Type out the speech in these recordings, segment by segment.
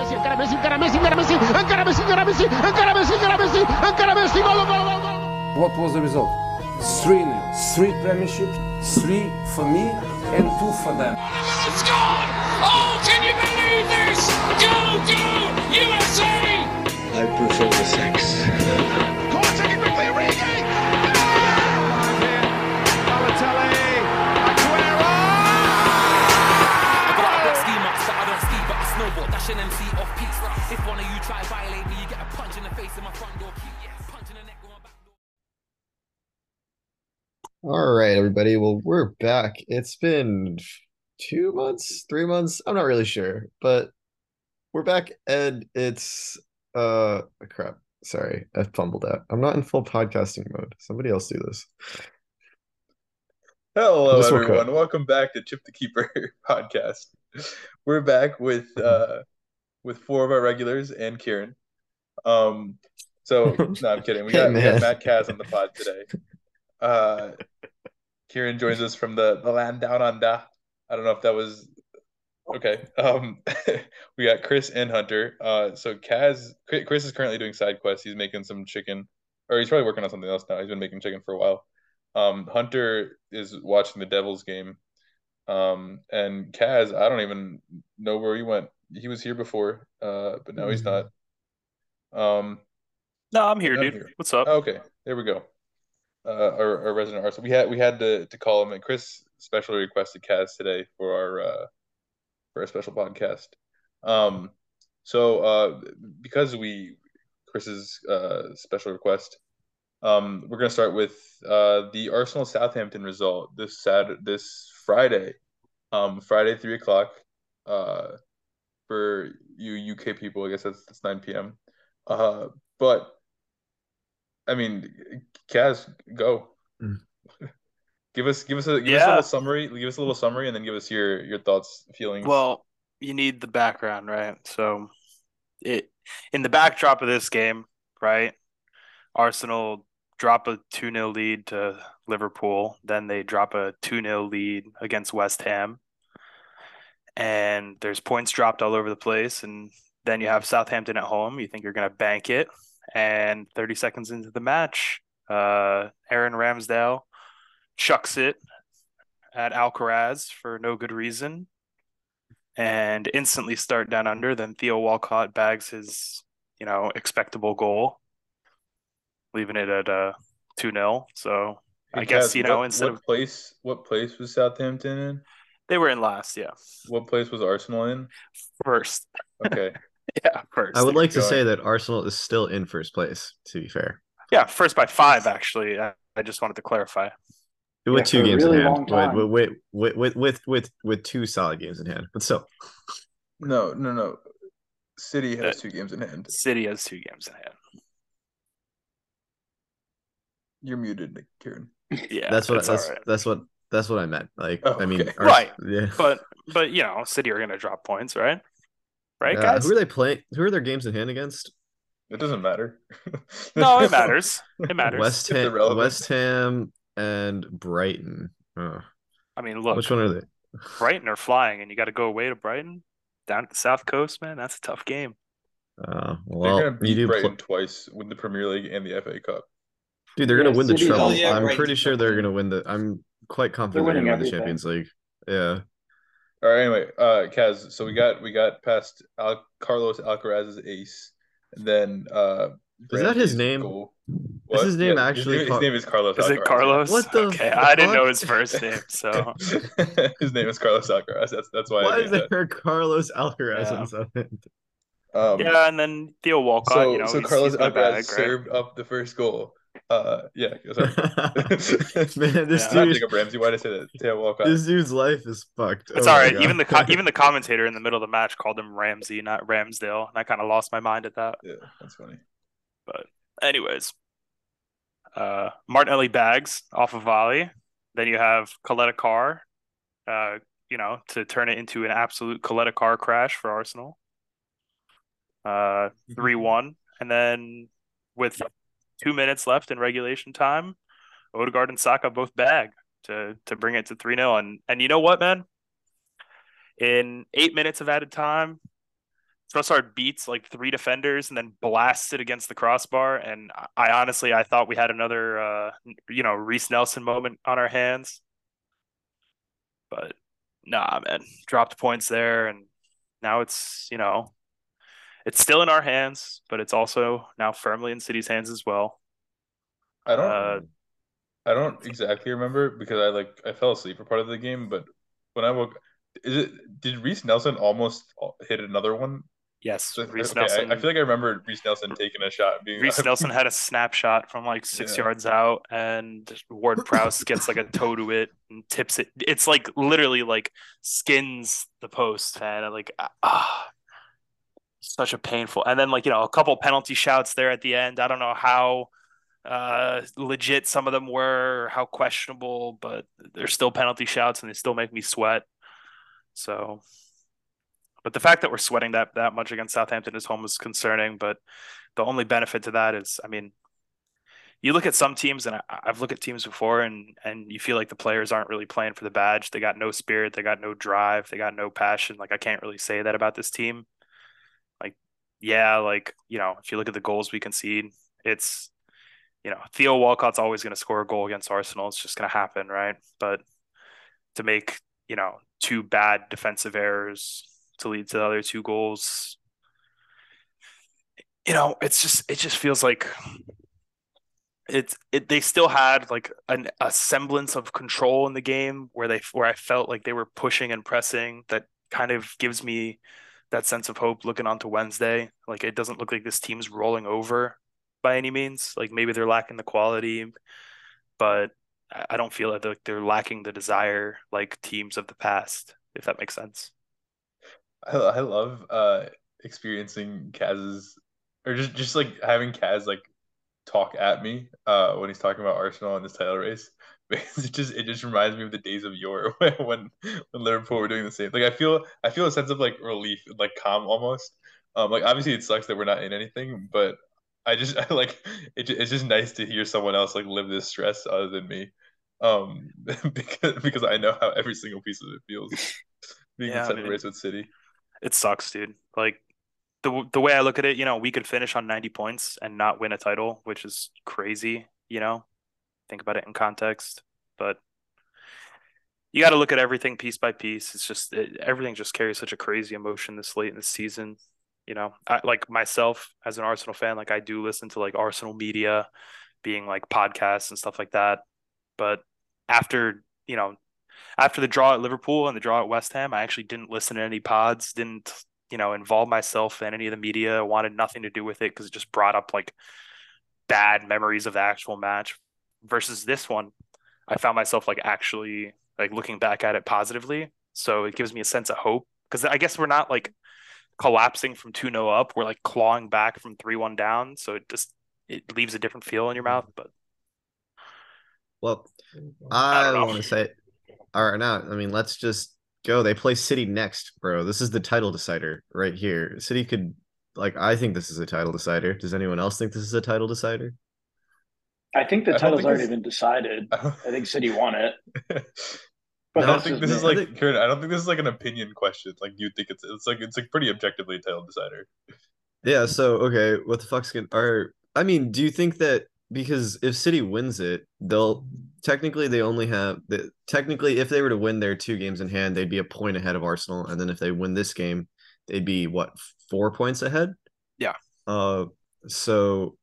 Messi, encara Messi, encara Messi, encara Messi, encara Messi, encara Messi, encara Messi, encara Messi, encara Messi, gol, gol, gol, gol. What was the result? 3 0. 3 Premiership, 3 for me, and 2 for them. It's gone! Oh, can you believe this? Go, go, USA! I prefer the sex. Corner taken quickly, Origi! I got a black ski mask, but I don't ski, but I snowboard, dashing MC off peaks. If one of you try violate me, you get a punch in the face in my front door key. Yeah, punch in the neck with my back door. All right, everybody. Well, we're back. It's been two months, three months. I'm not really sure, but we're back, and it's uh crap. Sorry, I fumbled out. I'm not in full podcasting mode. Somebody else do this. Hello, This everyone. Welcome back to Chip the Keeper podcast. We're back with uh with four of our regulars and Kiran. Um, so no, I'm kidding. We Hey, got, we got. Matt Kaz on the pod today. Uh, Kiran joins us from the the land down on under. I don't know if that was okay. Um, we got Chris and Hunter. Uh, so Kaz, Chris is currently doing side quests. He's making some chicken, or he's probably working on something else now. He's been making chicken for a while. Um, Hunter is watching the Devils game. Um, and Kaz, I don't even know where he went. He was here before, uh, but now he's not. Um, No, I'm here, I'm dude. here. What's up? okay, there we go. Uh, our, our resident artist. We had we had to to call him, and Chris specially requested Kaz today for our uh for our special podcast. Um, so uh, because we Chris's uh special request, um, we're gonna start with uh the Arsenal Southampton result this Saturday, this Friday, um, Friday three o'clock, uh, for you UK people. I guess that's that's nine p.m. Uh, but I mean, Kaz, go. Mm. Give us give us a give us a little summary. Give us a little summary, and then give us your your thoughts, feelings. Well, you need the background, right? So, it in the backdrop of this game, right? Arsenal drop a 2-0 lead to Liverpool, then they drop a 2-0 lead against West Ham. And there's points dropped all over the place and then you have Southampton at home. You think you're going to bank it and 30 seconds into the match, uh Aaron Ramsdale chucks it at Alcaraz for no good reason and instantly start down under. Then Theo Walcott bags his, you know, expectable goal, leaving it at uh 2 0. So I guess, you know, what, instead what of place what place was Southampton in? They were in last, yeah. What place was Arsenal in? First. Okay. Yeah, first. I would like to say that Arsenal is still in first place. To be fair, Yeah, first by five, actually. I, I just wanted to clarify. with Yeah, two games really in hand, with, with, with with with with with two solid games in hand, but still. No, no, no. City has Uh, two games in hand. City has two games in hand. You're muted, Kiran. Yeah, that's what that's all right. that's what that's what I meant. Like, Oh, I mean, okay. Ars- Right. Yeah. But but you know, City are gonna drop points, right? Right, Uh, guys? who are they playing? Who are their games in hand against? It doesn't matter. No, it matters. It matters. West Ham. West Ham, and Brighton. Oh, I mean, look, which one are they? Brighton are flying, and you got to go away to Brighton, down to the South Coast, man. That's a tough game. Uh, They're well, gonna beat you do, Brighton pl- twise with the Premier League and the FA Cup. dude. They're Yeah, gonna win the treble. yeah, I'm right, pretty sure they're gonna win the. I'm quite confident they're, winning gonna the. Champions League. Yeah. All right. Anyway, uh, Kaz. So we got we got past Al- Carlos Alcaraz's ace, and then uh, Is that his name? goal. Is his name Yeah, actually His, name- Car- his name is Carlos. Is it Alcaraz. Carlos? What the okay, I didn't know his first name, so his name is Carlos Alcaraz. That's that's why. I Why made is that. Carlos Alcaraz Yeah. on Southampton? Um, yeah. And then Theo Walcott, so you know, so Carlos he's got a Alcaraz bag, right? served up the first goal. Uh, yeah. Man, this Yeah. Not dude, Jacob Ramsey. Why did I say that? Theo Walcott. this dude's life is fucked. It's Oh all my right. God. Even the co- even the commentator in the middle of the match called him Ramsey, not Ramsdale, and I kind of lost my mind at that. Yeah, that's funny. But anyways, uh, Martinelli bags off of volley. Then you have Caleta-Car, uh, you know, to turn it into an absolute Caleta-Car crash for Arsenal. Uh, three one, and then with two minutes left in regulation time, Odegaard and Saka both bag to to bring it to three 0 And and you know what, man? In eight minutes of added time, Trossard beats like three defenders and then blasts it against the crossbar. And I honestly, I thought we had another, uh, you know, Reiss Nelson moment on our hands. But nah, man, dropped points there, and now it's you know, it's still in our hands, but it's also now firmly in City's hands as well. I don't. Uh, I don't exactly remember because I like I fell asleep for part of the game, but when I woke, is it did Reiss Nelson almost hit another one? Yes, So- Reiss okay, Nelson. I, I feel like I remember Reiss Nelson taking a shot. Being Reiss Nelson had a snapshot from like six Yeah. yards out, and Ward Prowse gets like a toe to it and tips it. It's like literally like skins the post, man. Like ah, such a painful. And then like you know a couple penalty shouts there at the end. I don't know how uh legit some of them were, how questionable, but they're still penalty shouts, and they still make me sweat. So. But the fact that we're sweating that that much against Southampton is home is concerning. But the only benefit to that is, I mean, you look at some teams, and I, I've looked at teams before, and and you feel like the players aren't really playing for the badge. They got no spirit, they got no drive, they got no passion. Like I can't really say that about this team. Yeah, like you know, if you look at the goals we concede, it's you know Theo Walcott's always going to score a goal against Arsenal. It's just going to happen, right? But to make you know two bad defensive errors to lead to the other two goals you know, it's just it just feels like it's it they still had like an, a semblance of control in the game where they where I felt like they were pushing and pressing that kind of gives me that sense of hope looking onto Wednesday. Like it doesn't look like this team's rolling over by any means. Like maybe they're lacking the quality, but I don't feel like they're, they're lacking the desire like teams of the past, if that makes sense. I, I love uh experiencing Kaz's or just just like having Kaz like talk at me uh when he's talking about Arsenal in this title race because it just it just reminds me of the days of yore when when, Liverpool were doing the same. Like I feel I feel a sense of like relief like calm almost. Um like obviously it sucks that we're not in anything, but I just I like it, it's just nice to hear someone else like live this stress other than me. Um because because I know how every single piece of it feels being Yeah, in second race with City. It sucks, dude. Like the the way I look at it, you know, we could finish on 90 points and not win a title, which is crazy, you know. Think about it in context, but you got to look at everything piece by piece. It's just it, everything just carries such a crazy emotion this late in the season. You know, I, like myself as an Arsenal fan, like I do listen to like Arsenal media, being like podcasts and stuff like that. But after you know, after the draw at Liverpool and the draw at West Ham, I actually didn't listen to any pods, didn't you know involve myself in any of the media, wanted nothing to do with it because it just brought up like bad memories of the actual match. Versus this one, I found myself like actually like looking back at it positively. So it gives me a sense of hope because I guess we're not like collapsing from 2 0 up. We're like clawing back from 3 1 down. So it just it leaves a different feel in your mouth. But Well, I I, don't want to say, all right, now, I mean, let's just go. They play City next, bro. This is the title decider right here. City could, like, I think this is a title decider. Does anyone else think this is a title decider? I think the I don't title's think already it's- been decided. I think City won it. I don't think just this is like I think- Kiran, I don't think this is like an opinion question. Like you think it's it's like it's like pretty objectively a title decider. Yeah, so okay, what the fuck's gonna are I mean, do you think that because if City wins it, they'll technically they only have the technically if they were to win their two games in hand, they'd be a point ahead of Arsenal, and then if they win this game, they'd be what four points ahead? Yeah. Uh so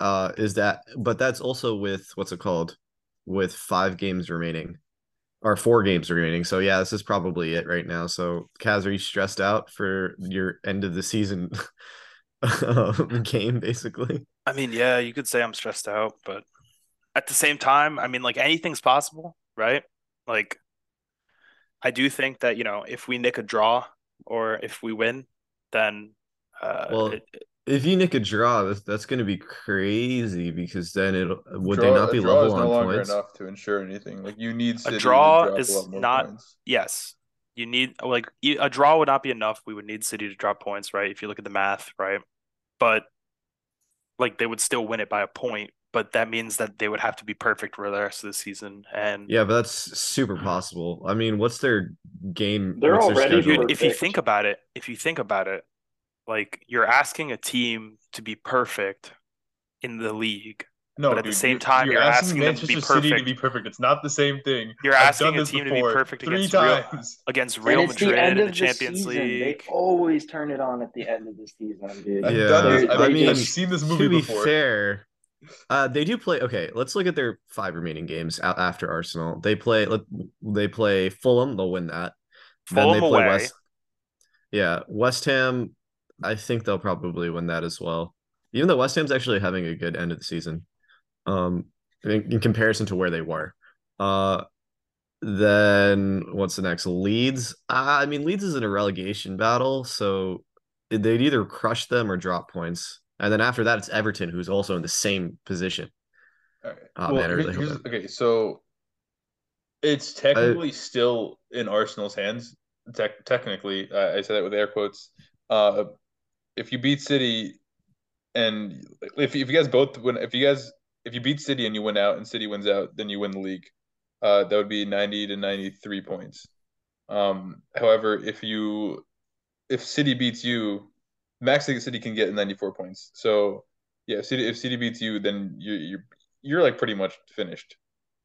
uh is that but that's also with what's it called? With five games remaining. Or four games remaining. So yeah, this is probably it right now. So Kaz, are you stressed out for your end of the season game, basically? I mean, yeah, you could say I'm stressed out, but at the same time, I mean, like anything's possible, right? Like, I do think that, you know, if we nick a draw or if we win, then uh, Well, it- If you nick a draw, that's that's going to be crazy because then it would they not be a draw level is no on longer points? enough to ensure anything. Like you need City to draw drop a is lot more not- points. yes, you need like a draw would not be enough. We would need City to drop points, right? If you look at the math, right? But like they would still win it by a point, but that means that they would have to be perfect for the rest of the season. And Yeah, but that's super possible. I mean, what's their game? They're what's already schedule? Dude, if you think about it, if you think about it, Like you're asking a team to be perfect in the league. No, But at the same you're- time, you're asking them to Manchester be City to be perfect. It's not the same thing. You're I've asking a team to be perfect three against Real- times. against And Real it's the Madrid end in of the the Champions season. They always turn it on at the end of the season, dude. I've Yeah, done this. I've, I I've mean, seen this movie to movie be before. fair, uh, they do play. Okay, let's look at their five remaining games out after Arsenal. They play. They play Fulham. They'll win that. Fulham then they play away. West. Yeah, West Ham. I think they'll probably win that as well. Even though West Ham's actually having a good end of the season, um, in, in comparison to where they were. Uh, then what's the next? Leeds. Uh, I mean, Leeds is in a relegation battle, so they'd either crush them or drop points. And then after that, it's Everton, who's also in the same position. All right. Oh, well, man, really here's- hope here's- okay, so it's technically still in Arsenal's hands. Tec- technically, I I say that with air quotes. Uh, if you beat City, and if if you guys both win, if you guys if you beat City and you win out, and City wins out, then you win the league. Uh, that would be ninety to ninety three points. Um, however, if you if City beats you, max City can get ninety four points. So yeah, if City if City beats you, then you you're you're like pretty much finished.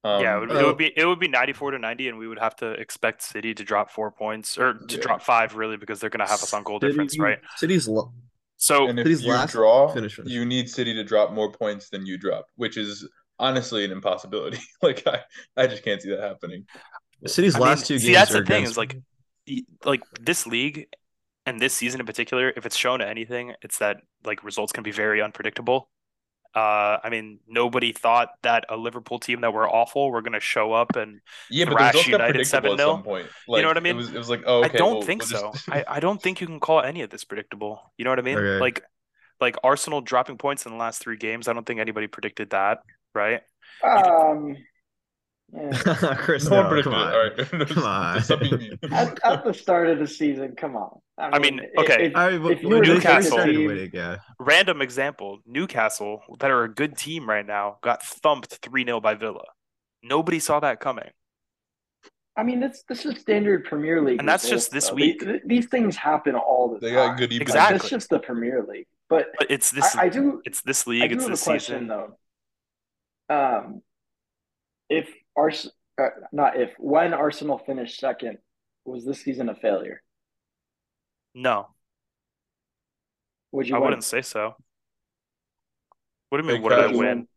Um, yeah, it would, it would be it would be 94 to 90, and we would have to expect City to drop four points or to Yeah. drop five, really, because they're going to have us on goal difference, right? City's lo- So and if City's you last draw, finish finish. you need City to drop more points than you drop, which is honestly an impossibility. like I, I just can't see that happening. City's I mean, last two see, games. that's are the thing is like, like this league and this season in particular, if it's shown to anything, it's that like results can be very unpredictable. Uh, I mean, nobody thought that a Liverpool team that were awful were going to show up and Yeah, but Thrash United predictable 7-0. some point. You know what I mean? It was, it was like, oh, okay, I don't well, think we'll so. just- I, I don't think you can call any of this predictable. You know what I mean? Okay. Like like Arsenal dropping points in the last three games. I don't think anybody predicted that, right? Um, yeah. Chris, no no, come on. All right, Come on. stop being mean. at, at the start of the season, come on. I mean, it- okay. it- All right, but If you were they to face a started team- yeah. Random example: Newcastle, that are a good team right now, got thumped three 0 by Villa. Nobody saw that coming. I mean, this this is standard Premier League, And that's results, just this though. week. These, these things happen all the They time. got good. Exactly. That's just the Premier League. But But it's this. I, I do. it's this I league. do It's have a question season. though. Um, if Ars, uh, not if, when Arsenal finished second, was this season a failure? No, Would you? I win? wouldn't say so. What do you mean? Hey, what did I win?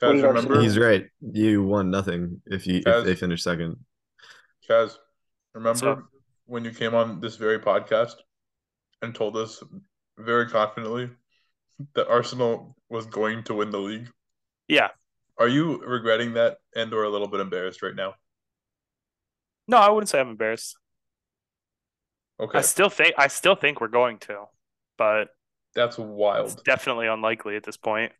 What Kaz, did remember? He's right. You won nothing if you Kaz? if they finished second. Kaz, remember when you came on this very podcast and told us very confidently that Arsenal was going to win the league? Yeah. Are you regretting that and or a little bit embarrassed right now? No, I wouldn't say I'm embarrassed. Okay, I still think I still think we're going to, but that's it's wild. definitely unlikely at this point.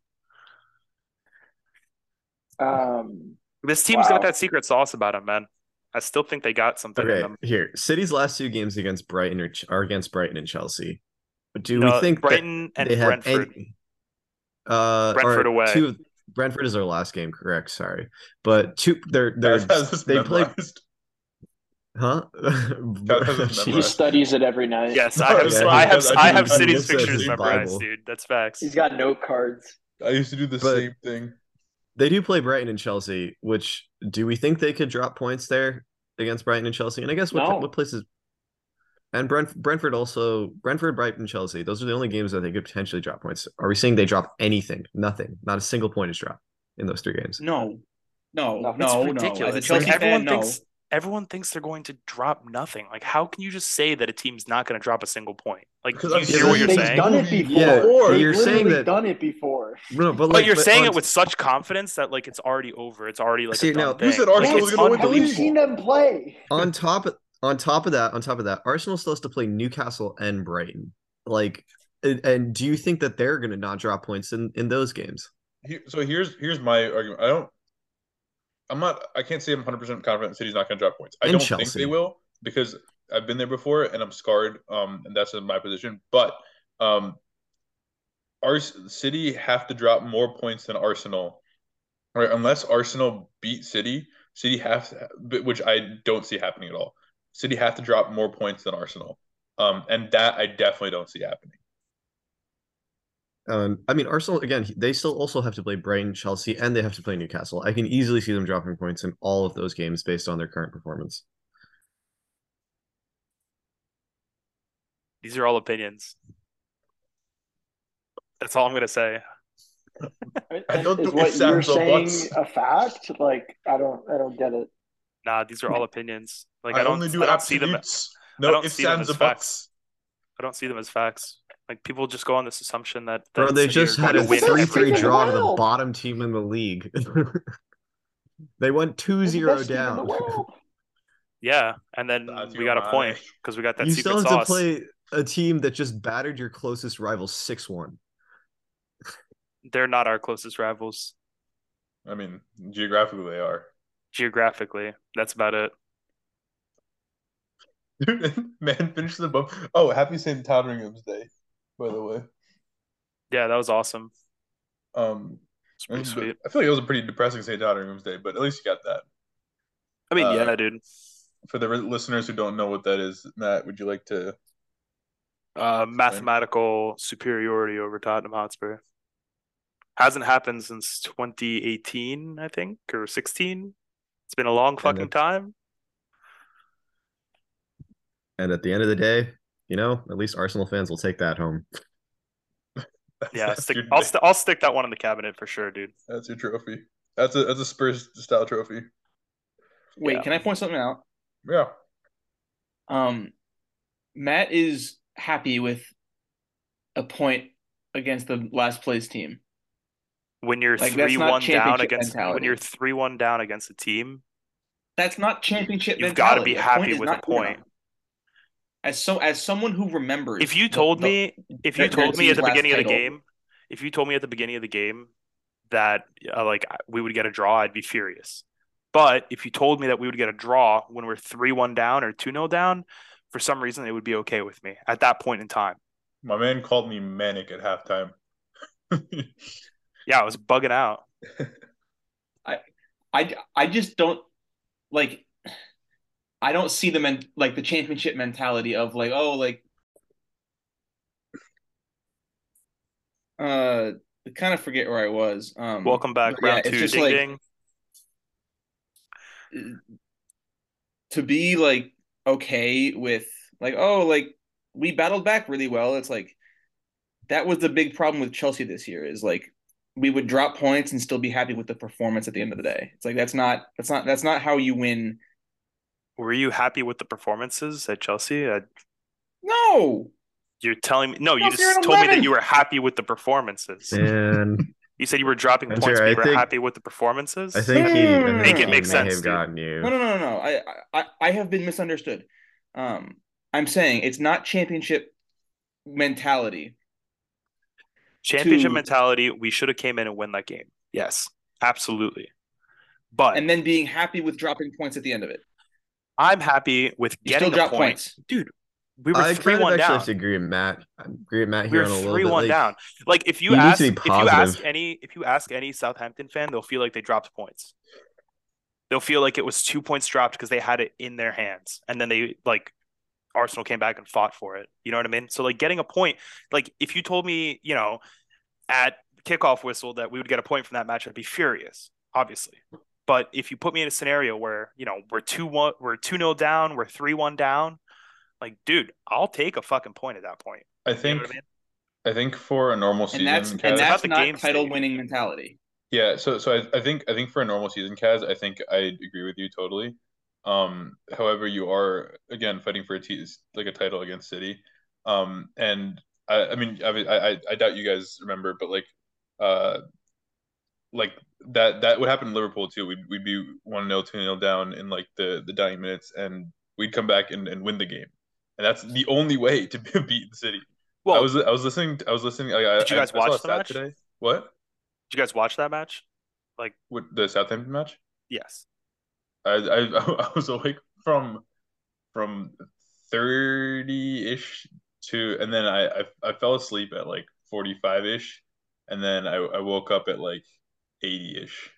Um, This team's Wow. got that secret sauce about them, man. I still think they got something in Okay, them. here. City's last two games against Brighton are, are against Brighton and Chelsea. But do No, we think that Brighton and they have Brentford. any- uh, Brentford away. Two, Brentford is their last game, correct? Sorry, but two. They're they're Kaz has this they play, huh? he studies it every night. Yes, I have. Yeah, I have. I I have I do City's this as fixtures memorized, Bible. dude. That's facts. He's got note cards. I used to do the But- same thing. they do play Brighton and Chelsea. Which do we think they could drop points there against Brighton and Chelsea? And I guess what No. what places? And Brent, Brentford also Brentford, Brighton, Chelsea. Those are the only games that they could potentially drop points. Are we saying they drop anything? Nothing. Not a single point is dropped in those three games. No, no, No. no, It's no. ridiculous. As a It's like Chelsea everyone fan, no. thinks everyone thinks they're going to drop nothing. Like, how can you just say that a team's not going to drop a single point? Like, you hear what you're They've saying? done it before. Yeah, but you're They've saying literally that- done it before. No, but But you're saying on- it with such confidence that like it's already over. It's already like See, a now- thing. You said Arsenal Like, was it's gonna win the Have league. seen them play? on top of on top of that, on top of that, Arsenal still has to play Newcastle and Brighton. Like, and, and do you think that they're going to not drop points in in those games? So here's here's my argument. I don't. I'm not. I can't say I'm 100 percent confident City's not going to drop points. I And don't think they will because I've been there before and I'm scarred. Um, and that's in my position. But um, our City have to drop more points than Arsenal, right? Unless Arsenal beat City, City have to, which I don't see happening at all. City have to drop more points than Arsenal. Um, and that I definitely don't see happening. Um, I mean, Arsenal again. They still also have to play Brighton, Chelsea, and they have to play Newcastle. I can easily see them dropping points in all of those games based on their current performance. These are all opinions. That's That's all I'm gonna say. I don't is what you're saying much. a fact? Like I don't I don't get it. Nah, these are all opinions. Like I, I, don't, only do I don't see them. absolutes. I No don't ifs, see them ands, as or facts. buts. I don't see them as facts. Like people just go on this assumption that, Bro, they just had a three- every three-three draw to the bottom team in the league. they went They're 2-0 best team in the down. world. Yeah, and then Sadio we got a point because we got that You secret still have sauce. to play a team that just battered your closest rival 6-1. They're not our closest rivals I mean, geographically they are. Geographically. That's about it. Man, finish the book. Oh, happy St. Totteringham's Day, by the way. Yeah, that was awesome. Um, It's pretty sweet. I feel like it was a pretty depressing St. Totteringham's Day, but at least you got that. I mean, uh, yeah, dude. For the listeners who don't know what that is, Matt, would you like to? Uh, mathematical superiority over Tottenham Hotspur. Hasn't happened since 2018, I think, or 16. It's been a long fucking it- time. And at the end of the day, you know, at least Arsenal fans will take that home. Yeah, stick, I'll st- I'll stick that one in the cabinet for sure, dude. that's your trophy. That's a that's a Spurs style trophy. Wait, Yeah. can I point something out? Yeah. Um, Matt is happy with a point against the last place team. When you're Like, three one down championship against when you're three one down against a team, That's not championship. You've gotta be happy with a point. As so as someone who remembers, if you told the- me if you their- their told me at the last beginning of the game if you told me at the beginning of the game that uh, like we would get a draw i'd be furious but if you told me that we would get a draw when we're 3-1 down or 2-0 down for some reason it would be okay with me at that point in time My man called me manic at halftime. yeah i was bugging out I I I just don't like. I don't see the men like the championship mentality of like oh like. Uh, I kind of forget where I was. Um, welcome back yeah, round it's two just ding like- ding to be like okay with like oh like we battled back really well it's like that was the big problem with chelsea this year is like we would drop points and still be happy with the performance at the end of the day. It's like that's not that's not that's not how you win. Were you happy with the performances at chelsea? Uh, no! You're telling me no you Chelsea are just at told me that you were happy with the performances. And you said you were dropping I'm points sorry, but I you were think- happy with the performances? I think he, I think Make it he make sense, have gotten you. no no no no no. I, I i have been misunderstood. Um i'm saying it's not championship mentality championship to- mentality we should have came in and win that game. Yes. Absolutely. But and then being happy with dropping points at the end of it. I'm happy with you getting still a drop point. points. Dude we were I three one down have to agree with Matt. I agree with Matt we here were on a little three one like, down. Like if you you ask if you ask any if you ask any southampton fan they'll feel like they dropped points. They'll feel like it was two points dropped because they had it in their hands. And then they like arsenal came back and fought for it. You know what i mean? So like getting a point like if you told me you know at kickoff whistle that we would get a point from that match i'd be furious obviously. But if you put me in a scenario where you know we're two one we're two nil down we're three one down like dude i'll take a fucking point at that point. I you know think what i mean? I think for a normal season, and that's Kaz- and about that's the not game title state. winning mentality. Yeah, so so I, I think I think for a normal season, Kaz, I think I agree with you totally. Um, however, you are again fighting for a like a title against City. Um, and I, I mean, I, I I doubt you guys remember, but like, uh, like that that would happen in Liverpool too. We'd we'd be one 0 two 0 down in like the the dying minutes, and we'd come back and, and win the game. And that's the only way to beat the City. well I was I was listening. I was listening. Like, I, Did you guys I watch the match? today? What? did you guys watch that match With the Southampton match? yes I I I was awake from from 30-ish to and then I I, I fell asleep at like 45-ish and then I, I woke up at like 80-ish.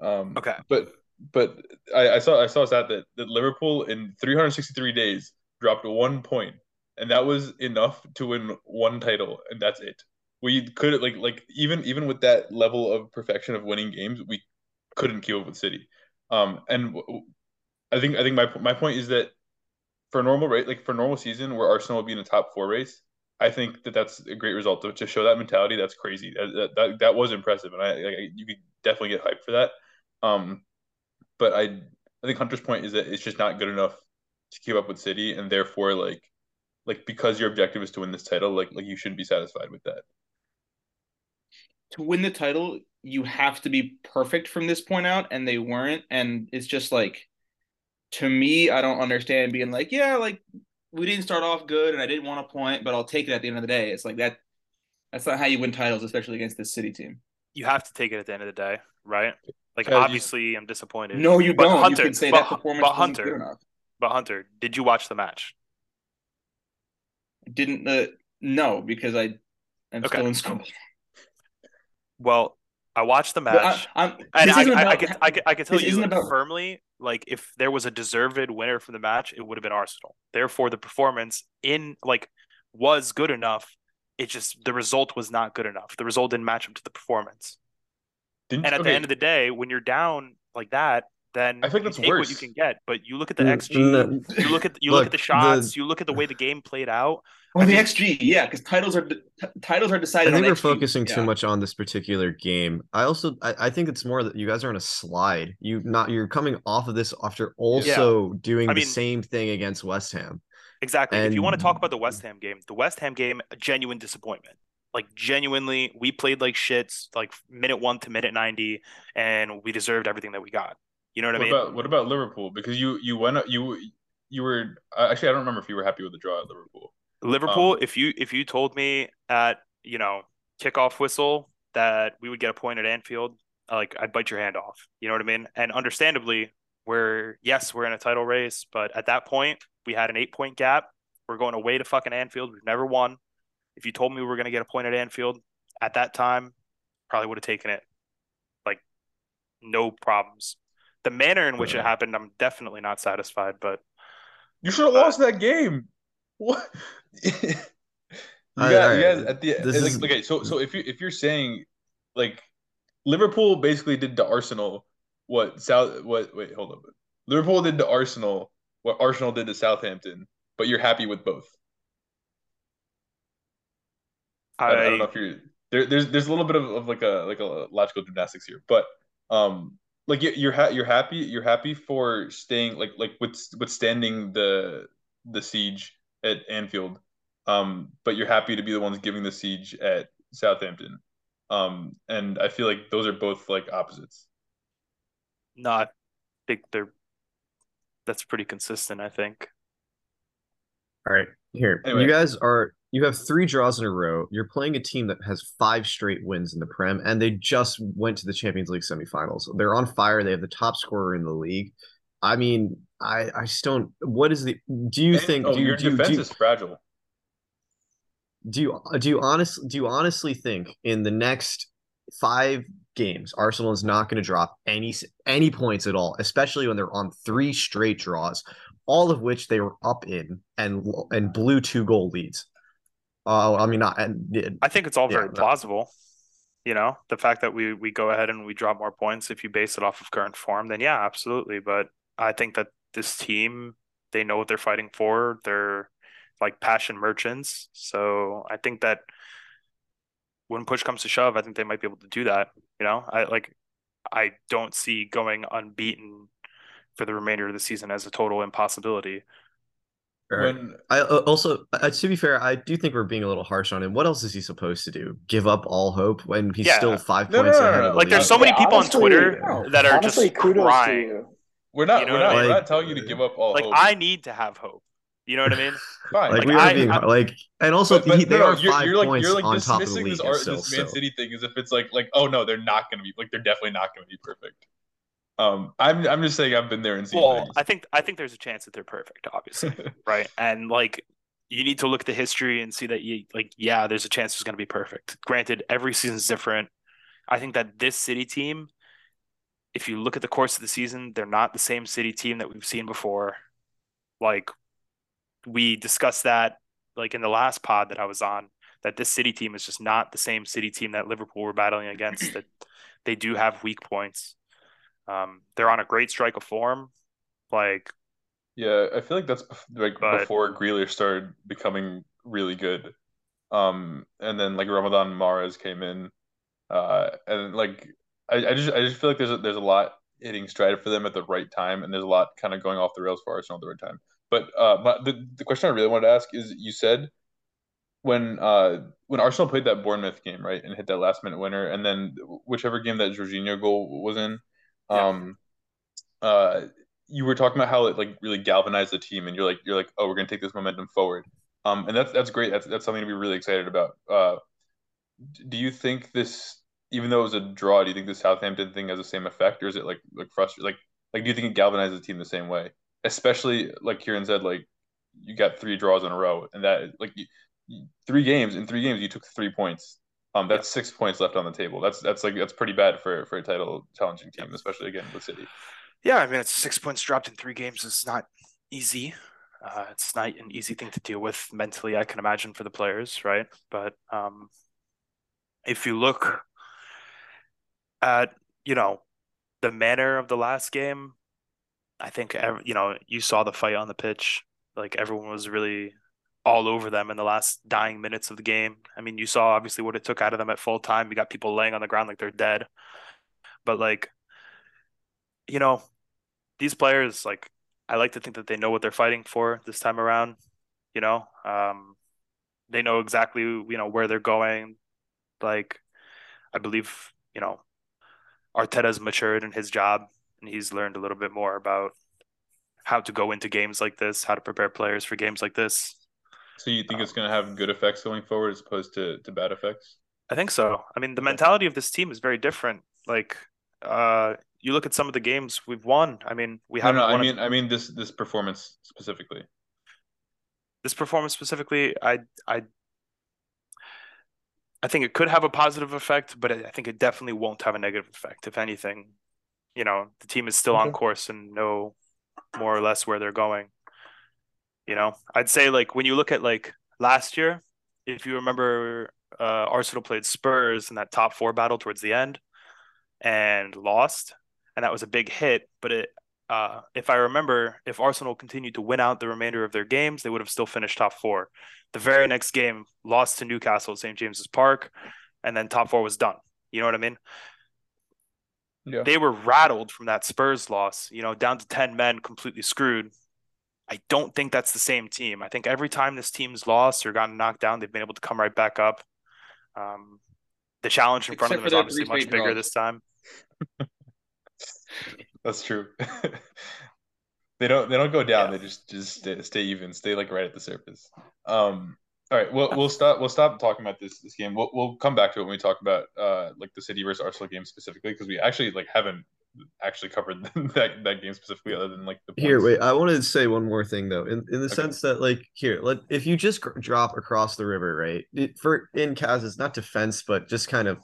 Um Okay. but but I, I saw I saw stat that, that Liverpool in 363 days dropped one point, and that was enough to win one title, and that's it. We could like like even even with that level of perfection of winning games, we couldn't keep up with City. Um, and I think I think my my point is that for a normal rate like for normal season where Arsenal will be in the top four race, I think that that's a great result to, to show that mentality. That's crazy. That, that that was impressive, and I, I you could definitely get hyped for that. Um, but I I think Hunter's point is that it's just not good enough to keep up with City, and therefore like like because your objective is to win this title, like like you shouldn't be satisfied with that. To win the title, you have to be perfect from this point out, and they weren't. And it's just like to me, I don't understand being like, yeah, like we didn't start off good and I didn't want a point, but I'll take it at the end of the day. It's like that that's not how you win titles, especially against this city team. You have to take it at the end of the day, right? Like Yeah, you- obviously I'm disappointed. No, you But don't. You Hunter, can say but, that performance but Hunter, enough. but Hunter, did you watch the match? Didn't uh, no, because I am Okay. still in school. Well, I watched the But I- match, I'm- and this I, isn't I, I could, I could, I could tell you isn't like, about- firmly, like if there was a deserved winner from the match, it would have been Arsenal. Therefore, the performance in like was good enough. It just the result was not good enough. The result didn't match up to the performance. Didn't, And at the end of the day, when you're down like that, then I think you that's take what you can get. But you look at the Mm, XG, no. you look at you look, at the shots, the- you look at the way the game played out. Oh, I the mean- XG, yeah, because titles are t- titles are decided. I think on we're XG. focusing too much on this particular game. I also I, I think it's more that you guys are on a slide. You not you're coming off of this after also doing I the mean- same thing against West Ham. Exactly. if you want to talk about the West Ham game, the West Ham game, a genuine disappointment. Like genuinely, we played like shits, like minute one to minute ninety, and we deserved everything that we got. You know what, What I mean? about what about Liverpool? Because you you went you you were actually I don't remember if you were happy with the draw at Liverpool. Liverpool, Um, if you if you told me at you know kickoff whistle that we would get a point at Anfield, like I'd bite your hand off. You know what I mean? And understandably, we're yes, we're in a title race, but at that point, we had an eight point gap. We're going away to fucking Anfield. We've never won. If you told me we were going to get a point at Anfield at that time, probably would have taken it. Like no problems. The manner in which it happened, I'm definitely not satisfied. But You should have lost that game. What? you I- got, I- you guys at the this like, is- okay. So so if you if you're saying like Liverpool basically did to Arsenal what South what wait hold up Liverpool did to Arsenal what Arsenal did to Southampton, but you're happy with both. I, I don't know if you're there. There's there's a little bit of, of like a like a logical gymnastics here, but um, like you- you're ha you're happy you're happy for staying like like with withstanding the the siege at Anfield, um, but you're happy to be the ones giving the siege at Southampton, um, and I feel like those are both like opposites. no, I think they're that's pretty consistent. I think. All right, here. Anyway. You guys are you have three draws in a row. You're playing a team that has five straight wins in the Prem, and they just went to the Champions League semifinals. They're on fire. They have the top scorer in the league. I mean, I I just don't. What is the? Do you And- think? oh, do you, your do defense do is fragile. do you do you honest do you honestly think in the next five games Arsenal is not going to drop any any points at all, especially when they're on three straight draws, all of which they were up in and and blew two goal leads. Uh, I mean, and I think it's all very no. plausible. You know, the fact that we we go ahead and we drop more points if you base it off of current form, then yeah, absolutely. But I think that this team, they know what they're fighting for. They're like passion merchants. So I think that when push comes to shove, I think they might be able to do that. You know, I like I don't see going unbeaten for the remainder of the season as a total impossibility. When I uh, also, uh, to be fair, I do think we're being a little harsh on him. What else is he supposed to do? Give up all hope when he's Yeah. still five No, no, points no, no, ahead no. of the Like there's league? so many people honestly- on Twitter no, that are honestly, just kudos crying. to you. we're not You know we're what I not we're not telling you to give up all Like hope. I need to have hope. You know what I mean? Fine. Like, Like, we are I- being I- like, and also But, but he, they no, no, are you're, 5 you're like points you're like on top of the league this, art, still. this Man so. City thing as if it's like like oh no they're not going to be like they're definitely not going to be perfect. Um, I'm I'm just saying I've been there and seen Well, things. I think I think there's a chance that they're perfect, obviously, right? And like you need to look at the history and see that you like yeah, there's a chance it's going to be perfect. Granted, every season's different. I think that this City team, if you look at the course of the season, they're not the same City team that we've seen before. Like we discussed that like in the last pod that I was on that this City team is just not the same City team that Liverpool were battling against. that they do have weak points. Um, they're on a great strike of form. Like, Yeah, I feel like that's like But- before Grealish started becoming really good. Um, and then like Ramadan Mahrez came in, uh, and like I, I just I just feel like there's a, there's a lot hitting stride for them at the right time, and there's a lot kind of going off the rails for Arsenal at the right time. But uh, but the the question I really wanted to ask is, you said when uh when Arsenal played that Bournemouth game, right, and hit that last minute winner, and then whichever game that Jorginho goal was in, Um, uh, you were talking about how it like really galvanized the team, and you're like you're like, oh, we're gonna take this momentum forward. Um, and that's that's great. That's that's something to be really excited about. Uh, do you think this, even though it was a draw, do you think the Southampton thing has the same effect, or is it like like frustrating? Like like do you think it galvanized the team the same way? Especially like Kiran said, like you got three draws in a row, and that like you- three games in three games you took three points. Um, that's six points left on the table. That's that's like that's pretty bad for for a title challenging team, especially again with City. yeah, I mean, it's six points dropped in three games is not easy. Uh, it's not an easy thing to deal with mentally, I can imagine, for the players, right? But um, if you look at, you know, the manner of the last game, I think, you know, you saw the fight on the pitch. Like everyone was really all over them in the last dying minutes of the game. I mean, you saw obviously what it took out of them at full time. You got people laying on the ground like they're dead. But like, you know, these players, like, I like to think that they know what they're fighting for this time around. You know, um, they know exactly, you know, where they're going. Like, I believe, you know, Arteta's matured in his job and he's learned a little bit more about how to go into games like this, how to prepare players for games like this. So you think it's going to have good effects going forward as opposed to, to bad effects? I think so. I mean, the mentality of this team is very different. Like, uh, you look at some of the games we've won. I mean, we No, haven't no, I mean I mean this this performance specifically. this performance specifically, I I I think it could have a positive effect, but I think it definitely won't have a negative effect. If anything, you know, the team is still on course and know more or less where they're going. You know, I'd say like when you look at like last year, if you remember, uh, Arsenal played Spurs in that top four battle towards the end and lost, and that was a big hit. But it, uh, if I remember, if Arsenal continued to win out the remainder of their games, they would have still finished top four. The very next game, lost to Newcastle at St. James's Park, and then top four was done. You know what I mean? Yeah. They were rattled from that Spurs loss, you know, down to 10 men, completely screwed. I don't think that's the same team. I think every time this team's lost or gotten knocked down, they've been able to come right back up. Um, the challenge in front of them is obviously much bigger draws. this time. That's true. they don't they don't go down. Yeah. They just just stay, stay even, stay like right at the surface. Um. All right, we'll we'll stop we'll stop talking about this this game. We'll we'll come back to it when we talk about uh like the City versus Arsenal game specifically because we actually like haven't actually covered that that game specifically other than like the Here, wait. I wanted to say one more thing though, in in the Okay. sense that like here, let if you just drop across the river, right? It, for in Kaz, not defense, but just kind of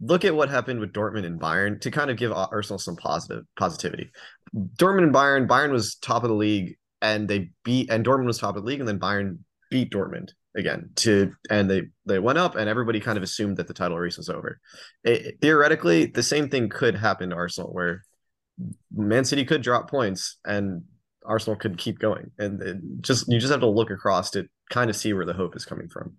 look at what happened with Dortmund and Bayern to kind of give Arsenal some positive positivity. Dortmund and Bayern, Bayern was top of the league, and they beat, and Dortmund was top of the league, and then Bayern beat Dortmund again to, and they they went up, and everybody kind of assumed that the title race was over. It, theoretically, the same thing could happen to Arsenal, where Man City could drop points and Arsenal could keep going. And just you just have to look across to kind of see where the hope is coming from.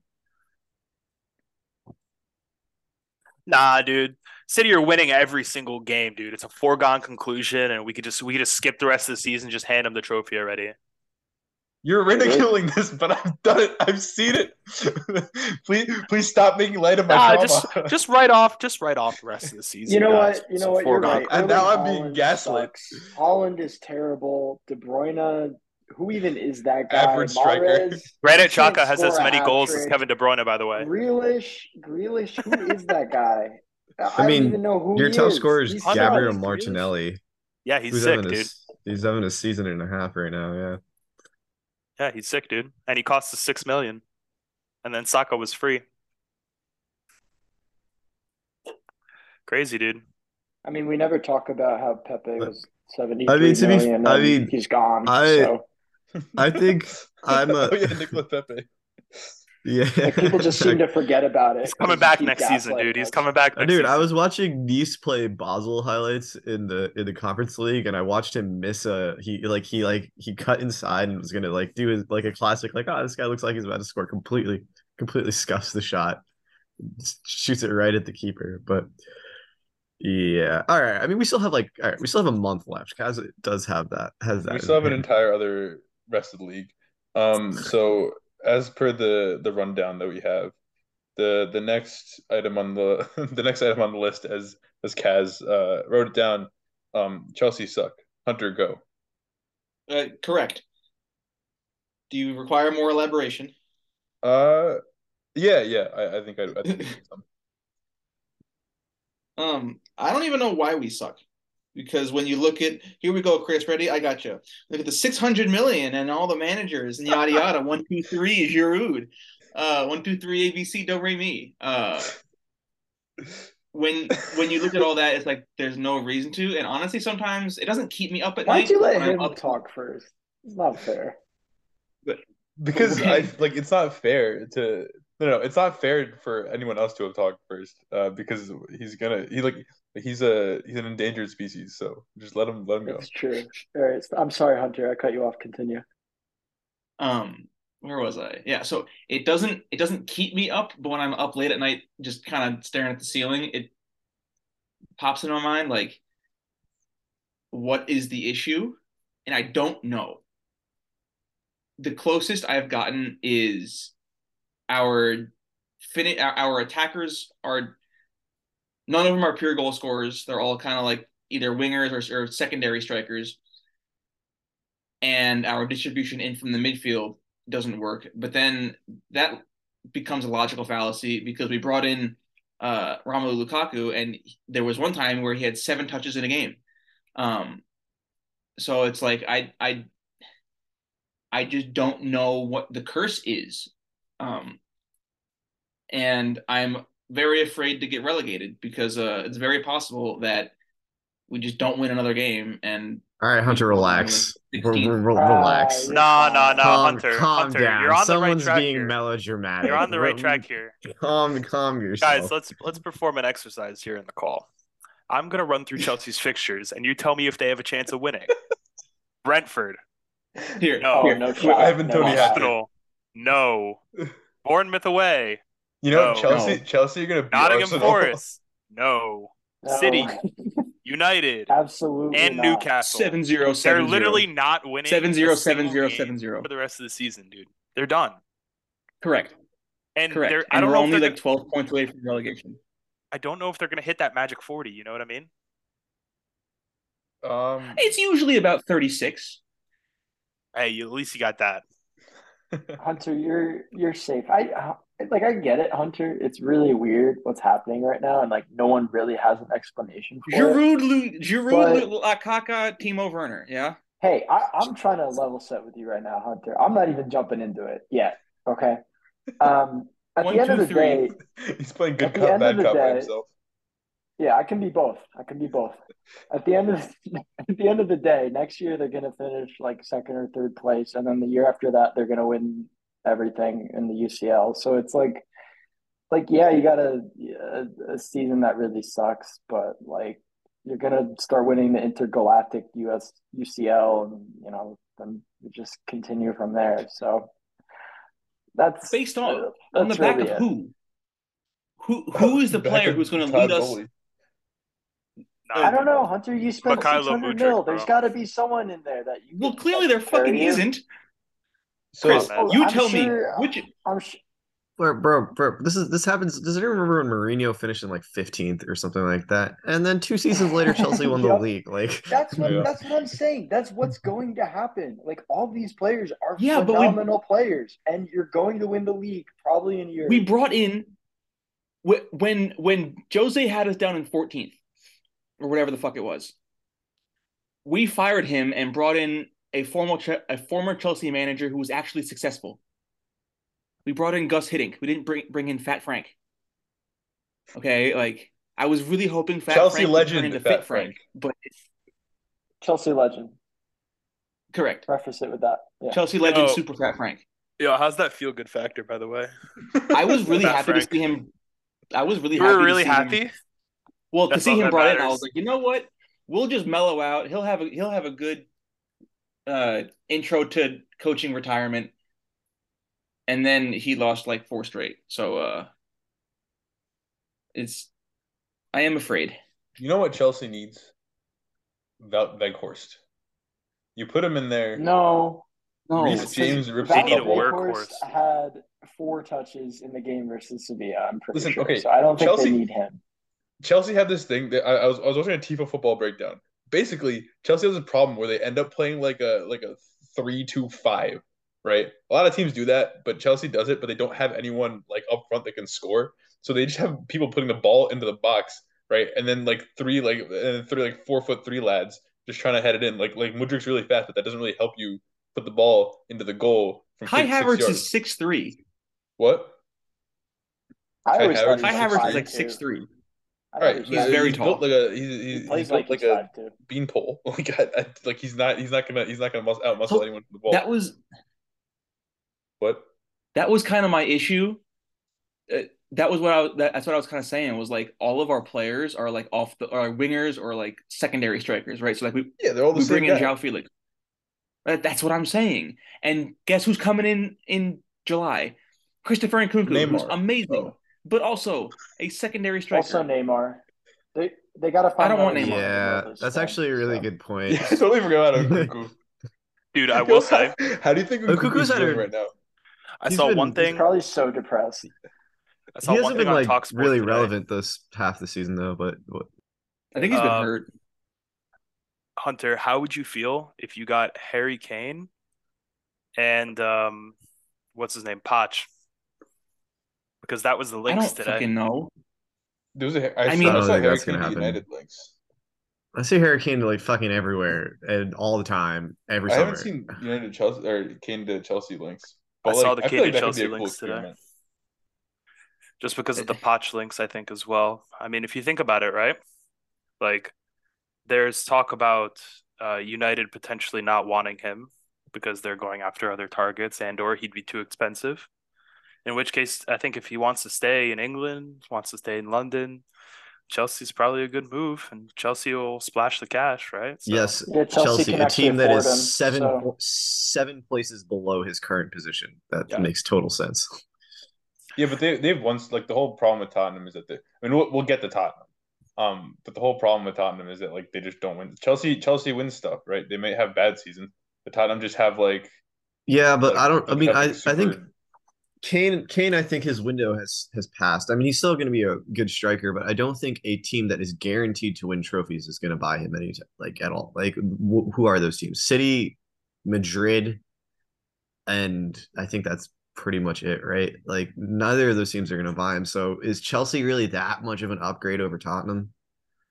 Nah, dude. City are winning every single game, dude. It's a foregone conclusion, and we could just we could just skip the rest of the season, just hand them the trophy already. You're ridiculing this, but I've done it. I've seen it. please, please stop making light of my Nah, trauma. just just write off, just write off the rest of the season. You know guys. what? You know a what? You're right. And now Erling I'm being gaslit. sucks. Haaland is terrible. De Bruyne, who even is that guy? Average striker. Mahrez, Granit can't Xhaka has as many goals as. Kevin De Bruyne, by the way. Grealish, Grealish, who is that guy? I, I mean, don't even know who he is. Your he top is. scorer is He Gabriel. Martinelli. Yeah, he's who's sick, having a dude. s- he's having a season and a half right now. Yeah. Yeah, he's sick, dude. And he cost us six million. And then Saka was free. Crazy, dude. I mean, we never talk about how Pepe was seventy. I mean, to be- I mean, he's gone. I- so I think I'm a oh yeah, Nicolas Pepe. Yeah. Like, people just seem to forget about it. He's coming back you next season, dude. He's coming back next Dude, I was watching Nice play Basel highlights in the in the conference league, and I watched him miss a he like he like he cut inside and was gonna like do his like a classic like oh this guy looks like he's about to score completely completely scuffs the shot, Just shoots it right at the keeper. But yeah, all right. I mean, we still have like all right, we still have a month left. Kaz does have that has that. We still have an entire other rest of the league. Um, so as per the the rundown that we have, the the next item on the the next item on the list as as Kaz uh wrote it down, um, Chelsea suck. Hunter go. Uh, correct. Do you require more elaboration? Uh, yeah, yeah. I, I think I, I think some. Um, I don't even know why we suck. Because when you look at here we go, Chris, ready? I got you. Look at the six hundred million and all the managers and yada yada. one, two, three, is Giroud. Uh, one, two, three, ABC, Do Re Mi. Uh, when when you look at all that, it's like there's no reason to. And honestly, sometimes it doesn't keep me up at Why'd night. you let when I'm him up- talk first? It's not fair. because Okay. I like it's not fair to no no it's not fair for anyone else to have talked first uh because he's gonna he like he's a he's an endangered species so just let him let him go It's true. All right. I'm sorry, Hunter. I cut you off. Continue. um where was I? Yeah, so it doesn't it doesn't keep me up, but when I'm up late at night just kind of staring at the ceiling, it pops in my mind like what is the issue? And I don't know. The closest I've gotten is our fin our, our attackers are none of them are pure goal scorers. They're all kind of like either wingers or, or secondary strikers. And our distribution in from the midfield doesn't work. But then that becomes a logical fallacy because we brought in uh, Romelu Lukaku, and there was one time where he had seven touches in a game. Um, so it's like I I I just don't know what the curse is, um, and I'm very afraid to get relegated because uh, it's very possible that we just don't win another game and All right, Hunter, relax. Re- 16. re- re- Ah, relax. you're No, no, no, calm, Hunter. calm Hunter, down. you're on the Someone's right track being here. melodramatic. You're on the right track here. Calm, calm yourself. Guys, let's let's perform an exercise here in the call. I'm gonna run through Chelsea's fixtures, and you tell me if they have a chance of winning. Brentford, Here, No. Oh, here. no shot. Ivan no Toney shot. no. Bournemouth away, you know No. Chelsea No. Chelsea are gonna beat Nottingham Arsenal. Forest, no. No. City, United, Absolutely. and not. Newcastle. Seven zero They're literally not winning. seven a zero single seven zero game seven zero. for the rest of the season, dude. They're done. Correct. And Correct. they're I and don't we're know only they're like gonna, twelve points away from relegation. I don't know if they're gonna hit that magic forty. You know what I mean? Um, It's usually about thirty six. Hey, you, at least you got that. Hunter, you're you're safe. I uh, like I get it, Hunter. It's really weird what's happening right now, and like no one really has an explanation for it. Giroud, Lu- Giroud, Lukaku, Timo Werner. Yeah. Hey, I, I'm trying to level set with you right now, Hunter. I'm not even jumping into it yet. Okay. Um, at One, the end of the three. day, he's playing good cop, bad cop by himself. yeah, I can be both. I can be both. At the end of at the end of the day, next year they're gonna finish like second or third place, and then the year after that they're gonna win everything in the UCL. So it's like, like yeah, you got a, a, a season that really sucks, but like you're gonna start winning the intergalactic US UCL, and you know then you just continue from there. So that's Based on uh, on the that's back really of it. who? Who who is the player who's going to lead us? I don't know, Hunter. You spent Mikhailo six hundred Mudryk, mil. There's got to be someone in there that you. Well, clearly there fucking you. isn't. So Chris, uh, Oh, You I'm tell sure- me which I'm sh- Bro, bro, bro, this is this happens. Does anyone remember when Mourinho finished in like 15th or something like that? And then two seasons later, Chelsea won the Yep. league. Like, That's what Yeah. that's what I'm saying. That's what's going to happen. Like all these players are Yeah, but we- phenomenal players, and you're going to win the league probably in a year. we brought in when when Jose had us down in 14th or whatever the fuck it was. We fired him and brought in a former a former Chelsea manager who was actually successful. We brought in Gus Hiddink. We didn't bring bring in Fat Frank. Okay, like I was really hoping Fat Chelsea Frank would legend turn into Fat Fit Frank, Frank. but Chelsea legend. Correct. Preface it with that. Yeah. Chelsea legend, Oh. Super Fat Frank. Yo, how's that feel good factor, by the way? I was really happy Frank. to see him. I was really You happy. were to really see him- happy. Well, to see him that brought in, I was like, you know what? We'll just mellow out. He'll have a he'll have a good uh intro to coaching retirement. And then he lost like four straight. So uh it's I am afraid. You know what Chelsea needs? Val- Weghorst. You put him in there. No. No. Reece James rips They need a workhorse. had four touches in the game versus Sevilla. I'm pretty Listen, sure. okay, so I don't think Chelsea- they need him. Chelsea had this thing that I, I was I was watching a Tifo Football breakdown. Basically, Chelsea has a problem where they end up playing like a like a three two five, right? A lot of teams do that, but Chelsea does it, but they don't have anyone like up front that can score. So they just have people putting the ball into the box, right? And then like three like and then three like four foot three lads just trying to head it in. Like like Mudryk's really fast, but that doesn't really help you put the ball into the goal from Kai six, six Havertz is six three. what? I Kai Havertz is Kai was Havertz is like six three. I All right, he he's very he's tall. built like a he's, he's, He he's plays built like like a five two. beanpole. Like I, I, like he's not he's not gonna he's not gonna mus- out muscle So, anyone from the ball. That was what? that was kind of my issue. Uh, that was what I was. That, that's what I was kind of saying. Was like all of our players are like off the are wingers or like secondary strikers, right? So like we Yeah, they're all the we same bring in guy. João Felix. That- That's what I'm saying. And guess who's coming in in July? Christopher Nkunku, who's Neymar. amazing, Oh. But also a secondary striker. Also Neymar. They they gotta find. I don't want Neymar. Yeah, that's thing, actually a really so. good point. Yeah, I totally forgot about Nkunku. Dude, I will say, How do you think Nkunku's Nkunku's had doing a- right now? I saw been- one He's thing. probably so depressed. I saw one hasn't thing been on like really today. relevant this half the season though, but what- I think he's been Uh, hurt. Hunter, how would you feel if you got Harry Kane and um, what's his name, Poch? Because that was the links I links don't today. fucking know. There was a, I, I I mean- mean, I I saw think that's gonna happen. United links. I see Harry Kane like fucking everywhere and all the time, every I summer. haven't seen United Chelsea or Kane to Chelsea links. I But saw the I Kane like to that Chelsea a cool links today. just because of the Poch links, I think as well. I mean, if you think about it, right? Like, there's talk about uh, United potentially not wanting him because they're going after other targets, and or he'd be too expensive. In which case, I think if he wants to stay in England, wants to stay in London, Chelsea's probably a good move, and Chelsea will splash the cash, right? So- Yes, Yeah, Chelsea Chelsea, a team that is him, seven so- seven places below his current position. That Yeah. makes total sense. Yeah, but they they've once like the whole problem with Tottenham is that they. I mean, we'll, we'll get to Tottenham. Um, but the whole problem with Tottenham is that like they just don't win. Chelsea Chelsea wins stuff, right? They may have bad seasons, but Tottenham just have like. Yeah, but like, I don't. I mean, have, I like, I think super- Kane Kane. I think his window has has passed. I mean, he's still going to be a good striker, but I don't think a team that is guaranteed to win trophies is going to buy him any like at all. Like, wh- who are those teams? City, Madrid, and I think that's pretty much it, right? Like, neither of those teams are going to buy him. So, is Chelsea really that much of an upgrade over Tottenham?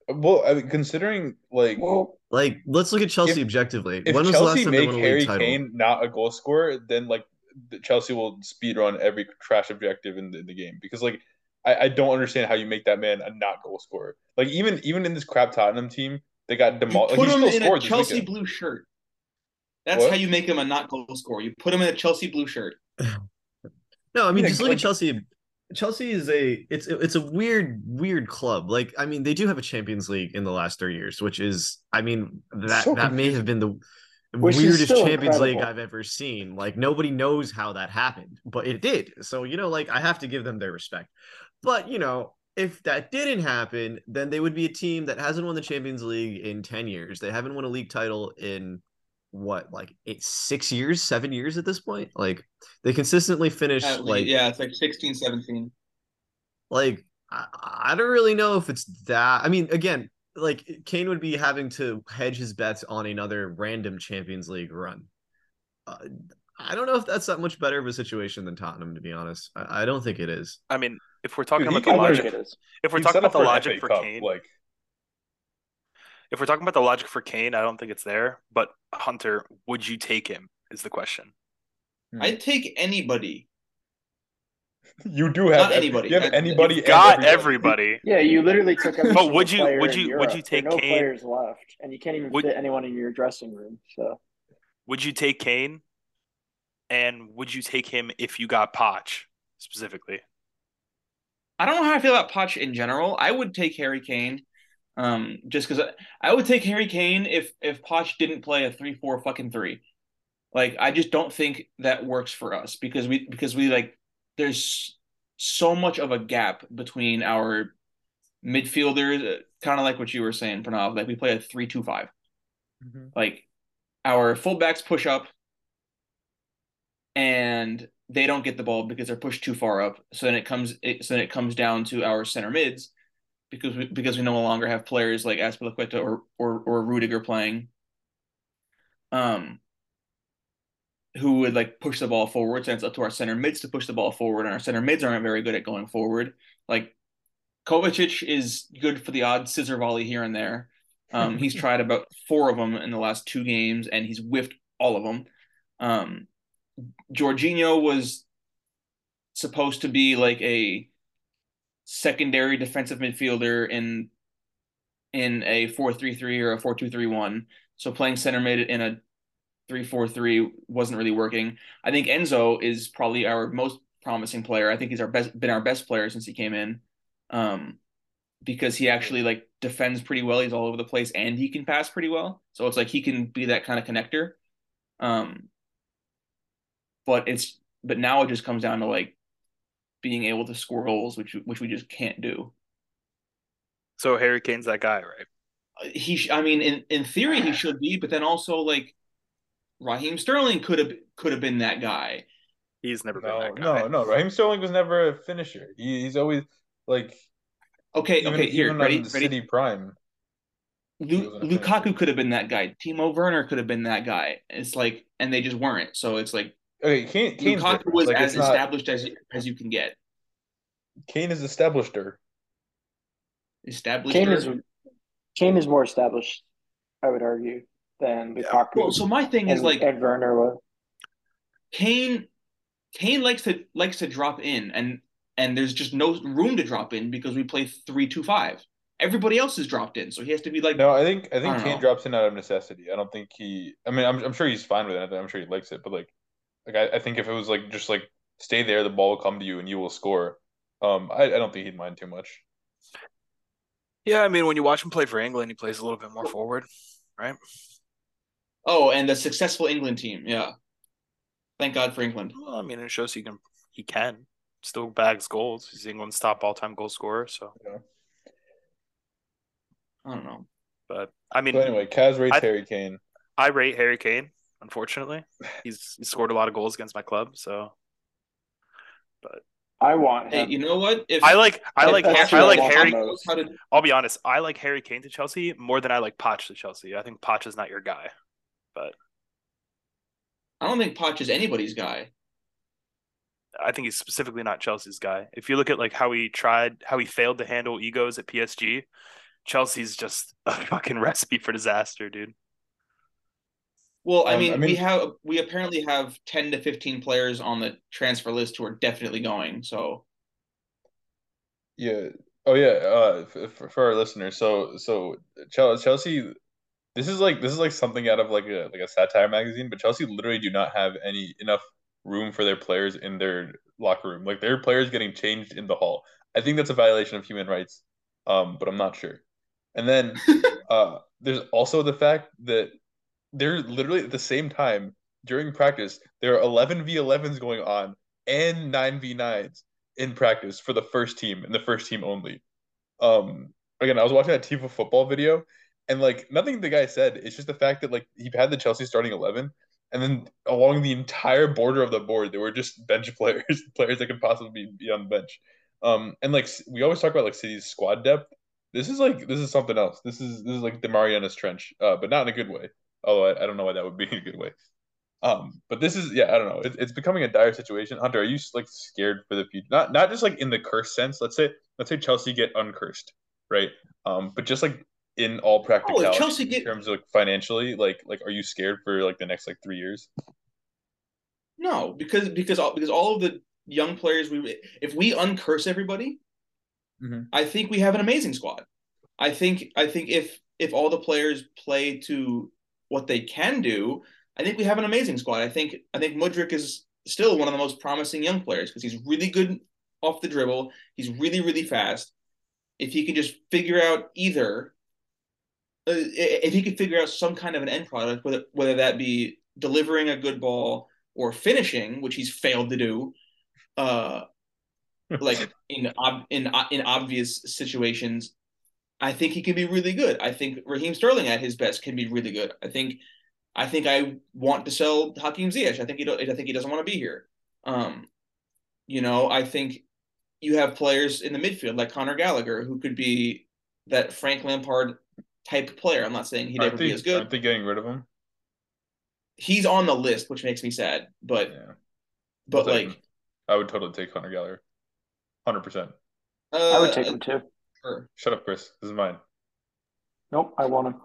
Well, I mean, considering like Well, Like, let's look at Chelsea If- objectively. if when was the last Chelsea time they make won a Harry title? Kane not a goal scorer, then like the- Chelsea will speed run every trash objective in the, in the game because like I, I don't understand how you make that man a not goal scorer. Like even even in this crap Tottenham team, they got You demolished. put Like, him he still in a Chelsea weekend. blue shirt. That's What? how you make him a not goal scorer. You put him in a Chelsea blue shirt. No, I mean Yeah, just look like- at Chelsea. Chelsea is a it's it's a weird weird club. Like I mean they do have a Champions League in the last three years, which is I mean that So that may have been the Which weirdest still Champions League. I've ever seen. Like nobody knows how that happened, but it did. So you know, like I have to give them their respect. But you know, if that didn't happen, then they would be a team that hasn't won the Champions League in ten years. They haven't won a league title in what like eight, six years, seven years at this point. Like they consistently finish At like yeah, it's like 16, 17. like I, I don't really know if it's that. I mean, again, like Kane would be having to hedge his bets on another random Champions League run. Uh, I don't know if that's that much better of a situation than Tottenham, to be honest. I, I don't think it is. I mean, if we're talking Dude, about the logic, it is. if we're He'd talking about the an logic FA for Cup, Kane, like if we're talking about the logic for Kane, I don't think it's there. But Hunter, would you take him? Is the question. I'd take anybody. You do have Not anybody. You have anybody. You've got everybody. everybody. Yeah, you literally took every But would you- would in you- would Europe. you There are take no Kane? players left, and you can't even Would- fit anyone in your dressing room. So would you take Kane? And would you take him if you got Poch specifically? I don't know how I feel about Poch in general. I would take Harry Kane, um, just because I, I would take Harry Kane if if Poch didn't play a three four fucking three. Like I just don't think that works for us because we because we like there's so much of a gap between our midfielders, kind of like what you were saying, Pranav. Like we play a three two five. Like our fullbacks push up and they don't get the ball because they're pushed too far up. So then it comes it, so then it comes down to our center mids because we because we no longer have players like Azpilicueta or or or Rudiger playing. Um who would like push the ball forward. So it's up to our center mids to push the ball forward, and our center mids aren't very good at going forward. Like Kovacic is good for the odd scissor volley here and there. Um, he's tried about four of them in the last two games, and he's whiffed all of them. Um, Jorginho was supposed to be like a secondary defensive midfielder in in a 4-3-3 or a 4-2-3-1. So playing center mid in a 3-4-3 wasn't really working. I think Enzo is probably our most promising player. I think he's our best been our best player since he came in. Um, because he actually like defends pretty well. He's all over the place and he can pass pretty well. So it's like he can be that kind of connector. Um, but it's but now it just comes down to like being able to score goals, which which we just can't do. So Harry Kane's that guy, right? He, I mean, in in theory he should be, but then also like Raheem Sterling could have could have been that guy. He's never No, been that guy. no, no. Raheem Sterling was never a finisher. He, he's always like Okay, even, okay, here, even ready, on ready. City Prime. Lu- wasn't Lukaku could have been that guy. Timo Werner could have been that guy. It's like, and they just weren't. So it's like Okay, Kane, Kane's Lukaku different. was Like, as not- established as as you can get. Kane is established her. Established. Kane is Kane is more established, I would argue, than Lukaku. Well, so my thing is like and Werner was. Kane. Kane likes to likes to drop in, and and there's just no room to drop in because we play three two five. Everybody else is dropped in, so he has to be like. No, I think I think I Kane know. drops in out of necessity. I don't think he. I mean, I'm I'm sure he's fine with it. I'm sure he likes it. But like, like I, I think if it was like just like stay there, the ball will come to you and you will score. Um, I, I don't think he'd mind too much. Yeah, I mean, when you watch him play for England, he plays a little bit more forward, right? Oh, and the successful England team, yeah. Thank God for England. Well, I mean, it shows he can he can still bags goals. He's England's top all time goal scorer. So, I don't know. but I mean, So anyway, Kaz rates I- Harry Kane. I rate Harry Kane. Unfortunately, he's he scored a lot of goals against my club. So, but I want Hey, you know what? If I like I like that's I like Harry. how to I'll be honest. I like Harry Kane to Chelsea more than I like Poch to Chelsea. I think Poch is not your guy, but I don't think Poch is anybody's guy. I think he's specifically not Chelsea's guy. If you look at like how he tried, how he failed to handle egos at PSG, Chelsea's just a fucking recipe for disaster, dude. Well, I Um, mean, we have we apparently have ten to fifteen players on the transfer list who are definitely going. So Yeah. Oh yeah. Uh, for, for our listeners, so so Chel- Chelsea, this is like this is like something out of like a like a satire magazine, but Chelsea literally do not have any enough room for their players in their locker room. Like their players getting changed in the hall. I think that's a violation of human rights. Um, but I'm not sure. And then uh, there's also the fact that they're literally at the same time during practice there are 11 v 11s going on and 9 v 9s in practice for the first team and the first team only. Um, again, I was watching that Tifo Football video, and like nothing the guy said. It's just the fact that like he had the Chelsea starting eleven, and then along the entire border of the board, there were just bench players, players that could possibly be, on the bench. Um, and like we always talk about like City's squad depth. This is like this is something else. This is this is like the Marianas Trench, uh, but not in a good way. Although I, I don't know why that would be in a good way. Um, but this is yeah, I don't know. It, it's becoming a dire situation. Hunter, are you like scared for the future? Not not just like in the curse sense. Let's say let's say Chelsea get uncursed, right? Um, but just like in all practicality, Chelsea in terms of like financially, like like are you scared for like the next like three years? no, because because all because all of the young players we if we uncurse everybody, Mhm. I think we have an amazing squad. I think I think if if all the players play to what they can do, I think we have an amazing squad. I think I think Mudryk is still one of the most promising young players because he's really good off the dribble. He's really really fast. If he can just figure out either, if he could figure out some kind of an end product, whether whether that be delivering a good ball or finishing, which he's failed to do, uh, like in ob- in in obvious situations, I think he can be really good. I think Raheem Sterling at his best can be really good. I think I think I want to sell Hakim Ziyech. I think he don't, I think he doesn't want to be here. Um, you know, I think you have players in the midfield like Conor Gallagher who could be that Frank Lampard type player. I'm not saying he'd Aren't ever they, be as good. aren't they getting rid of him? He's on the list, which makes me sad. But Yeah. but I'll like. I would totally take Conor Gallagher. Hundred percent. uh, I would take him too. sure. Shut up, Chris. This is mine. Nope, I want him.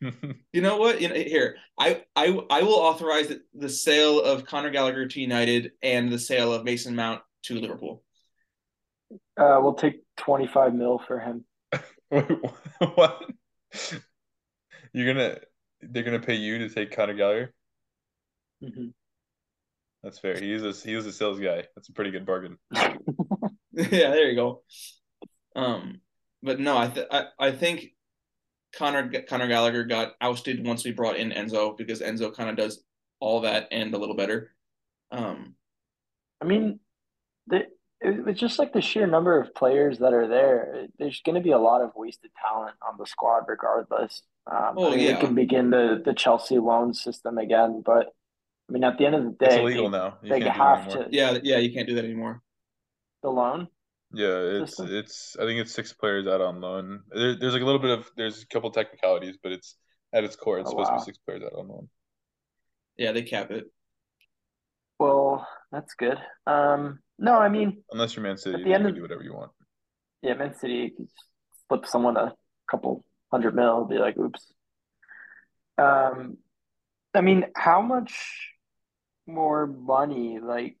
You know what? You know, here I I I will authorize the, the sale of Conor Gallagher to United and the sale of Mason Mount to Liverpool. Uh, we'll take 25 mil for him. Wait, what? You're gonna? They're gonna pay you to take Conor Gallagher? Mhm. That's fair. He is a he was a sales guy. That's a pretty good bargain. yeah, there you go. Um, but no, I th- I, I think Conor Conor Gallagher got ousted once we brought in Enzo because Enzo kind of does all that and a little better. Um, I mean, the, it, it's just like the sheer number of players that are there. There's going to be a lot of wasted talent on the squad, regardless. Um, Oh, I mean, yeah. we can begin the the Chelsea loan system again, but I mean, at the end of the day, It's they- illegal now. You they can't do that have to yeah, yeah, you can't do that anymore. the loan. Yeah, it's System? it's. I think it's six players out on loan. There, there's like a little bit of there's a couple technicalities, but it's at its core, it's Oh, supposed to be six players out on loan. Yeah, they cap it. Well, that's good. Um, no, I mean, Unless you're Man City, at the end you of- can do whatever you want. yeah, Man City flip someone a couple hundred mil, be like, oops. Um, I mean, how much more money, like,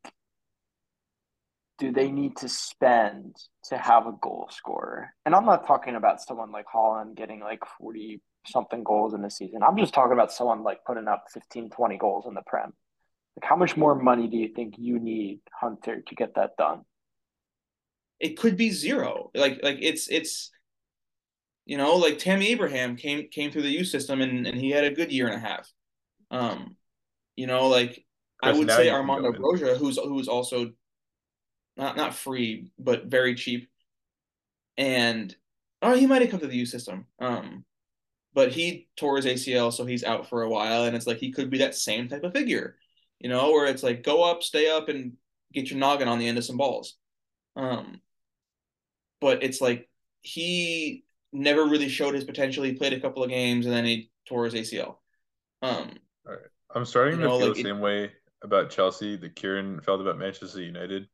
do they need to spend to have a goal scorer? And I'm not talking about someone like Haaland getting like 40 something goals in a season. I'm just talking about someone like putting up 15, 20 goals in the Prem. Like, how much more money do you think you need, Hunter, to get that done? It could be zero. Like like it's it's you know like Tammy Abraham came came through the U system and and he had a good year and a half. Um, you know like I would say Armando go. Broja, who's who's also not not free but very cheap, and oh he might have come to the U system. Um, but he tore his ACL, so he's out for a while, and it's like he could be that same type of figure, you know, where it's like go up, stay up, and get your noggin on the end of some balls. Um, but it's like he never really showed his potential. He played a couple of games and then he tore his ACL. Um, I'm starting to know, feel like the it- same way about Chelsea that Kiran felt about Manchester United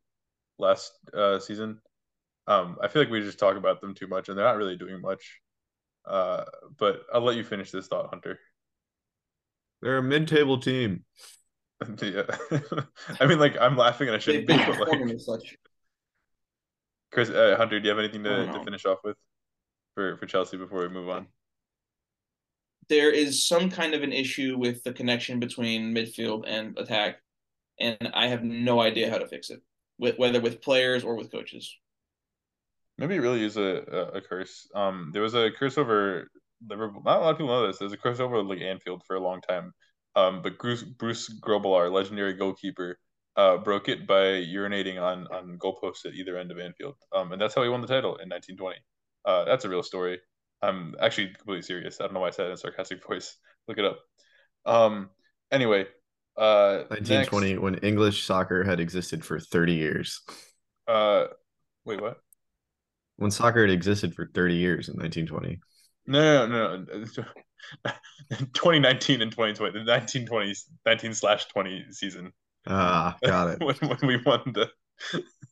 last uh, season. Um, I feel like we just talk about them too much, and they're not really doing much. Uh, but I'll let you finish this thought, Hunter. They're a mid-table team. Yeah. I mean, like I'm laughing and I shouldn't be, but like such. Chris, uh, Hunter, do you have anything to, don't to finish off with for for Chelsea before we move on? There is some kind of an issue with the connection between midfield and attack, and I have no idea how to fix it, with, whether with players or with coaches. Maybe it really is a, a, a curse. Um, there was a curse over Liverpool. Not a lot of people know this. There's a curse over like Anfield for a long time. Um, but Bruce Bruce Grobbelaar, legendary goalkeeper, uh, broke it by urinating on on goalposts at either end of Anfield. Um, and that's how he won the title in 1920. Uh, that's a real story. I'm actually completely serious. I don't know why I said it in a sarcastic voice. Look it up. Um, anyway, uh, 1920, when English soccer had existed for 30 years. Uh, wait, what? When soccer had existed for 30 years in 1920. No, no, no, no. 2019 and 2020, the 1920 19 slash 20 season. Ah, got it. when, when we won the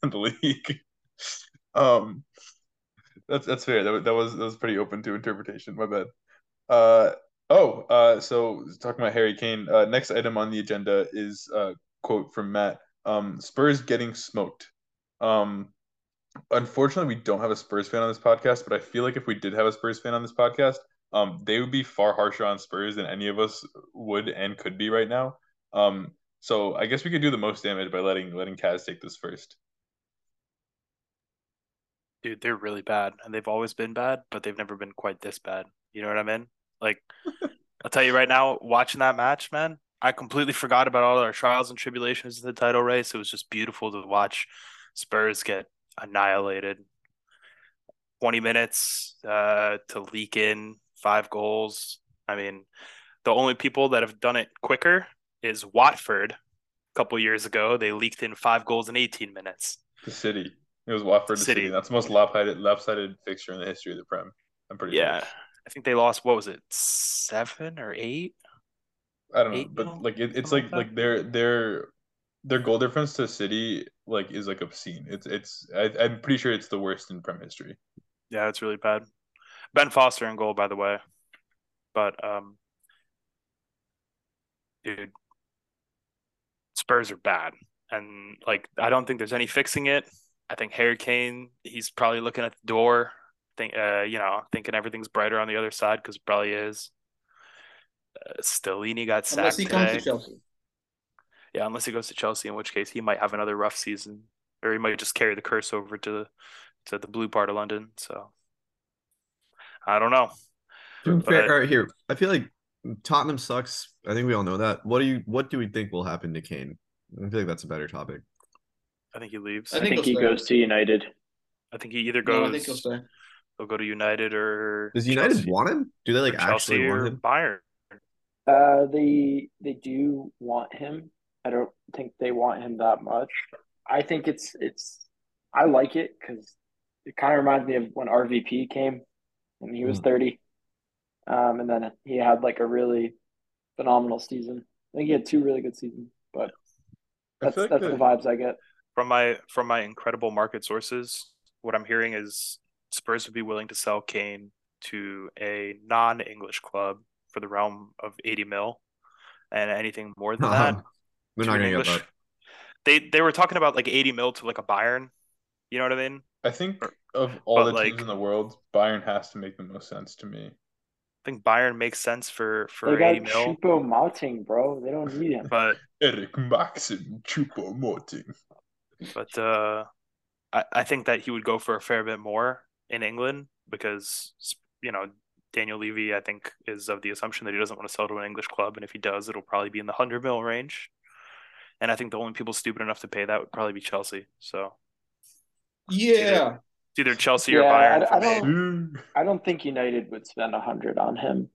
the league. Um, that's that's fair. That, that was that was pretty open to interpretation. My bad. Uh oh. Uh, so talking about Harry Kane. Uh, next item on the agenda is a quote from Matt. Um, Spurs getting smoked. Um, unfortunately, we don't have a Spurs fan on this podcast, but I feel like if we did have a Spurs fan on this podcast, um, they would be far harsher on Spurs than any of us would and could be right now. Um, so I guess we could do the most damage by letting letting Kaz take this first. Dude, they're really bad, and they've always been bad, but they've never been quite this bad. You know what I mean? Like, I'll tell you right now, watching that match, man, I completely forgot about all our trials and tribulations in the title race. It was just beautiful to watch Spurs get annihilated. 20 minutes uh, to leak in five goals. I mean, the only people that have done it quicker is Watford. A couple years ago, they leaked in five goals in 18 minutes. The City. It was Watford the City. City. That's the most lopsided lopsided fixture in the history of the Prem. I'm pretty Yeah, sure. I think they lost. What was it, seven or eight? I don't know, Eight but nil? like it, it's like like like their their their goal difference to City like is like obscene. It's it's I, I'm pretty sure it's the worst in Prem history. Yeah, it's really bad. Ben Foster in goal, by the way. But um, dude, Spurs are bad, and like I don't think there's any fixing it. I think Harry Kane, he's probably looking at the door, think uh, you know, thinking everything's brighter on the other side because probably is. Uh, Stellini got sacked Unless he comes to Chelsea. Yeah, unless he goes to Chelsea, in which case he might have another rough season, or he might just carry the curse over to to the blue part of London. So I don't know. To be But- fair, all right, here. I feel like Tottenham sucks. I think we all know that. What do you what do we think will happen to Kane? I feel like that's a better topic. I think he leaves. I I think think he stay. goes to United. I think he either No, goes. I think he'll stay. He'll go to United or Does United Chelsea, want him? Do they like or Chelsea actually want or him? Bayern. Uh, they they do want him. I don't think they want him that much. I think it's it's. I like it because it kind of reminds me of when RVP came, and he was Hmm. thirty, um, and then he had like a really phenomenal season. I think he had two really good seasons, but that's like that's the- the vibes I get. From my from my incredible market sources, what I'm hearing is Spurs would be willing to sell Kane to a non-English club for the realm of 80 mil, and anything more than that They're not gonna get that. They they were talking about like 80 mil to like a Bayern. You know what I mean? I think of all But, the like- teams in the world, Bayern has to make the most sense to me. I think Bayern makes sense for They for got 80 mil, Choupo-Moting, bro. They don't need him. but Eric Maxim Choupo-Moting. but uh, I I think that he would go for a fair bit more in England because you know Daniel Levy I think is of the assumption that he doesn't want to sell to an English club, and if he does, it'll probably be in the hundred mil range. And I think the only people stupid enough to pay that would probably be Chelsea. So Yeah. It's either Chelsea or Bayern. I- I don't- I don't think United would spend a hundred on him.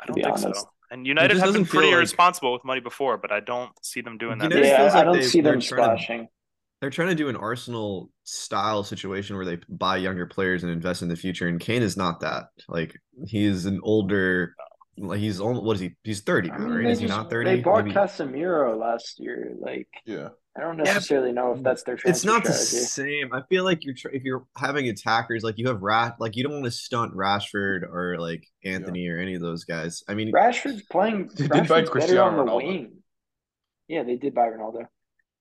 I don't think honest. so. And United just have been pretty like- irresponsible with money before, but I don't see them doing that. United Yeah, feels I don't see them they're to- splashing. They're trying to do an Arsenal style situation where they buy younger players and invest in the future, and Kane is not that. Like he's an older, like he's only what is he? He's thirty I mean, right? they Is he just- not thirty? They bought Maybe- Casemiro last year. Like Yeah. I don't Yeah, necessarily know if that's their transfer It's not the same. I feel like you're tr- if you're having attackers like you have Rat, like you don't want to stunt Rashford or like Antony or any of those guys. I mean, Rashford's playing. They did buy Cristiano on the Ronaldo. wing. Yeah, they did buy Ronaldo.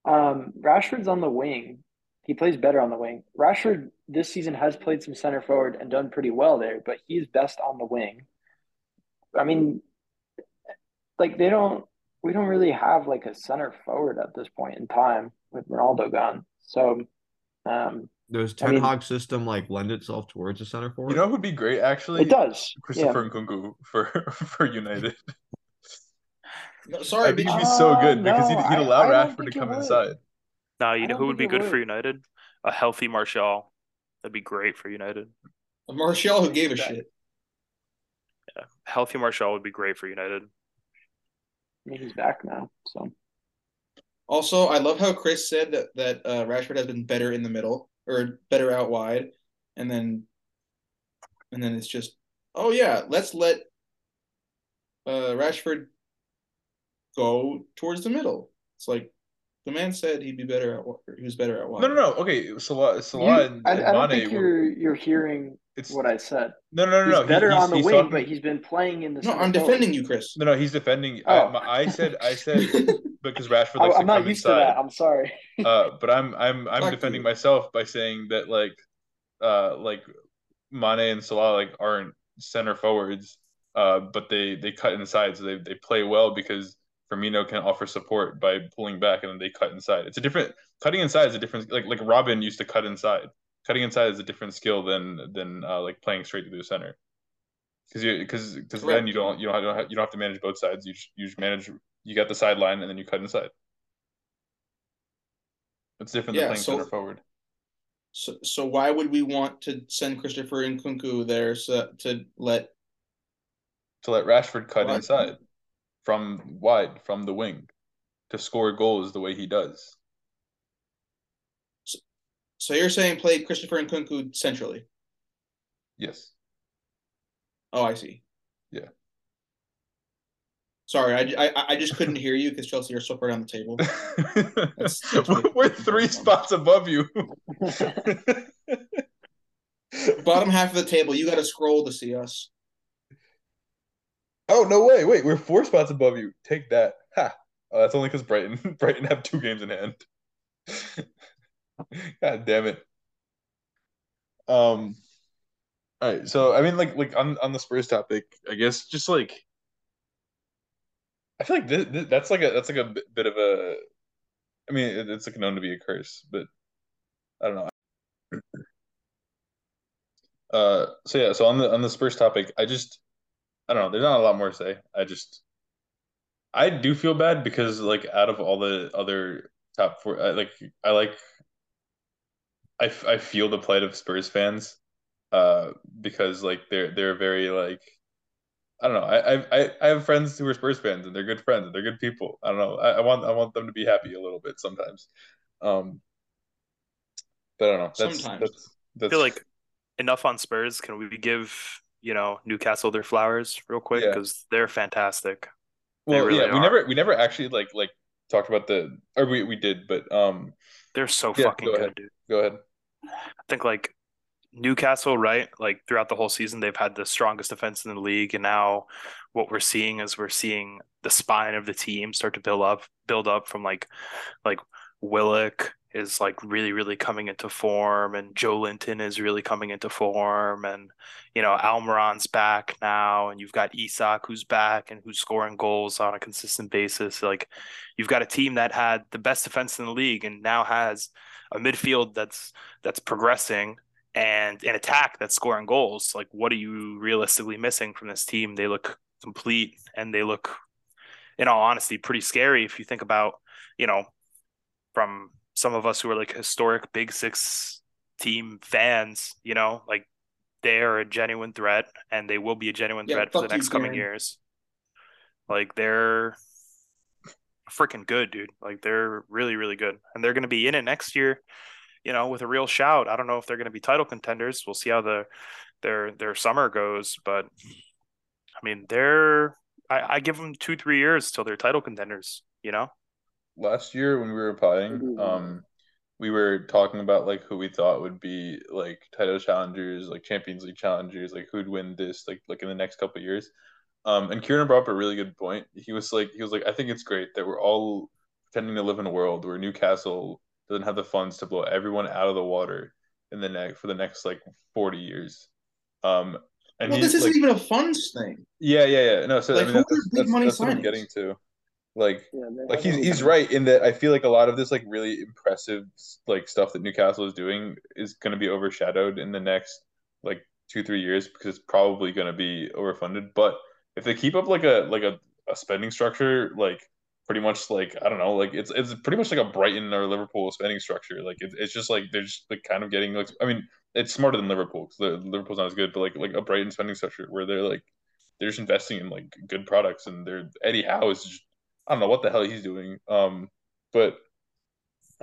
Um, Rashford's on the wing. He plays better on the wing. Rashford this season has played some center forward and done pretty well there, but he's best on the wing. I mean, like they don't. We don't really have like a center forward at this point in time with Ronaldo gone. So, um, does I Ten mean- Hag system like lend itself towards a center forward? You know who'd be great actually? it does. Yeah. Christopher Nkunku for for United. No, I think but he'd you, be so Uh, good because he'd, he'd allow I don't Rashford to come inside. No, you know who would be it good for. United? A healthy Martial. That'd be great for United. A Martial who gave a shit. Yeah. Healthy Martial would be great for United. I mean, he's back now. So Also, I love how Chris said that that uh, Rashford has been better in the middle or better out wide, and then and then it's just oh yeah, let's let uh, Rashford go towards the middle. It's like the man said he'd be better at wi- He was better at wide. No, no, no. Okay, Salah, Salah You- and, I, and I don't Mane think you're you're hearing It's what I said. no, no, no, He's no. He- better he's- on the he's wing, talking- but he's been playing in the. No, center I'm forward. defending you, Chris. No, no, he's defending. Oh. I, my- I said, I said because Rashford I, likes I'm to not come used to that. I'm sorry. Uh, but I'm, I'm, I'm Fuck defending you. myself by saying that like, uh, like Mane and Salah like aren't center forwards. uh, but they they cut inside, so they they play well because Firmino can offer support by pulling back, and then they cut inside. It's a different cutting inside is a different like like Robin used to cut inside. Cutting inside is a different skill than than uh, like playing straight through the center. Because you because because then you don't you don't have, you don't have to manage both sides. You just, you just manage you got the sideline and then you cut inside. It's different Yeah, than playing so- center forward. So, so why would we want to send Christopher Nkunku there so, to let To let Rashford cut inside from wide from the wing to score goals the way he does. So you're saying play Christopher Nkunku centrally? Yes. Oh, I see. Yeah. Sorry, I, I, I just couldn't hear you because Chelsea are so far down the table. That's- that's We're- We're three spots above you. Bottom half of the table, you got to scroll to see us. Oh no way! Wait, we're four spots above you. Take that. Ha! Oh, that's only because Brighton Brighton have two games in hand. God damn it. Um. All right, so I mean, like, like on on the Spurs topic, I guess just like I feel like that's like a that's like a bit, bit of a. I mean, it, it's like known to be a curse, but I don't know. Uh, so yeah, so on the on the Spurs topic, I just I don't know. There's not a lot more to say. I just I do feel bad because like out of all the other top four, I, like I like I, f- I feel the plight of Spurs fans, uh, because like they're they're very like I don't know. I I I have friends who are Spurs fans and they're good friends and they're good people. I don't know. I, I want I want them to be happy a little bit sometimes. Um, but I don't know. That's Sometimes. that's I feel like enough on Spurs. Can we give you know Newcastle their flowers real quick Yeah. because they're fantastic. They well really yeah. We are. never we never actually like like talked about the or we we did, but um They're so Yeah, fucking go good, ahead. dude. go ahead. I think like Newcastle, right? Like throughout the whole season, they've had the strongest defense in the league, and now what we're seeing is we're seeing the spine of the team start to build up, build up from like like Willock is like really, really coming into form, and Joelinton is really coming into form, and you know Almiron's back now, and you've got Isak who's back and who's scoring goals on a consistent basis. Like you've got a team that had the best defense in the league, and now has a midfield that's that's progressing and an attack that's scoring goals. Like, what are you realistically missing from this team? They look complete and they look, in all honesty, pretty scary if you think about, you know, from some of us who are like historic Big Six team fans, you know, like they are a genuine threat and they will be a genuine Yeah, threat for the fuck you, next coming years. Like, they're freaking good, dude. Like, they're really, really good. And they're going to be in it next year you know, with a real shout. I don't know if they're going to be title contenders. We'll see how the their their summer goes, but I mean, they're I, I give them two three years till they're title contenders. You know, last year when we were potting, um, we were talking about like who we thought would be like title challengers, like Champions League challengers, like who'd win this, like like in the next couple of years. Um, and Kiran brought up a really good point. He was like, he was like, I think it's great that we're all pretending to live in a world where Newcastle doesn't have the funds to blow everyone out of the water in the next for the next like forty years. Um, and well, this isn't like, even a funds thing. yeah, yeah, yeah. No, so Like, I mean, that's, big that's, money that's what I'm getting to. Like, Yeah, like he's he's right in that I feel like a lot of this like really impressive like stuff that Newcastle is doing is going to be overshadowed in the next like two three years because it's probably going to be overfunded. But if they keep up like a like a, a spending structure like pretty much like I don't know like it's it's pretty much like a Brighton or Liverpool spending structure. Like it's it's just like they're just like kind of getting like I mean it's smarter than Liverpool because Liverpool's not as good, but like like a Brighton spending structure where they're like they're just investing in like good products and they're Eddie Howe is just I don't know what the hell he's doing. Um, but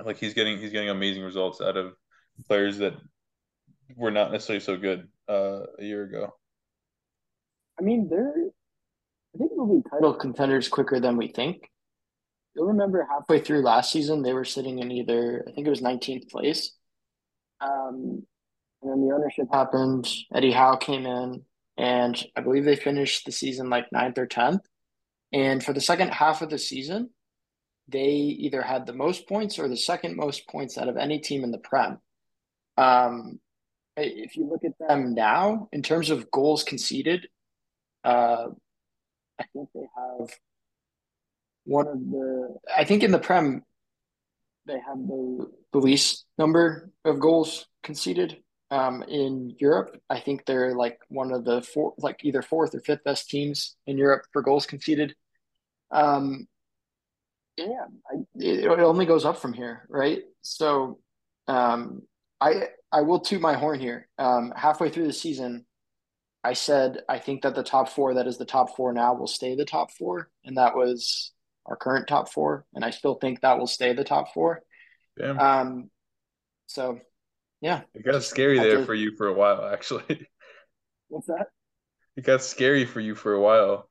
like he's getting he's getting amazing results out of players that were not necessarily so good uh, a year ago. I mean, they're. I think they'll be title contenders quicker than we think. You'll remember halfway through last season, they were sitting in either, I think it was 19th place. Um, and then the ownership happened. Eddie Howe came in, and I believe they finished the season like ninth or 10th. And for the second half of the season, they either had the most points or the second most points out of any team in the Prem. Um, if you look at them now, in terms of goals conceded, Uh, I think they have one of the. I think in the Prem, they have the, the least number of goals conceded. Um, in Europe, I think they're like one of the four, like either fourth or fifth best teams in Europe for goals conceded. Um, yeah, I, it, it only goes up from here, right? So, um, I I will toot my horn here. Um, halfway through the season, I said I think that the top four, that is the top four now, will stay the top four, and that was our current top four, and I still think that will stay the top four. Damn. Um, so yeah, it got scary there did- for you for a while, actually. what's that? It got scary for you for a while.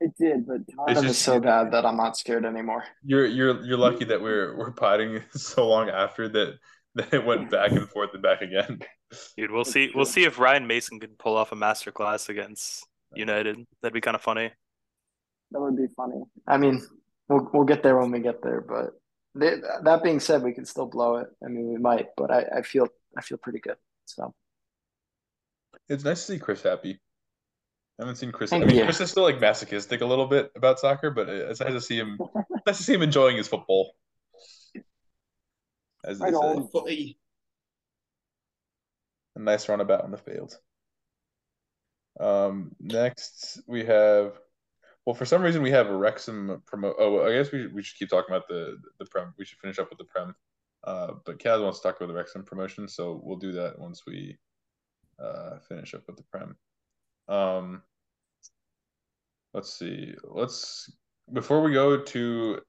It did, but It's Tottenham is just- so bad that I'm not scared anymore. You're you're you're lucky that we're we're potting so long after that that it went back and forth and back again. Dude, we'll see. We'll see if Ryan Mason can pull off a masterclass against United. That'd be kind of funny. That would be funny. I mean, we'll we'll get there when we get there, but th that being said, we could still blow it. I mean, we might, but I, I feel I feel pretty good. So It's nice to see Chris happy. I haven't seen Chris. Thank I mean, you. Chris is still like masochistic a little bit about soccer, but it's nice to see him. nice to see him enjoying his football. As they Right say, on. Footy. a nice runabout on the field. Um, next we have. Well, for some reason we have a Wrexham promote. Oh, I guess we we should keep talking about the the prem. We should finish up with the prem. Uh, but Kaz wants to talk about the Wrexham promotion, so we'll do that once we uh finish up with the prem. Um, let's see. Let's before we go to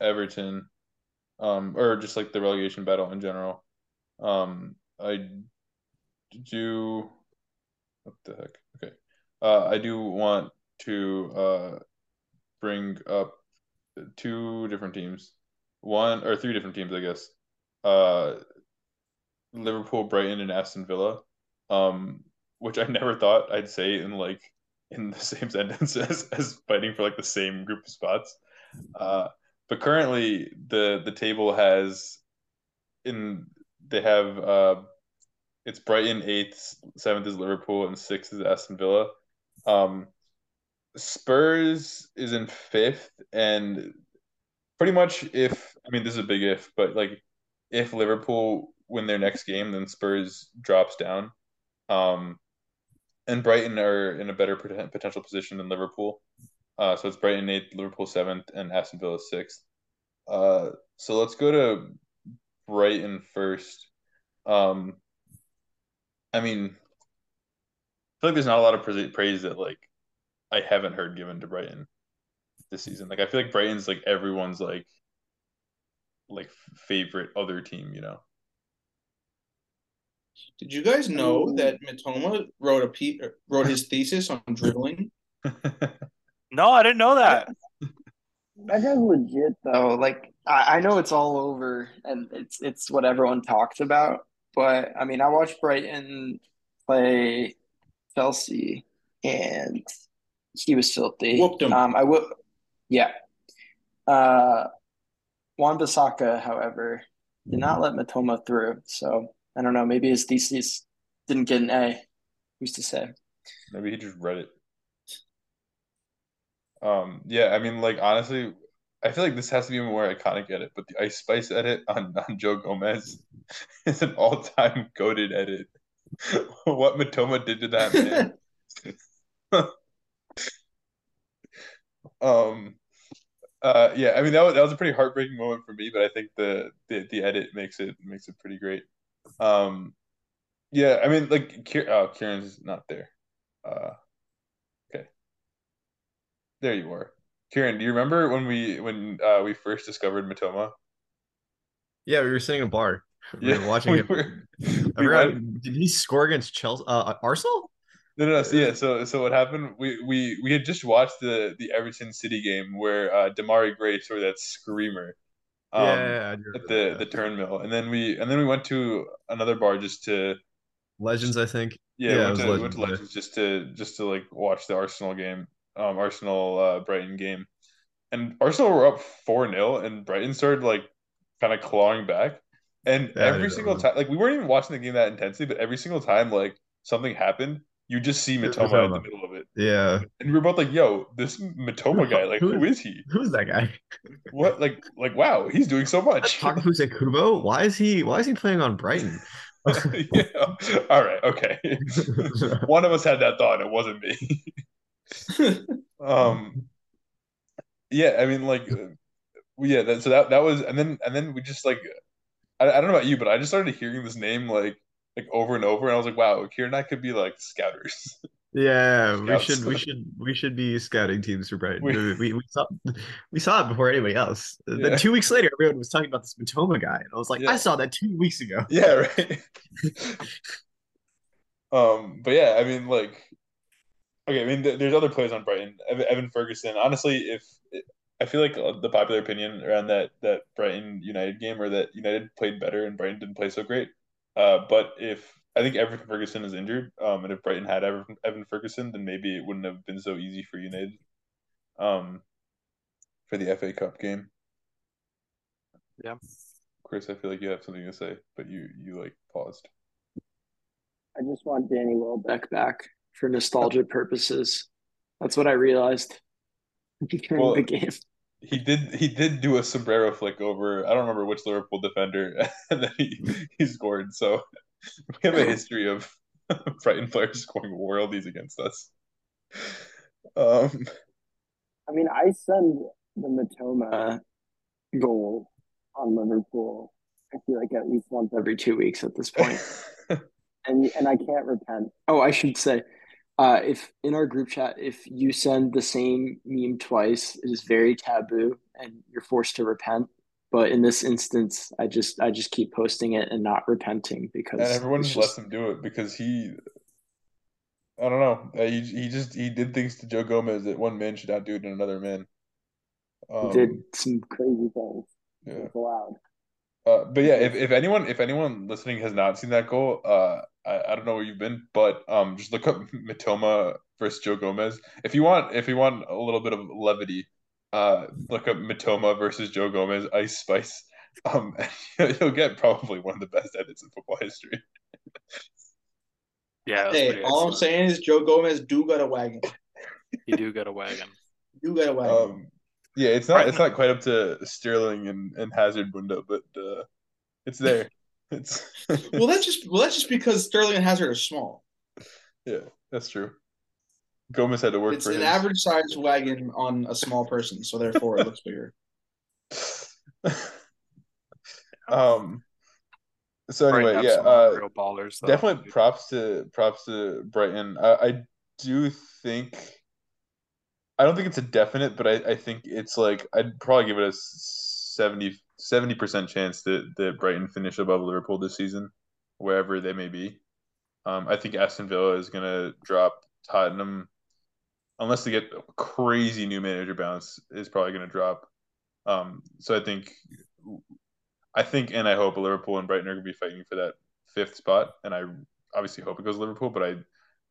Everton, um, or just like the relegation battle in general. Um, I do. What the heck? Okay. Uh, I do want to uh bring up two different teams, one or three different teams, I guess. Uh, Liverpool, Brighton, and Aston Villa. Um, which I never thought I'd say in like in the same sentence as, as fighting for like the same group of spots. Uh, but currently the the table has in they have uh it's Brighton eighth, seventh is Liverpool, and sixth is Aston Villa. Um, Spurs is in fifth, and pretty much if I mean this is a big if, but like if Liverpool win their next game, then Spurs drops down. Um, and Brighton are in a better potential position than Liverpool. Uh, so it's Brighton eighth, Liverpool seventh, and Aston Villa sixth. Uh, so let's go to Brighton first. Um, I mean, I feel like there's not a lot of praise- that like I haven't heard given to Brighton this season. Like I feel like Brighton's like everyone's like like favorite other team, you know. Did you guys know that Mitoma wrote a pe- wrote his thesis on dribbling? No, I didn't know that. That guy's legit though. Like I, I know it's all over and it's it's what everyone talks about, but I mean I watched Brighton play Chelsea and he was filthy. Whooped him. Um I would yeah. Uh Wan-Bissaka, however, did not let Mitoma through. So I don't know, maybe his thesis didn't get an A. Who's to say? Maybe he just read it. Um, yeah, I mean, like honestly, I feel like this has to be a more iconic edit, but the Ice Spice edit on, on Joe Gomez is an all-time goaded edit. what Mitoma did to that man. um, uh, yeah, I mean that was that was a pretty heartbreaking moment for me, but I think the the, the edit makes it makes it pretty great. Um, yeah, I mean like Kier, oh, Kiran's not there. Uh, okay, there you are, Kiran. Do you remember when we when uh, we first discovered Mitoma? Yeah, we were sitting in a bar. We Yeah, were watching we it. were- I we forgot, did he score against Chelsea? Uh, Arsenal? No, no, no. So, yeah. So, so what happened? We, we, we had just watched the the Everton City game where uh, Demarai Gray scored that screamer, um, yeah, at the that. the turn mill, and then we and then we went to another bar just to Legends, I think. yeah, Yeah, we went to, Legends, went to. Legends just to just to like watch the Arsenal game, um, Arsenal uh, Brighton game, and Arsenal were up four 0 and Brighton started like kind of clawing back, and Yeah, every single time, like we weren't even watching the game that intensely, but every single time like something happened, you just see Mitoma in the middle. Yeah. And we were both like, "Yo, this Mitoma guy, like, Who who is he? Who's that guy? What, like, like, wow, he's doing so much." Takefusa Kubo? Why is he why is he playing on Brighton? yeah. All right. Okay. One of us had that thought. It wasn't me. um. Yeah. I mean, like, yeah. That, so that that was, and then and then we just like, I, I don't know about you, but I just started hearing this name like like over and over, and I was like, wow, Kiran and I could be like scouters. Yeah, we should we should we should be scouting teams for Brighton. We- We, we, saw we saw it before anybody else. Yeah. Then two weeks later, everyone was talking about this Mitoma guy, and I was like, Yeah. I saw that two weeks ago. Yeah, right. um, but yeah, I mean, like, okay, I mean, th- there's other players on Brighton. Ev- Evan Ferguson. Honestly, if I feel like uh, the popular opinion around that that Brighton United game, or that United played better and Brighton didn't play so great. Uh, but if I think Evan Ferguson is injured, um, and if Brighton had Evan, Evan Ferguson, then maybe it wouldn't have been so easy for United, um, for the FA Cup game. Yeah. Chris, I feel like you have something to say, but you you like paused. I just want Danny Welbeck back for nostalgia purposes. That's what I realized during Well, the game. He did he did do a sombrero flick over I don't remember which Liverpool defender and then he, he scored. So we have a history of Brighton players scoring worldies against us. Um I mean, I send the Mitoma goal on Liverpool. I feel like at least once every two weeks at this point, and and I can't repent. Oh, I should say, uh, if in our group chat, if you send the same meme twice, it is very taboo, and you're forced to repent. But in this instance, I just I just keep posting it and not repenting because and everyone just lets him do it because he I don't know. Uh, He he just he did things to Joe Gomez that one man should not do to another man. Um, did some crazy things. yeah. Allowed. Uh, but yeah, if, if anyone if anyone listening has not seen that goal, uh, I, I don't know where you've been, but um, just look up Mitoma versus Joe Gomez. If you want if you want a little bit of levity, uh, look up Mitoma versus Joe Gomez Ice Spice. Um, you'll get probably one of the best edits in football history. Yeah, Hey, pretty all I'm saying is Joe Gomez do got a wagon. You do get a wagon. Do got a wagon. Um, yeah, it's not it's not quite up to Sterling and, and Hazard window, but uh, it's there. It's well, that's just well, that's just because Sterling and Hazard are small. yeah, that's true. Gomez had to work for. It's for an his. average sized wagon on a small person, so therefore it looks bigger. um. So anyway, have yeah, uh, real ballers. Though. definitely props to props to Brighton. I, I do think I don't think it's a definite, but I, I think it's like I'd probably give it a 70 percent chance that that Brighton finish above Liverpool this season, wherever they may be. Um, I think Aston Villa is gonna drop Tottenham, unless they get a crazy new manager bounce, is probably gonna drop. Um, so I think, I think, and I hope Liverpool and Brighton are gonna be fighting for that fifth spot, and I obviously hope it goes Liverpool, but I,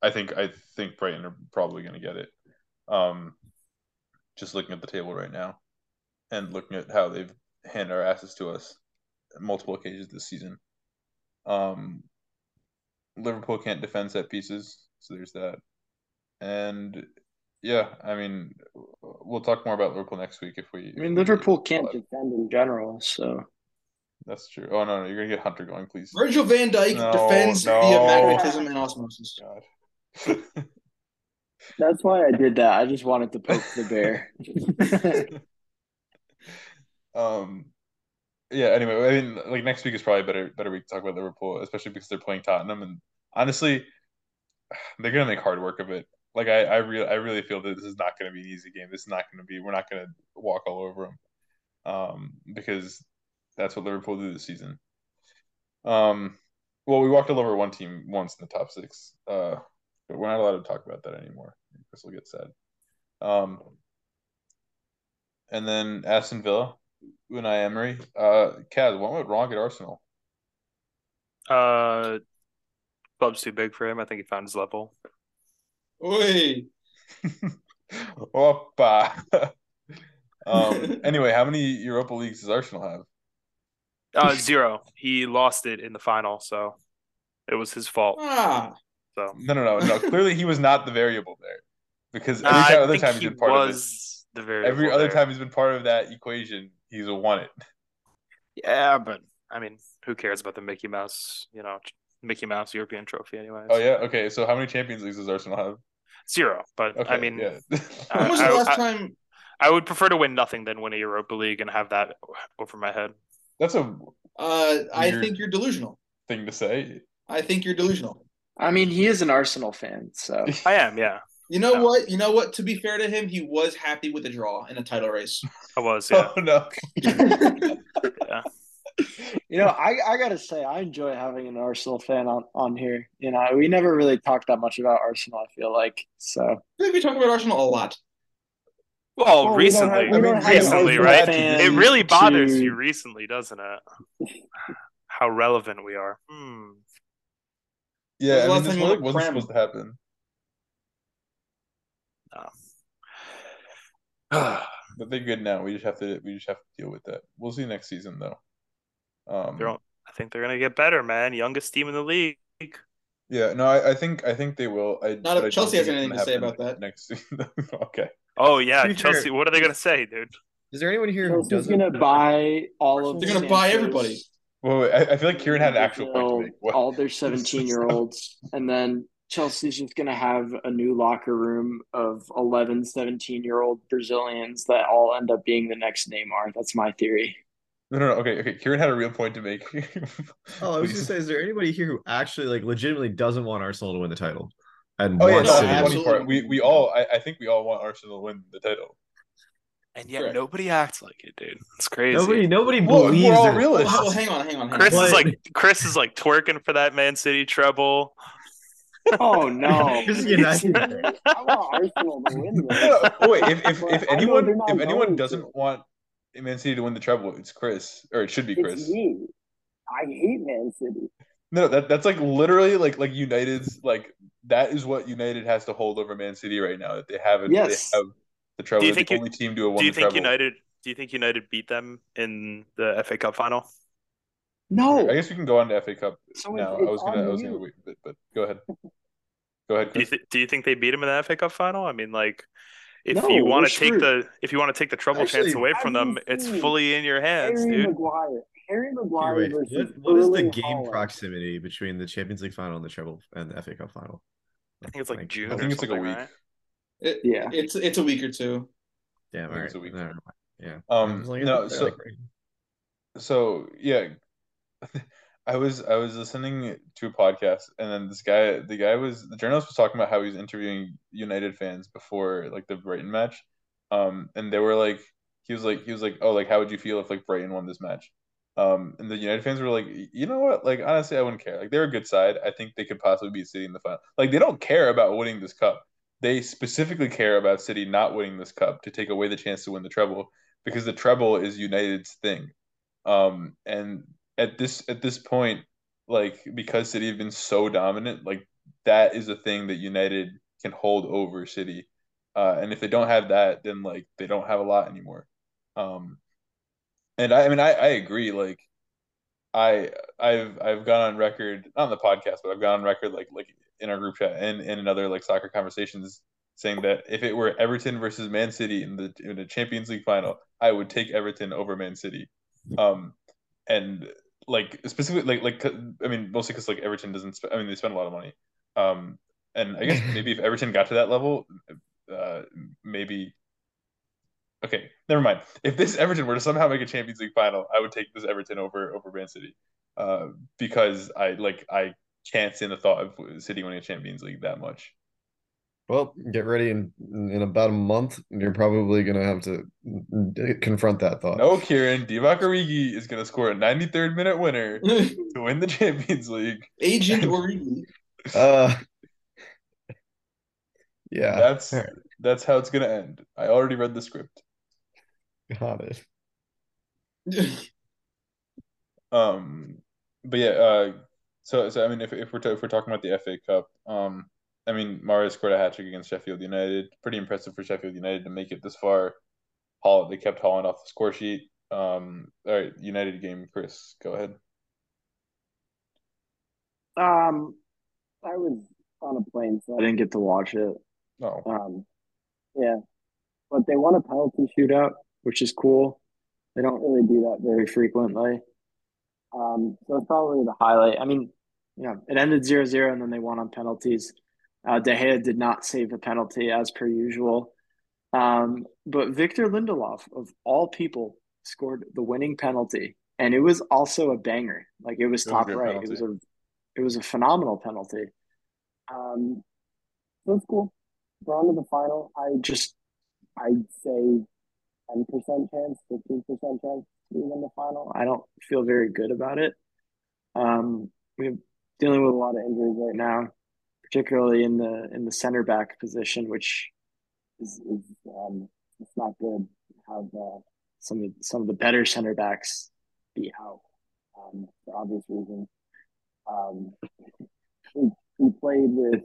I think I think Brighton are probably gonna get it. Um, just looking at the table right now, and looking at how they've handed our asses to us multiple occasions this season. Um, Liverpool can't defend set pieces, so there's that. And yeah, I mean, we'll talk more about Liverpool next week if we. I mean, Liverpool can't defend in general, so That's true. Oh no, no, you're gonna get Hunter going, please. Virgil van Dijk No, defends no. via magnetism and osmosis. God. that's why I did that. I just wanted to poke the bear. um, yeah. Anyway, I mean, like next week is probably a better better week to talk about Liverpool, especially because they're playing Tottenham, and honestly, they're gonna make hard work of it. Like I, I really, I really feel that this is not gonna be an easy game. This is not gonna be. We're not gonna walk all over them, um, because that's what Liverpool do this season. Um, well, we walked all over one team once in the top six. Uh, but we're not allowed to talk about that anymore. Chris will get sad. Um, and then Aston Villa, Unai Emery. Uh, Kaz, what went wrong at Arsenal? Uh, club's too big for him. I think he found his level. Oi. Opa. um. Anyway, how many Europa leagues does Arsenal have? Uh, zero. He lost it in the final, so it was his fault. Ah. So No, no, no, no. Clearly, he was not the variable there. because Nah, every time, other time he's he been part of it. was the variable Every other there. time he's been part of that equation, he's won it. Yeah, but I mean, who cares about the Mickey Mouse? You know, Mickey Mouse European Trophy, anyways. Oh yeah, okay. So how many Champions Leagues does Arsenal have? zero. But Okay, I mean, yeah. I- When was the last I- time? I would prefer to win nothing than win a Europa League and have that over my head. That's a Uh, I think you're delusional. thing to say. I think you're delusional. I mean, he is an Arsenal fan, so I am, yeah. You know No. what? You know what? To be fair to him, he was happy with the draw in a title race. I was, yeah. Oh no. yeah. You know, I I gotta say, I enjoy having an Arsenal fan on on here. You know, we never really talked that much about Arsenal. I feel like so. I think we talk about Arsenal a lot. Well, Well, we have- recently, we don't have recently, right? It really bothers to- you recently, doesn't it? How relevant we are. Hmm. Yeah, I mean last this time wasn't, went wasn't supposed to happen. No. But they're good now. We just have to we just have to deal with that. We'll see next season though. Um They're all- I think they're gonna get better, man. Youngest team in the league. yeah, no, I, I think I think they will. I, Not if I Chelsea has anything gonna say about that. next season. okay. Oh yeah, To be fair- Chelsea. What are they gonna say, dude? Is there anyone here who Chelsea's doesn't? gonna buy all of. They're gonna buy everybody. Well, wait, I, I feel like Kiran had an actual point to make. What? all their 17 year olds and then chelsea's just going to have a new locker room of 11 17 year old brazilians that all end up being the next neymar that's my theory No, no, no. Okay, okay. Kiran had a real point to make. Oh, I was Please. gonna say, is there anybody here who actually like legitimately doesn't want Arsenal to win the title? And Oh yeah, no, City the to win? We we all I, I think we all want Arsenal to win the title. And yet Correct. nobody acts like it, dude. It's crazy. Nobody, nobody Well, we're all realists. Well, hang on, hang on, hang Chris on. is like Chris is like twerking for that Man City treble. oh no Chris is United. i want arsenal to win No, this no, oh, wait, if if, if anyone if anyone doesn't to. want Man City to win the treble, it's Chris, or it should be it's Chris. me i hate man city No, that that's like literally like like United's like that is what United has to hold over Man City right now. That they haven't. Yes. They have the treble. Do you think the you- only team to have won Do you the think treble. United? Do you think United beat them in the FA Cup final? no I guess we can go on to FA Cup So now. I was gonna I on was gonna wait, but, but go ahead. Go ahead, Do you Chris. th- do you think they beat them in the FA Cup final? I mean, like, if No, you want to take the if you want to take the treble Actually, chance away from them, it's fully in your hands, harry dude. maguire harry Here, maguire wait, versus what, what is the game Haaland. proximity between the Champions League final and the treble and the FA Cup final? I think it's like June. I or think it's like a week. right? It- Yeah. it's it's a week or two. Damn, I all think right. it's a week. Never mind. Yeah. Um, As long as no, so- like- so yeah i was i was listening to a podcast and then this guy the guy was the journalist was talking about how he was interviewing united fans before like the brighton match. Um and they were like he was like he was like oh like how would you feel if like brighton won this match? Um and the united fans were like you know what? Like honestly i wouldn't care. Like they're a good side. I think they could possibly be city in the final like they don't care about winning this cup. They specifically care about city not winning this cup to take away the chance to win the treble because the treble is united's thing. Um, and at this at this point, like because City have been so dominant, like that is a thing that United can hold over City. Uh, and if they don't have that, then like they don't have a lot anymore. Um, and I, I mean, I, I agree. Like, I I've I've gone on record not on the podcast, but I've gone on record like like in our group chat and, in another like soccer conversations saying that if it were Everton versus Man City in the in the Champions League final, I would take Everton over Man City. Um, and like specifically like like I mean mostly because like Everton doesn't. Sp- I mean they spend a lot of money. Um, and I guess maybe if Everton got to that level, uh, maybe. Okay, never mind. If this Everton were to somehow make a Champions League final, I would take this Everton over over Man City, uh, because I like I can't stand the thought of City winning a Champions League that much. Well, get ready in in about a month. You're probably gonna have to confront that thought. No, Kiran Divock Origi is going to score a 93rd minute winner to win the Champions League. Agent Origi. Uh, yeah, That's that's how it's going to end. I already read the script. got it. Um, but yeah, uh, so so I mean, if if we're if we're talking about the FA Cup, um, I mean, Mario scored a hat trick against Sheffield United. Pretty impressive for Sheffield United to make it this far. Haul, they kept hauling off the score sheet. Um, all right, United game, Chris, go ahead. Um, I was on a plane, so I didn't get to watch it. Oh, Um, Yeah, but they won a penalty shootout, which is cool. They don't really do that very frequently. Um, so it's probably the highlight. I mean, you know, it ended 0-0 and then they won on penalties. Uh, De Gea did not save a penalty as per usual. Um, but Victor Lindelof, of all people, scored the winning penalty, and it was also a banger. Like it was It was top good right. penalty. It was a it was a phenomenal penalty. Um, so it's cool. We're on to the final. I just I'd say ten percent chance, fifteen percent chance to win the final. I don't feel very good about it. Um, we're dealing with a lot of injuries right now, particularly in the in the center back position, which is, is um, it's not good. To have uh, some of some of the better center backs be out um, for obvious reasons. Um, we, we played with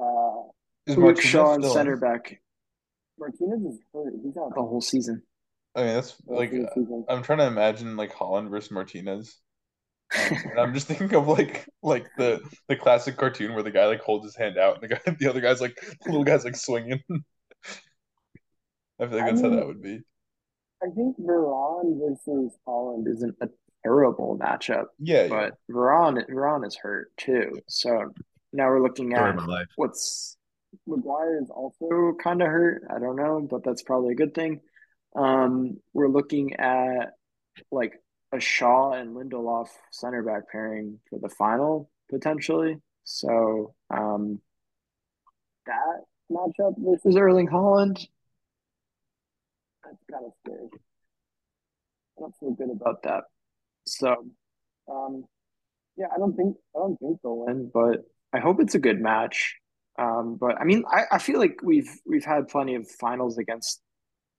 uh, Is Luke Shaw and in? center back. Martinez is hurt. He's out the whole season. I mean, that's like. I'm trying to imagine like Haaland versus Martinez. Um, and I'm just thinking of like like the the classic cartoon where the guy like holds his hand out and the guy the other guy's like the little guy's like swinging. I feel like I that's how that would be. I think Varane versus Haaland isn't a terrible matchup, Yeah, yeah. but Varane Varane is hurt too. So now we're looking at my life. what's Maguire is also kind of hurt. I don't know, but that's probably a good thing. Um, we're looking at like a Shaw and Lindelof center back pairing for the final potentially. So um, that matchup versus Erling Haaland, that's kind of scary. I don't feel good about that. So, um, yeah, I don't think I don't think they'll win, but I hope it's a good match. Um, but I mean, I, I feel like we've we've had plenty of finals against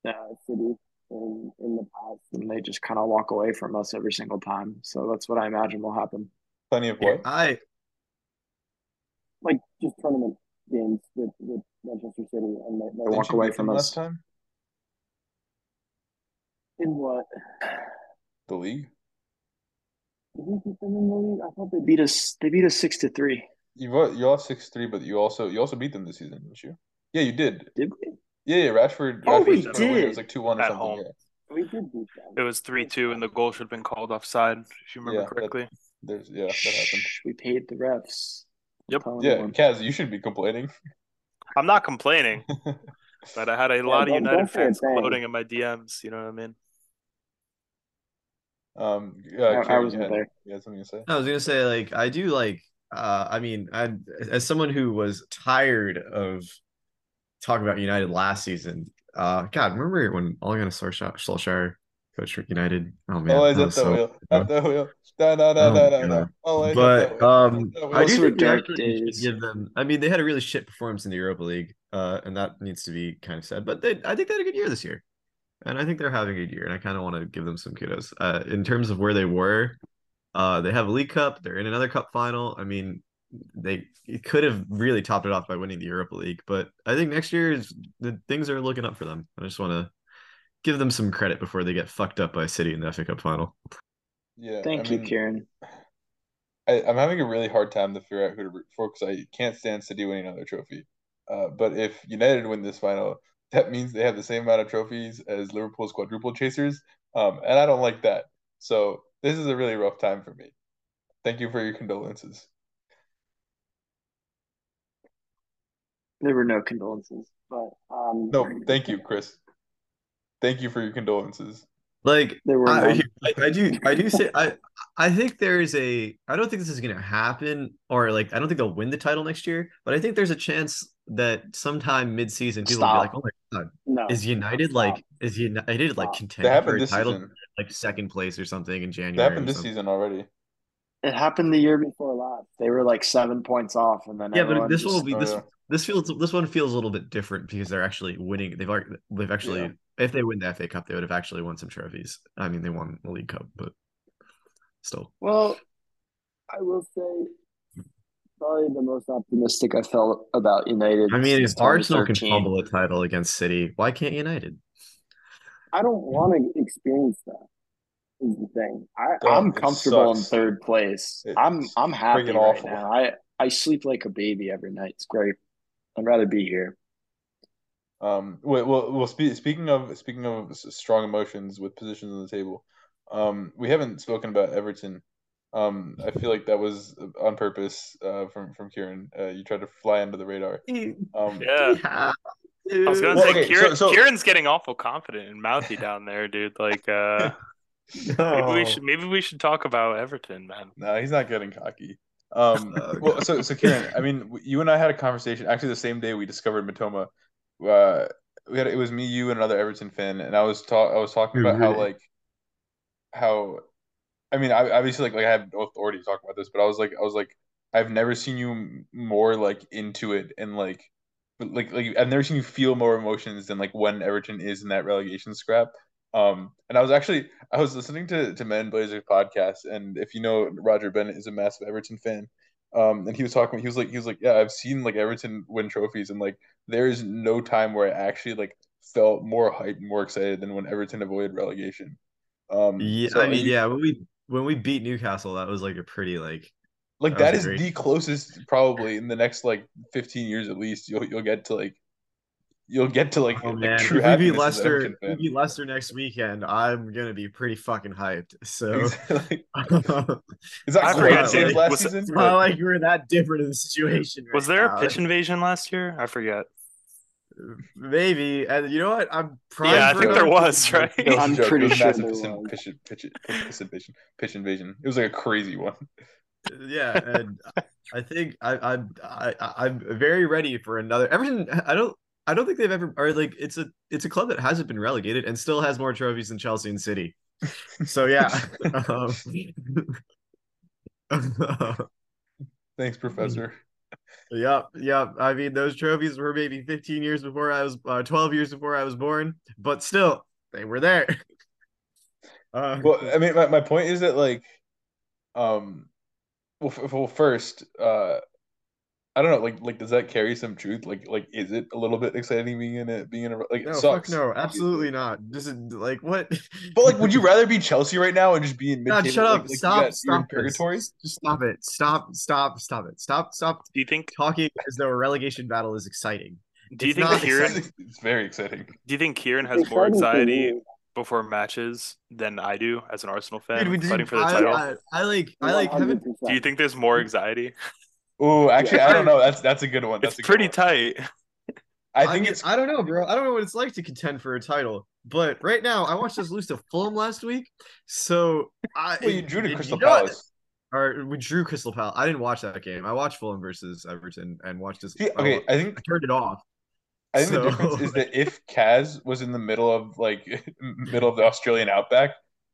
uh, City in in the past, and they just kind of walk away from us every single time. So that's what I imagine will happen. Plenty of what? I Like just tournament games with with Manchester City, and they, they walk away from us. last time? In what? The league? Did we beat them in the league? I thought they beat us. They beat us six to three. You vo- you lost six three, but you also you also beat them this season, didn't you? Yeah, you did. Did we? Yeah, yeah. Rashford. Oh, Rashford we scored a win. It was like two one or At something. home. Yeah. We did beat them. It was three two, and the goal should have been called offside, if you remember Yeah, that- correctly. There's yeah, that happened. We paid the refs. Yep. Yeah, everyone. Kaz, you should be complaining. I'm not complaining, but I had a lot of United don't say a fans thing. gloating in my DMs. You know what I mean? Um, I- uh, I Kiran, you wasn't had, there. you had something to say? I was gonna say like I do like uh I mean I as someone who was tired of talking about United last season. Uh God, remember when Ole Gunnar Solskjaer, Solskjaer coached United? Oh man, Always that at the so- wheel. At the wheel. Da, da, da, Oh da, da, da. But um, At I do think dark actually days. give them. I mean, they had a really shit performance in the Europa League, uh, and that needs to be kind of said. But they, I think they had a good year this year, and I think they're having a good year, and I kind of want to give them some kudos. Uh, in terms of where they were, uh, they have a League Cup. They're in another Cup final. I mean, they could have really topped it off by winning the Europa League, but I think next year is the things are looking up for them. I just want to give them some credit before they get fucked up by City in the FA Cup final. Yeah, Thank I you, mean, Kiran. I, I'm having a really hard time to figure out who to root for because I can't stand City winning another trophy. Uh, but if United win this final, that means they have the same amount of trophies as Liverpool's quadruple chasers, um, and I don't like that. So this is a really rough time for me. Thank you for your condolences. There were no condolences, but um, No, thank you, Chris. Thank you for your condolences. Like there were I. I, I do I do say I I think there is a I don't think this is gonna happen or like I don't think they'll win the title next year, but I think there's a chance that sometime mid season people will be like, oh my god, No, is United Stop. like is United like Stop. contending for a title season. like second place or something in January? That happened this something? season already. It happened the year before last. They were like seven points off, and then Yeah, but this one will be this this feels this one feels a little bit different because they're actually winning. They've already they've actually Yeah. if they win the FA Cup, they would have actually won some trophies. I mean, they won the League Cup, but still. Well, I will say probably the most optimistic I felt about United. I mean, if Arsenal can 2013. fumble a title against City, why can't United? I don't want to experience that. Is the thing. I, I'm comfortable in third place. It's I'm I'm happy right awful. now. I I sleep like a baby every night. It's great. I'd rather be here. Um, well, well, well spe- speaking of speaking of strong emotions with positions on the table, um, we haven't spoken about Everton. Um, I feel like that was on purpose uh, from from Kiran. Uh, you tried to fly under the radar. Um, Yeah. I was gonna Well, say okay, Kiran, so- so- Kiran's getting awful confident and mouthy down there, dude. Like uh maybe we should maybe we should talk about Everton, man. No, he's not getting cocky. Um, Oh, well, so so Kiran, I mean, you and I had a conversation actually the same day we discovered Mitoma. Uh, we had it was me, you, and another Everton fan, and I was talk I was talking Ooh, about how like how, I mean, I obviously like like I have no authority to talk about this, but I was like I was like I've never seen you more like into it and like like like I've never seen you feel more emotions than like when Everton is in that relegation scrap. Um, and I was actually I was listening to to Men Blazers podcast, and if you know Roger Bennett is a massive Everton fan. Um, and he was talking. He was like, he was like, yeah, I've seen like Everton win trophies, and like there is no time where I actually like felt more hyped, more excited than when Everton avoided relegation. Um, Yeah, so I mean, yeah, when we when we beat Newcastle, that was like a pretty like like That that is great- the closest probably in the next like 15 years at least you'll you'll get to like you'll get to like, oh like man, true if we happiness beat as an Leicester, Everton if we beat Leicester next weekend, I'm gonna be pretty fucking hyped. So Exactly. it's It's not I great forget, saves last Was it- season, not but like we're that different in the situation. Was right there now. a pitch invasion last year? I forget. Maybe, and you know what? I'm primed Yeah, I think there was, right? it was a I'm joke. pretty it was a sure massive there pitch, was. pitch, pitch, pitch, invasion pitch invasion it was like a crazy one yeah, and I think I, I'm I, I- I'm very ready for another. Everton, I don't I don't think they've ever or like it's a it's a club that hasn't been relegated and still has more trophies than Chelsea and City. So yeah. um, thanks professor Yep, yep. I mean, those trophies were maybe 15 years before I was, uh, 12 years before I was born, but still, they were there. Uh, well i mean my, my point is that like um well, f- well first uh I don't know, like, like, does that carry some truth? Like, like, is it a little bit exciting being in it, being in a, like, it no, sucks. fuck no, absolutely not. This is like what? But like, would you rather be Chelsea right now and just be in mid? God, shut up! Like, like, you stop! got- you're in stop! this. purgatory. Just stop it! Stop! Stop! Stop it! Stop! Stop Do you think talking as though a relegation battle is exciting. do you It's think not Kiran exciting. It's very exciting. do you think Kiran has It's more anxiety before matches than I do as an Arsenal fan Dude, fighting for the I, title? I, I like I like 100%. do you think there's more anxiety? Oh, actually, Yeah. I don't know. That's that's a good one. That's It's pretty one. tight. I I think mean, it's I don't know, bro. I don't know what it's like to contend for a title. But right now, I watched us lose to Fulham last week. So I well, you drew to Crystal you know? Palace. Or we drew Crystal Palace. I didn't watch that game. I watched Fulham versus Everton and watched this. See, okay, I think I turned it off. I think So- the difference is that if Kaz was in the middle of like middle of the Australian outback,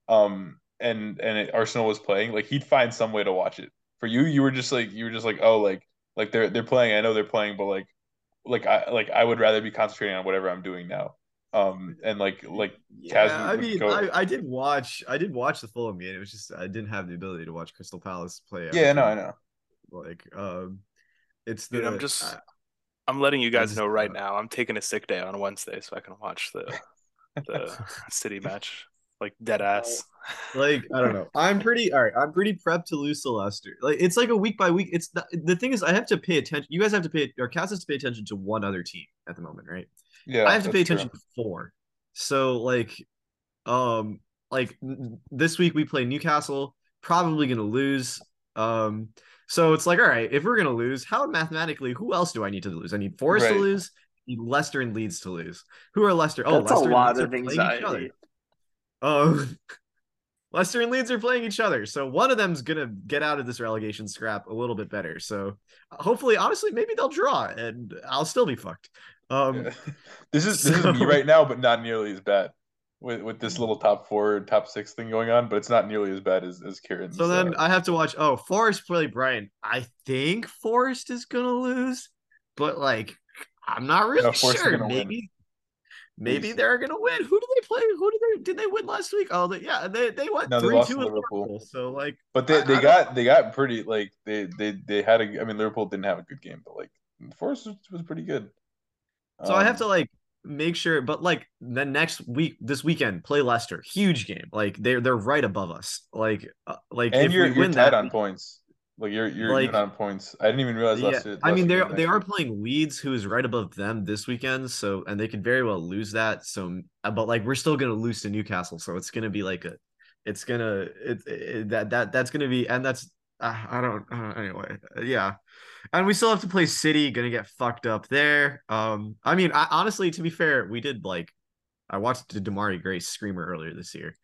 um, and and it, Arsenal was playing, like he'd find some way to watch it. For you, you were just like you were just like, oh, like like they're they're playing. I know they're playing, but like like I like I would rather be concentrating on whatever I'm doing now. Um, and like like Kaz Yeah, I mean, go- I, I did watch. I did watch the Fulham game. It was just I didn't have the ability to watch Crystal Palace play. yeah, no, I know. Like, um, it's the. Dude, I'm just I- I'm letting you guys just, know right uh, now. I'm taking a sick day on Wednesday so I can watch the the city match. Like dead ass. like I don't know. I'm pretty all right. I'm pretty prepped to lose to Leicester. Like it's like a week by week. It's not, the thing is I have to pay attention. You guys have to pay or Kaz has to pay attention to one other team at the moment, right? Yeah, I have to pay that's true. attention to four. So like, um, like this week we play Newcastle. Probably gonna lose. Um, so it's like all right. If we're gonna lose, how mathematically? Who else do I need to lose? I need Forest to lose. Leicester and Leeds to lose. Who are Leicester? Oh, That's a Leicester and lot of playing each other. anxiety. Um, Leicester and Leeds are playing each other, so one of them's gonna get out of this relegation scrap a little bit better. So hopefully, honestly, maybe they'll draw, and I'll still be fucked. Um, Yeah. This is this is me right now, but not nearly as bad with with this little top four, top six thing going on. But it's not nearly as bad as as Kiran's. so then uh, I have to watch. Oh, Forest play Brian. I think Forest is gonna lose, but like I'm not really No, sure. Maybe. Maybe Please. they're gonna win. Who do they play? Who did they did they win last week? Oh, they, yeah, they they won No, three lost two to with Liverpool. Liverpool. So like, but they, I- they I got they got pretty like they they they had a. I mean, Liverpool didn't have a good game, but like Forest was, was pretty good. So I have Um, to like make sure, but like the next week, this weekend, play Leicester, huge game. Like they're they're right above us. Like uh, like and if you're we you're win tied that, on points. Like you're you're Like- on points. I didn't even realize Yeah, Leicester. I mean they they are playing Leeds, who is right above them this weekend. So and they could very well lose that. So, uh, but like we're still gonna lose to Newcastle, so it's gonna be like a, it's gonna it, it that that that's gonna be and that's uh, I don't uh, anyway uh, yeah, and we still have to play City. Gonna get fucked up there. Um, I mean, I, honestly, to be fair, we did like I watched the Demarai Gray screamer earlier this year,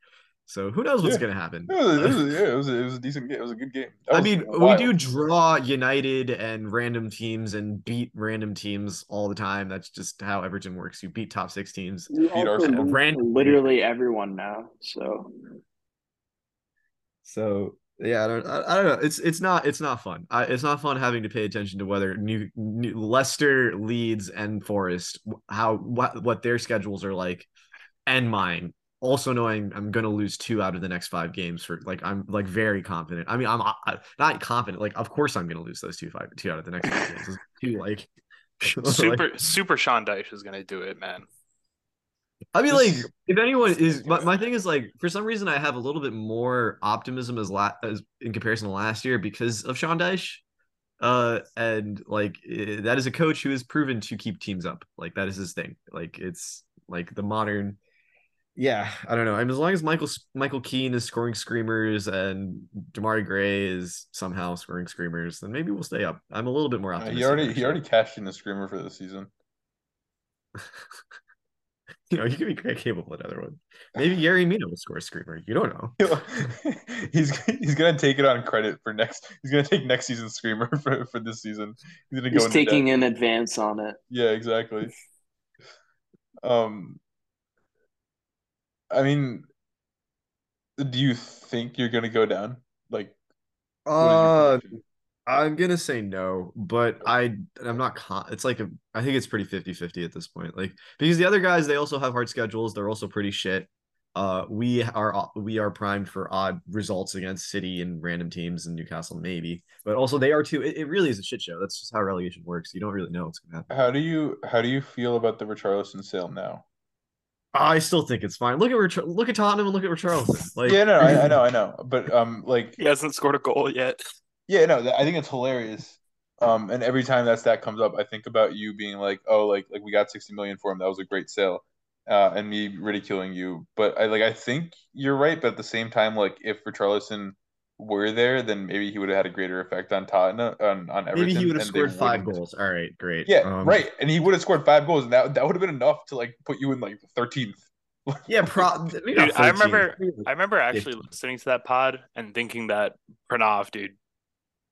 so who knows what's Yeah. gonna happen. It was, it was, yeah, it was, it was a decent game. It was a good game. That I mean, wild. we do draw United and random teams and beat random teams all the time. That's just how Everton works. You beat top six teams. We also Arsenal. beat Random- literally everyone now. So So yeah, I don't, I, I don't know. It's it's not it's not fun. I, it's not fun having to pay attention to whether new, new Leicester, Leeds, and Forest how what what their schedules are like, and mine. Also knowing I'm gonna lose two out of the next five games for like I'm like very confident. I mean I'm I, not confident. Like of course I'm gonna lose those two five two out of the next five games. Two like Super super Sean Dyche is gonna do it, man. I mean, like, if anyone is, my, my thing is like, for some reason, I have a little bit more optimism as la- as in comparison to last year because of Sean Dyche. Uh, and like eh, that is a coach who has proven to keep teams up. Like that is his thing. Like it's like the modern. Yeah, I don't know. I mean, as long as Michael Michael Keane is scoring screamers and Demarai Gray is somehow scoring screamers, then maybe we'll stay up. I'm a little bit more Uh, optimistic. he already he already cashed in the screamer for the season. you know, he could be quite capable of another one. Maybe Yerry Mina will score a screamer. You don't know. he's he's gonna take it on credit for next. He's gonna take next season's screamer for, for this season. He's gonna go he's taking an advance on it. Yeah, exactly. Um, I mean, do you think you're gonna go down? Like, Uh. I'm gonna say no, but I I'm not con- it's like a I think it's pretty 50-50 at this point. Like because the other guys they also have hard schedules, they're also pretty shit. Uh we are we are primed for odd results against City and random teams and Newcastle maybe. But also they are too it, it really is a shit show. That's just how relegation works. You don't really know what's gonna happen. How do you how do you feel about the Richarlison sale now? I still think it's fine. Look at Rich- look at Tottenham and look at Richarlison. Like yeah, no, I, I know, I know, but um, like He hasn't scored a goal yet. Yeah, no, th- I think it's hilarious. Um, and every time that stat comes up, I think about you being like, "Oh, like like we got sixty million for him. That was a great sale," uh, and me ridiculing you. But I like I think you're right. But at the same time, like if Richarlison were there, then maybe he would have had a greater effect on Tottenham on on Everton. maybe he would have scored five goals. All right, great. Yeah, Um, right. And he would have scored five goals, and that that would have been enough to like put you in like thirteenth. Yeah, pro- Dude, I remember I remember actually Fifteen. listening to that pod and thinking that Pranav, dude,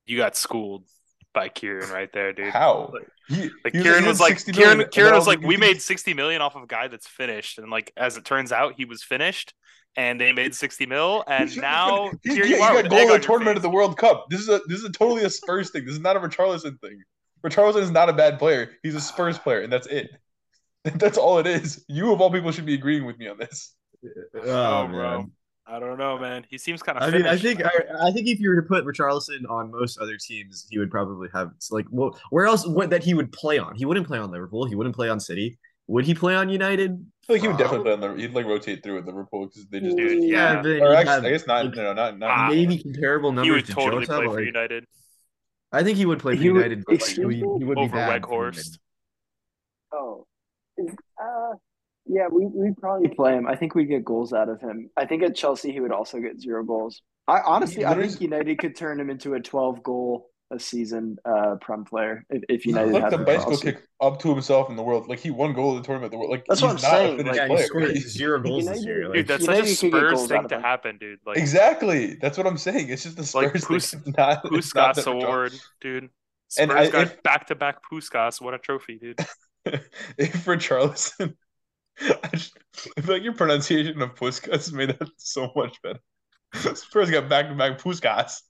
you got schooled by Kiran right there, dude. How? Like, He, like he Kiran was like Kiran Kiran was like we made 60 million off of a guy that's finished and like as it turns out he was finished and they made 60 mil and He- now he, here he, you are got with goal in the tournament face. of the World Cup. This is a this is a totally a Spurs thing. This is not a Richarlison thing. Richarlison is not a bad player. He's a Spurs player, and that's it. That's all it is. You of all people should be agreeing with me on this. Oh, Oh, man. bro. I don't know, man. He seems kind of I mean, I think I, I think if you were to put Richarlison on most other teams, he would probably have like well, where else what that he would play on? He wouldn't play on Liverpool. He wouldn't play on City. Would he play on United? I feel like he would definitely play on the. He'd like rotate through at Liverpool because they just. Dude, Yeah, yeah. but Or actually, have, I guess not. like, no, not not. Ah, maybe comparable numbers he would to totally Jota, play but, for like, United I think he would play for He United. but, like, excuse he, me? he would be over for Weghorst. Oh, uh, yeah, we we probably play him. I think we get goals out of him. I think at Chelsea he would also get zero goals. I honestly, I think United could turn him into a twelve goal a season uh prem player if, if United like had the bicycle Richarlison. kick up to himself in the world. Like he won goal of the tournament. The world. Like That's he's what I'm not saying, a finished Yeah, he scored zero goals this United- year. Dude, that's United such a Spurs goals thing to happen, dude. Like exactly. That's what I'm saying. It's just the Spurs like thing. Pus- It's not, it's not Puskas award, dude. And Spurs I- got back to back Puskas. What a trophy, dude. if for Charleston, I, just, I feel like your pronunciation of Puskas made that so much better. Spurs got back to back Puskas.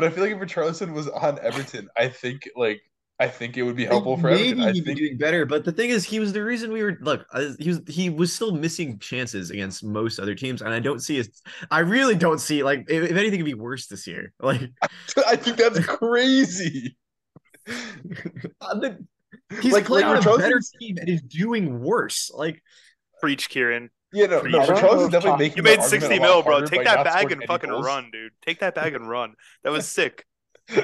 But I feel like if Richarlison was on Everton, I think like I think it would be helpful for maybe Everton. I he'd be think doing better, but the thing is, he was the reason we were look. He was he was still missing chances against most other teams, and I don't see it. I really don't see like if, if anything, it'd be worse this year. Like I think that's crazy. the- he's Like- playing like on a better team and he's doing worse. Like Preach, Kiran. Yeah, no, no. sure. Richarlison's definitely making. You made sixty mil, bro. Take that bag and fucking goals. run, dude. Take that bag and run. That was sick.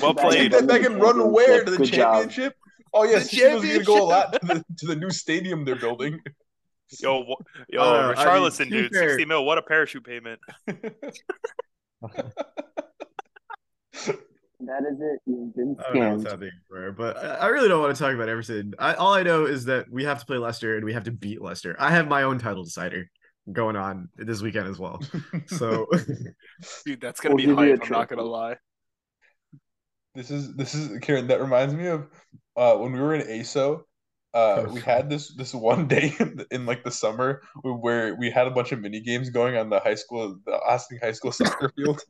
Well played. Take that back and run where to the Good job. championship? Oh yeah, The Sisso's gonna go a lot to the, to the new stadium they're building. Yo, wh- yo, Uh, I mean, Richarlison, dude, fair- sixty mil. What a parachute payment. That is it. You've been I don't know what's scammed. happening everywhere, but I, I really don't want to talk about Everton. I, all I know is that we have to play Leicester and we have to beat Leicester. I have my own title decider going on this weekend as well. So Dude, that's gonna We'll be give hype. I'm not gonna lie. This is this is Kiran. That reminds me of uh, when we were in ASO. Uh, we had this this one day in, in like the summer where we had a bunch of mini games going on the high school, the Austin High School soccer field,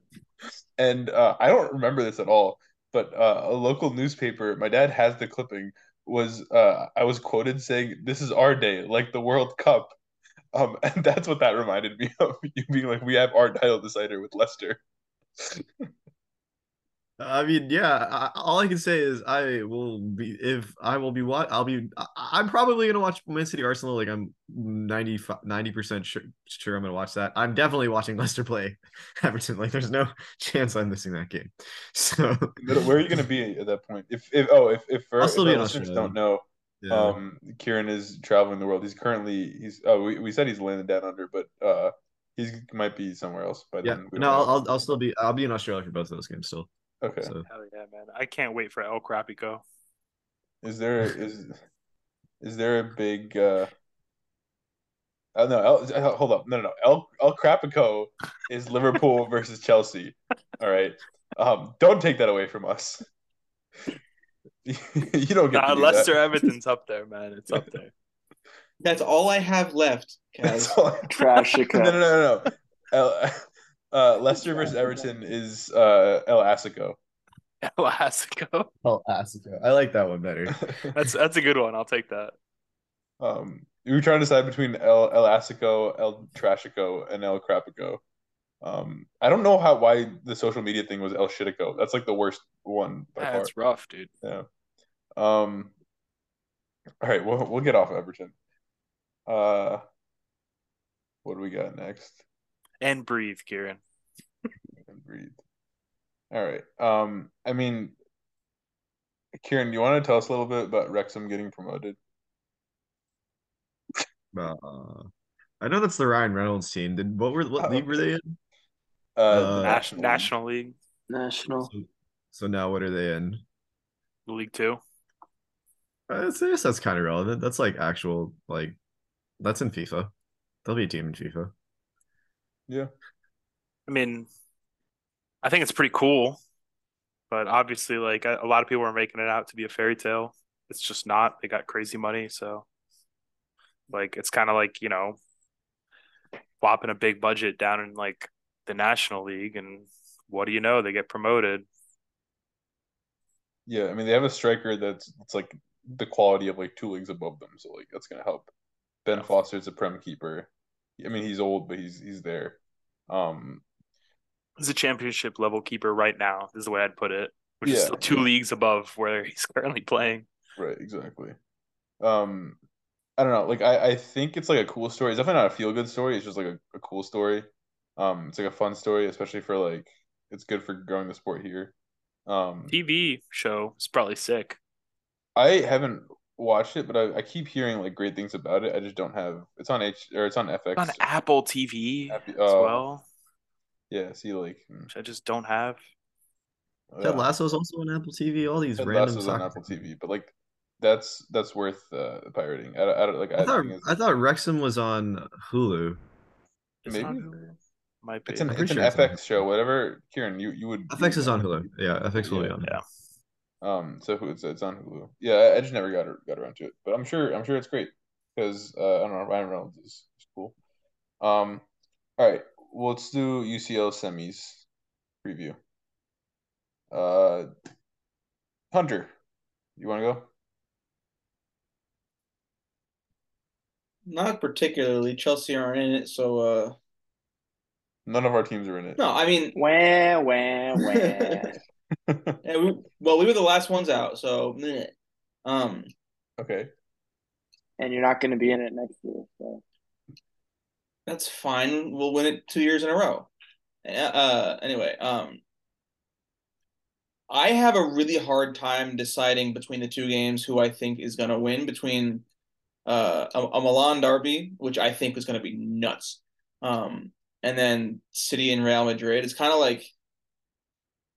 and uh, I don't remember this at all. But uh, a local newspaper, my dad has the clipping. Was uh, I was quoted saying, "This is our day, like the World Cup," um, and that's what that reminded me of. You being like, "We have our title decider with Leicester." I mean, yeah. I, all I can say is I will be if I will be what I'll be. I, I'm probably gonna watch Man City Arsenal. Like I'm 90 percent sure, sure I'm gonna watch that. I'm definitely watching Leicester play Everton. Like there's no chance I'm missing that game. So But Where are you going to be at that point? If, if oh, if if, I'll if still be listeners don't know, yeah. um, Kiran is traveling the world. He's currently he's oh we, we said he's landing down under, but uh, he's might be somewhere else by yeah. then. No, I'll. I'll I'll still be I'll be in Australia for both of those games still. Okay. So Hell yeah, man. I can't wait for El Crapico. Is there is is there a big? uh Oh no! El, El- hold up! No, no, no. El El Crapico is Liverpool versus Chelsea. All right. Um, don't take that away from us. you don't get Nah, to do Leicester that. Everton's up there, man. It's up there. That's all I have left, That's Kaz. all I- Trashica. no, no, no, no. El, uh, Leicester versus Everton is uh, El Asico. El Asico. oh, Asico. I like that one better. That's that's a good one. I'll take that. um, we were trying to decide between El El Asico, El Trashico, and El Crapico. Um, I don't know how why the social media thing was El Shitico. That's like the worst one by far. That's rough, dude. Yeah. Um. All right, we'll we'll get off Everton. Uh, what do we got next? And breathe, Kiran. and breathe. All right. Um, I mean, Kiran, do you want to tell us a little bit about Wrexham getting promoted? Uh, I know that's the Ryan Reynolds team. Did what were what Oh. league were they in? Uh, Uh, National League. National League, National. So, so now what are they in? League Two. Uh, I guess that's kind of relevant. That's like actual like that's in FIFA. There'll be a team in FIFA. Yeah. I mean, I think it's pretty cool, but obviously, like a, lot of people are making it out to be a fairy tale. It's just not. They got crazy money, so like it's kind of like you know, flopping a big budget down in like the National League, and what do you know? They get promoted. Yeah, I mean they have a striker that's it's like the quality of like two leagues above them, so like that's gonna help. Ben Foster's a prem keeper. I mean he's old, but he's he's there. Um, He's a championship level keeper right now. Is the way I'd put it, which is still two leagues above where he's currently playing. right, exactly. Um, I don't know. Like I, I think it's like a cool story. It's definitely not a feel good story. It's just like a, a cool story. Um, it's like a fun story, especially for like it's good for growing the sport here. Um, TV show is probably sick. I haven't watched it, but I, I keep hearing like great things about it. I just don't have. It's on H or it's on FX. on Apple TV Happy- as oh. well, Yeah, see, like hmm, which I just don't have. Ted yeah. is also on Apple TV. All these Ted random Lasso's on Apple TV, but like that's that's worth uh, pirating. I, I, I don't like. I, I thought think I thought Wrexham was on Hulu. Is it on Maybe. Hulu? Might be. it's an it's pretty an sure it's on FX show. Whatever, Kiran, you you would. FX is on Hulu. Yeah, FX will be on. yeah. Um, so who it's it's on Hulu. Yeah, I, I just never got got around to it, but I'm sure I'm sure it's great because uh, I don't know Ryan Reynolds is, is cool. Um, all right, well, let's do UCL semis preview. Uh, Hunter, you want to go? Not particularly. Chelsea aren't in it, so uh None of our teams are in it. no, I mean Wah, wah, wah. yeah, we, well, we were the last ones out, so meh. um Okay. and you're not going to be in it next year. So That's fine. We'll win it two years in a row. Uh, anyway, um, I have a really hard time deciding between the two games who I think is going to win between uh, a, a Milan derby, which I think is going to be nuts, um, and then City and Real Madrid. It's kind of like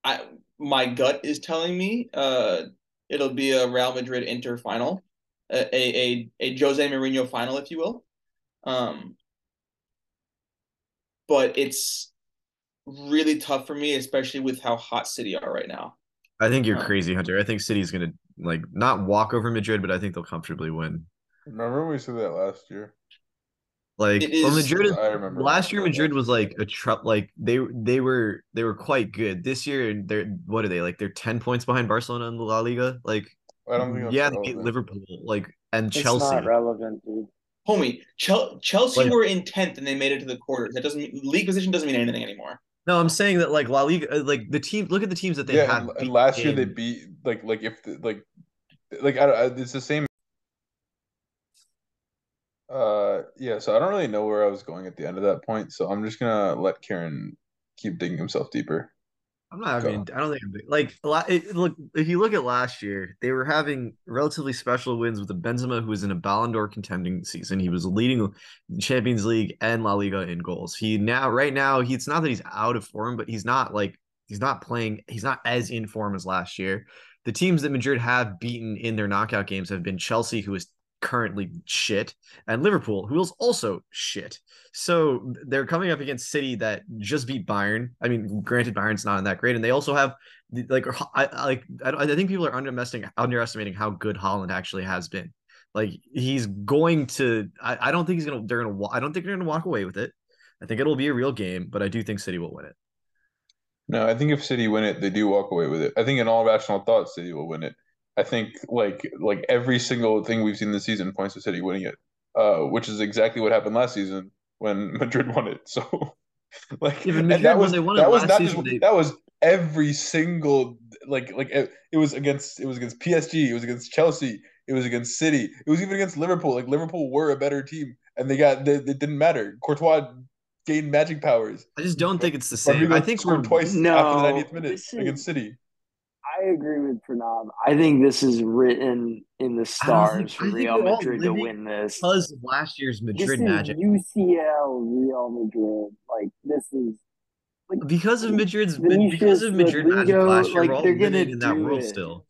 I my gut is telling me uh, it'll be a Real Madrid Inter final, a a a Jose Mourinho final, if you will. Um, but it's really tough for me, especially with how hot City are right now. I think you're Um, crazy, Hunter. I think City's gonna like not walk over Madrid, but I think they'll comfortably win. Remember when we said that last year? Like It well, is- Madrid is I remember last year. Madrid was like a truck like they they were they were quite good. This year they're what are they like they're 10 points behind Barcelona in the La Liga? Like I don't think yeah, they beat. Liverpool like and It's Chelsea. not relevant, dude. Homie, Chel- Chelsea Like- were in tenth and they made it to the quarters. That doesn't mean league position doesn't mean anything anymore. No, I'm saying that like La Liga uh, like the team look at the teams that they yeah, have and, and beat last year they beat like like if the, like like I I- it's the same. Uh, yeah. So I don't really know where I was going at the end of that point. So I'm just gonna let Kiran keep digging himself deeper. I'm not. I mean, I don't think I'm like la- it, look. If you look at last year, they were having relatively special wins with a Benzema, who was in a Ballon d'Or contending season. He was leading Champions League and La Liga in goals. He now, right now, he, it's not that he's out of form, but he's not like he's not playing. He's not as in form as last year. The teams that Madrid have beaten in their knockout games have been Chelsea, who is currently shit, and Liverpool, who is also shit. So they're coming up against City that just beat Bayern. I mean, granted, Bayern's not in that great, and they also have like I like I, think people are underestimating underestimating how good Haaland actually has been. Like he's going to. I, I don't think he's gonna. They're gonna. I don't think they're gonna walk away with it. I think it'll be a real game, but I do think City will win it. No, I think if City win it, they do walk away with it. I think in all rational thought, City will win it. I think like like every single thing we've seen this season points to City winning it, uh, which is exactly what happened last season when Madrid won it. So like Yeah, but and Madrid, that was they won it that was last not season, just they- that was every single like like it, it was against it was against PSG, it was against Chelsea, it was against City, it was even against Liverpool. Like Liverpool were a better team, and they got they, it didn't matter. Courtois gained magic powers. I just don't think it's the same. Rodrygo I think scored we're- twice No, after the 90th minute this is- against City. I agree with Pranav. I think this is written in the I think- stars for Real Madrid to living win this. because of last year's This Madrid is magic. UCL Real Madrid. Like this is like because of Madrid's Vinicius, because of Madrid magic Rodrygo, last year, like, we're all they're living in that world it. still.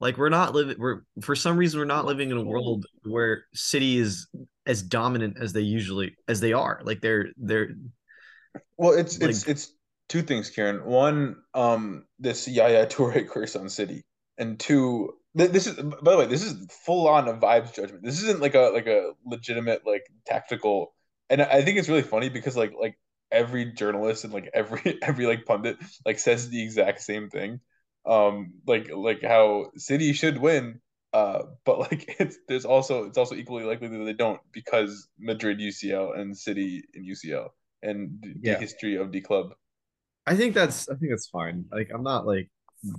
Like we're not living. We're for some reason we're not living in a world where City is as dominant as they usually as they are. Like they're they're Well, it's Like- it's it's two things, Kiran. One, um, this Yaya Toure curse on City, and two, th- this is by the way, this is full on a vibes judgment. This isn't like a like a legitimate like tactical. And I think it's really funny because like like every journalist and like every every like pundit like says the exact same thing. Um, like like how City should win. Uh, but like it's there's also it's also equally likely that they don't because Madrid UCL and City in UCL and the Yeah. history of the club. I think that's I think that's fine. Like I'm not like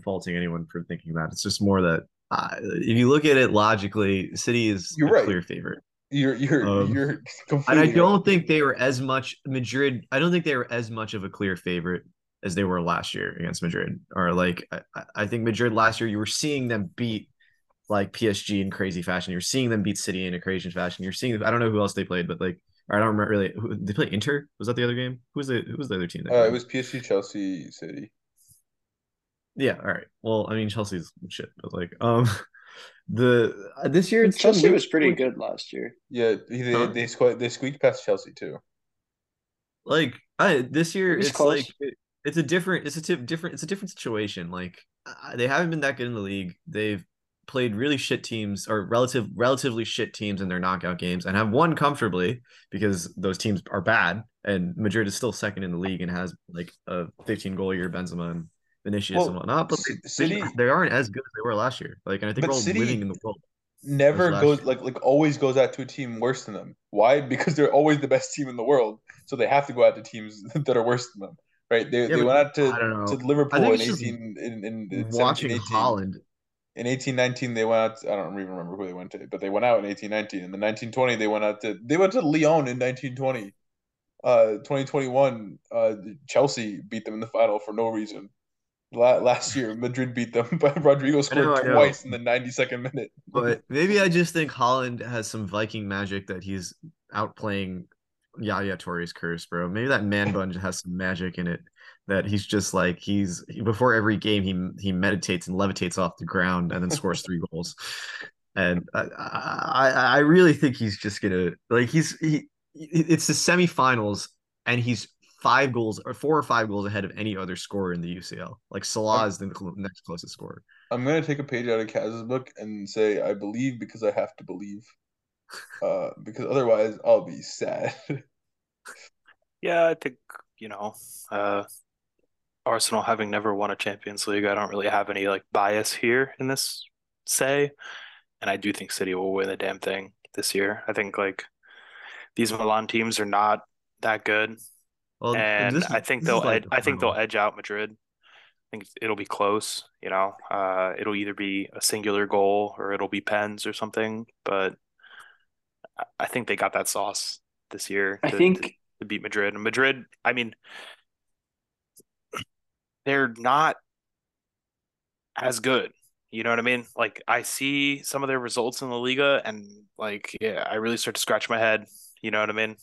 faulting anyone for thinking that. It's just more that uh, if you look at it logically, City is You're a right. clear favorite. You're you're Um, you're And I don't think they were as much Madrid. I don't think they were as much of a clear favorite as they were last year against Madrid. Or like I, I- I think Madrid last year, you were seeing them beat like PSG in crazy fashion. You're seeing them beat City in a crazy fashion. You're seeing. I don't know who else they played, but like or I don't remember really. Who, they play Inter. Was that the other game? Who was the Who was the other team? That Uh, it was PSG, Chelsea, City. Yeah. All right. Well, I mean Chelsea's shit, but like um the uh, this year it's Chelsea been was pretty weird. good last year. Yeah, they Huh? they squeaked they squeaked past Chelsea too. like I this year It it's close. like it- it's a different it's a different it's a different situation like uh, they haven't been that good in the league they've played really shit teams or relative relatively shit teams in their knockout games and have won comfortably because those teams are bad and Madrid is still second in the league and has like a 15 goal a year Benzema and Vinicius Well, and whatnot but they, City- they, they aren't as good as they were last year like and I think we're all City- living in the world Never goes year. like like always goes out to a team worse than them. Why? Because they're always the best team in the world, so they have to go out to teams that are worse than them. Right? They Yeah, they went out to I don't know. to Liverpool in eighteen in, in, in watching Haaland in 1819 they went out I don't even remember who they went to, but they went out in 1819. In the 1920 they went out to they went to Lyon in 1920. uh 2021 uh Chelsea beat them in the final for no reason. La- last year Madrid beat them, but Rodrygo scored know, I know. twice in the 92nd minute. But maybe I just think Haaland has some Viking magic that he's outplaying Yaya Toure's curse, bro. Maybe that man bun has some magic in it that he's just like he's before every game he he meditates and levitates off the ground and then scores three goals. And I, I I really think he's just gonna like he's he it's the semifinals and he's five goals or four or five goals ahead of any other scorer in the UCL. Like Salah is the next closest scorer. I'm gonna take a page out of Kaz's book and say I believe because I have to believe. Uh, because otherwise I'll be sad. Yeah, I think, you know, uh, Arsenal having never won a Champions League, I don't really have any like bias here in this say. And I do think City will win the damn thing this year. I think like these Milan teams are not that good. Well, and this is- I think they'll like ed- the I think they'll edge out Madrid. I think it'll be close, you know. Uh, it'll either be a singular goal or it'll be pens or something, but I- I think they got that sauce this year I think- to, to beat Madrid. And Madrid, I mean, they're not as good. You know what I mean? Like I see some of their results in the Liga and like yeah, I really start to scratch my head. You know what I mean?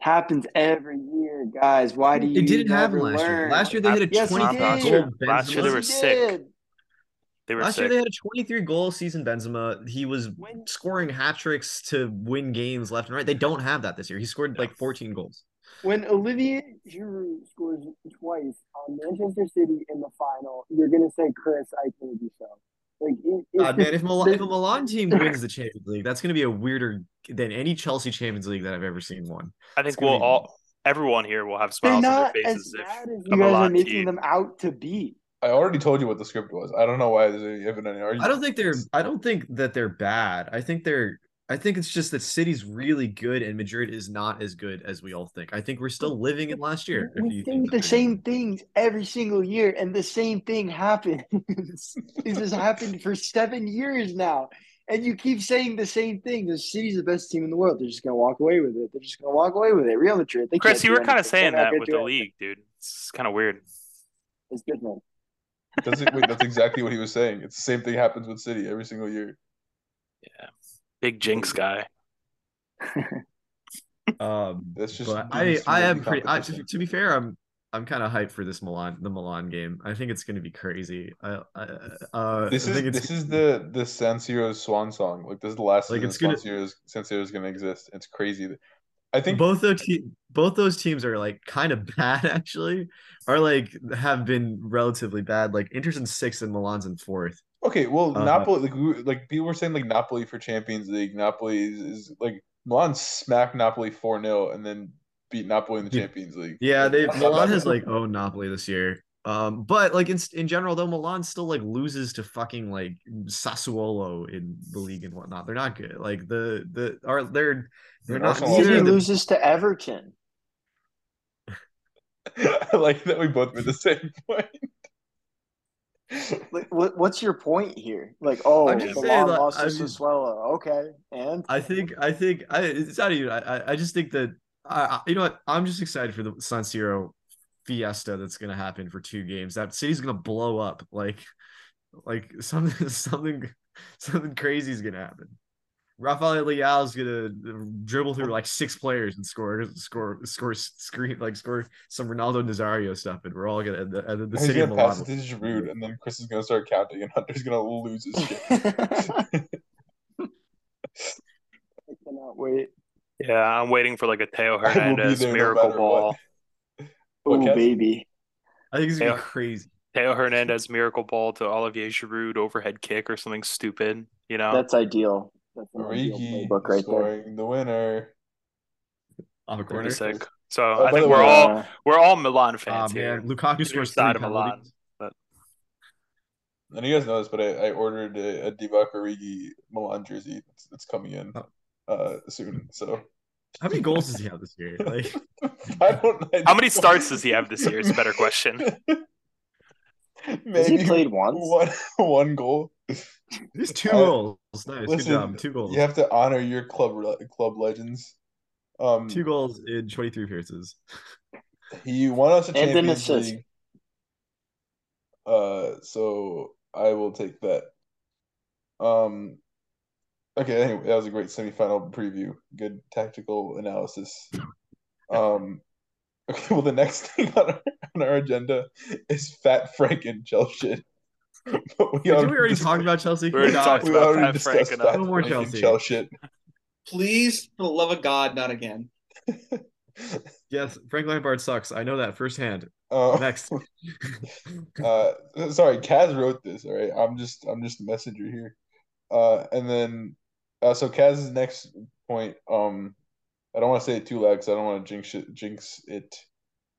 Happens every year, guys. Why do you It didn't happen never last year. Last year they had a Yes, he 23 did. goal Last year they were sick. They were Last sick. year they had a 23 goal season Benzema. He was scoring hat tricks to win games left and right. They don't have that this year. He scored like 14 goals. When Olivier Giroud scores twice on Manchester City in the final, you're gonna say, "Chris, I told you so." Like, it, it's God, uh, man, if, Mil- if a Milan team wins the Champions League, that's going to be a weirder than any Chelsea Champions League that I've ever seen one. I think we'll be- all everyone here will have they're smiles on not their as faces if bad as a you guys are making team them out to be. I already told you what the script was. I don't know why there's even any argument. I don't think they're. I don't think that they're bad. I think they're. I think it's just that City's really good and Madrid is not as good as we all think. I think we're still living in last year. if We you think that the they're same things every single year, and the same thing happens. this has happened for seven years now, and you keep saying the same thing. The City's the best team in the world. They're just gonna walk away with it. They're just gonna walk away with it. Real Madrid. They Chris, can't you were kind of saying that with the anything. league, dude. It's kind of weird. It's different. That's wait, that's exactly what he was saying. It's the same thing happens with City every single year. Yeah. Big jinx guy. Um, That's just I I am pretty. I, to, to be fair, I'm I'm kind of hyped for this Milan the Milan game. I think it's going to be crazy. I, I uh This I is think it's this is the the San Siro's swan song. Like this is the last Like, season it's gonna- San Siro's San Siro's gonna exist. It's crazy. I think both those te- both those teams are like kind of bad actually, are like have been relatively bad. Like Inter's in sixth and Milan's in fourth. Okay, well, Uh, Napoli, like, like people were saying, like Napoli for Champions League. Napoli is, is like Milan smacked Napoli four 0 and then beat Napoli in the Champions League. Yeah, they that's not Milan has like owned Napoli this year. Um, but like in in general though, Milan still like loses to fucking like Sassuolo in the league and whatnot. They're not good. Like the the are they're they're And not Arsenal City the- loses to Everton. I like that we both made the same point. Like, what, what's your point here? Like, oh, I'm just saying, like, lost I mean- Sassuolo. Okay, and I think I think I it's not even I I- I just think that I, I you know what I'm just excited for the San Siro fiesta that's gonna happen for two games. That city's gonna blow up like like something something something crazy is gonna happen. Rafael Leão is gonna dribble through like six players and score score score screen like score some Ronaldo Nazario stuff, and we're all gonna and the, and the He's city of gonna pass Milan. it to Giroud, and then Chris is gonna start counting, and Hunter's gonna lose his shit. I cannot wait. Yeah, I'm waiting for like a Teo I will be Hernandez there no miracle ball. what. What, Oh, baby. I think it's gonna be crazy. Theo Hernandez miracle ball to Olivier Giroud overhead kick or something stupid. You know, That's ideal. That's an ideal Origi playbook right there. scoring the winner. Off a pretty corner. sick. So Oh, I think we're way, all Uh, we're all Milan fans here. man, Lukaku scores side three of Milan. penalties. But And you guys know this, but I, I ordered a, a Divock Origi Milan jersey. It's, it's coming in Oh. uh soon. So How many goals does he have this year? Like I don't. I how many starts does he have this year? Is a better question. Has he played once? one one goal. He's two goals. Nice, Listen, good job. Two goals. You have to honor your club club legends. Um, Two goals in 23 appearances. He won us a And Champions. League. Uh, so I will take that. Um, okay, anyway, that was a great semifinal preview. Good tactical analysis. Um, okay, well, the next thing on our, on our agenda is Fat Frank and Chelsea. But we Did we already dis- talk about Chelsea? We already God. talked we about already Fat discussed enough. Fat No more Chelsea. Chelsea. Please, for the love of God, not again. Yes, Frank Lampard sucks. I know that firsthand. Uh, Next. uh sorry Kaz wrote this all right i'm just i'm just a messenger here uh and then uh so Kaz's next point um i don't want to say it too loud because i don't want to jinx it jinx it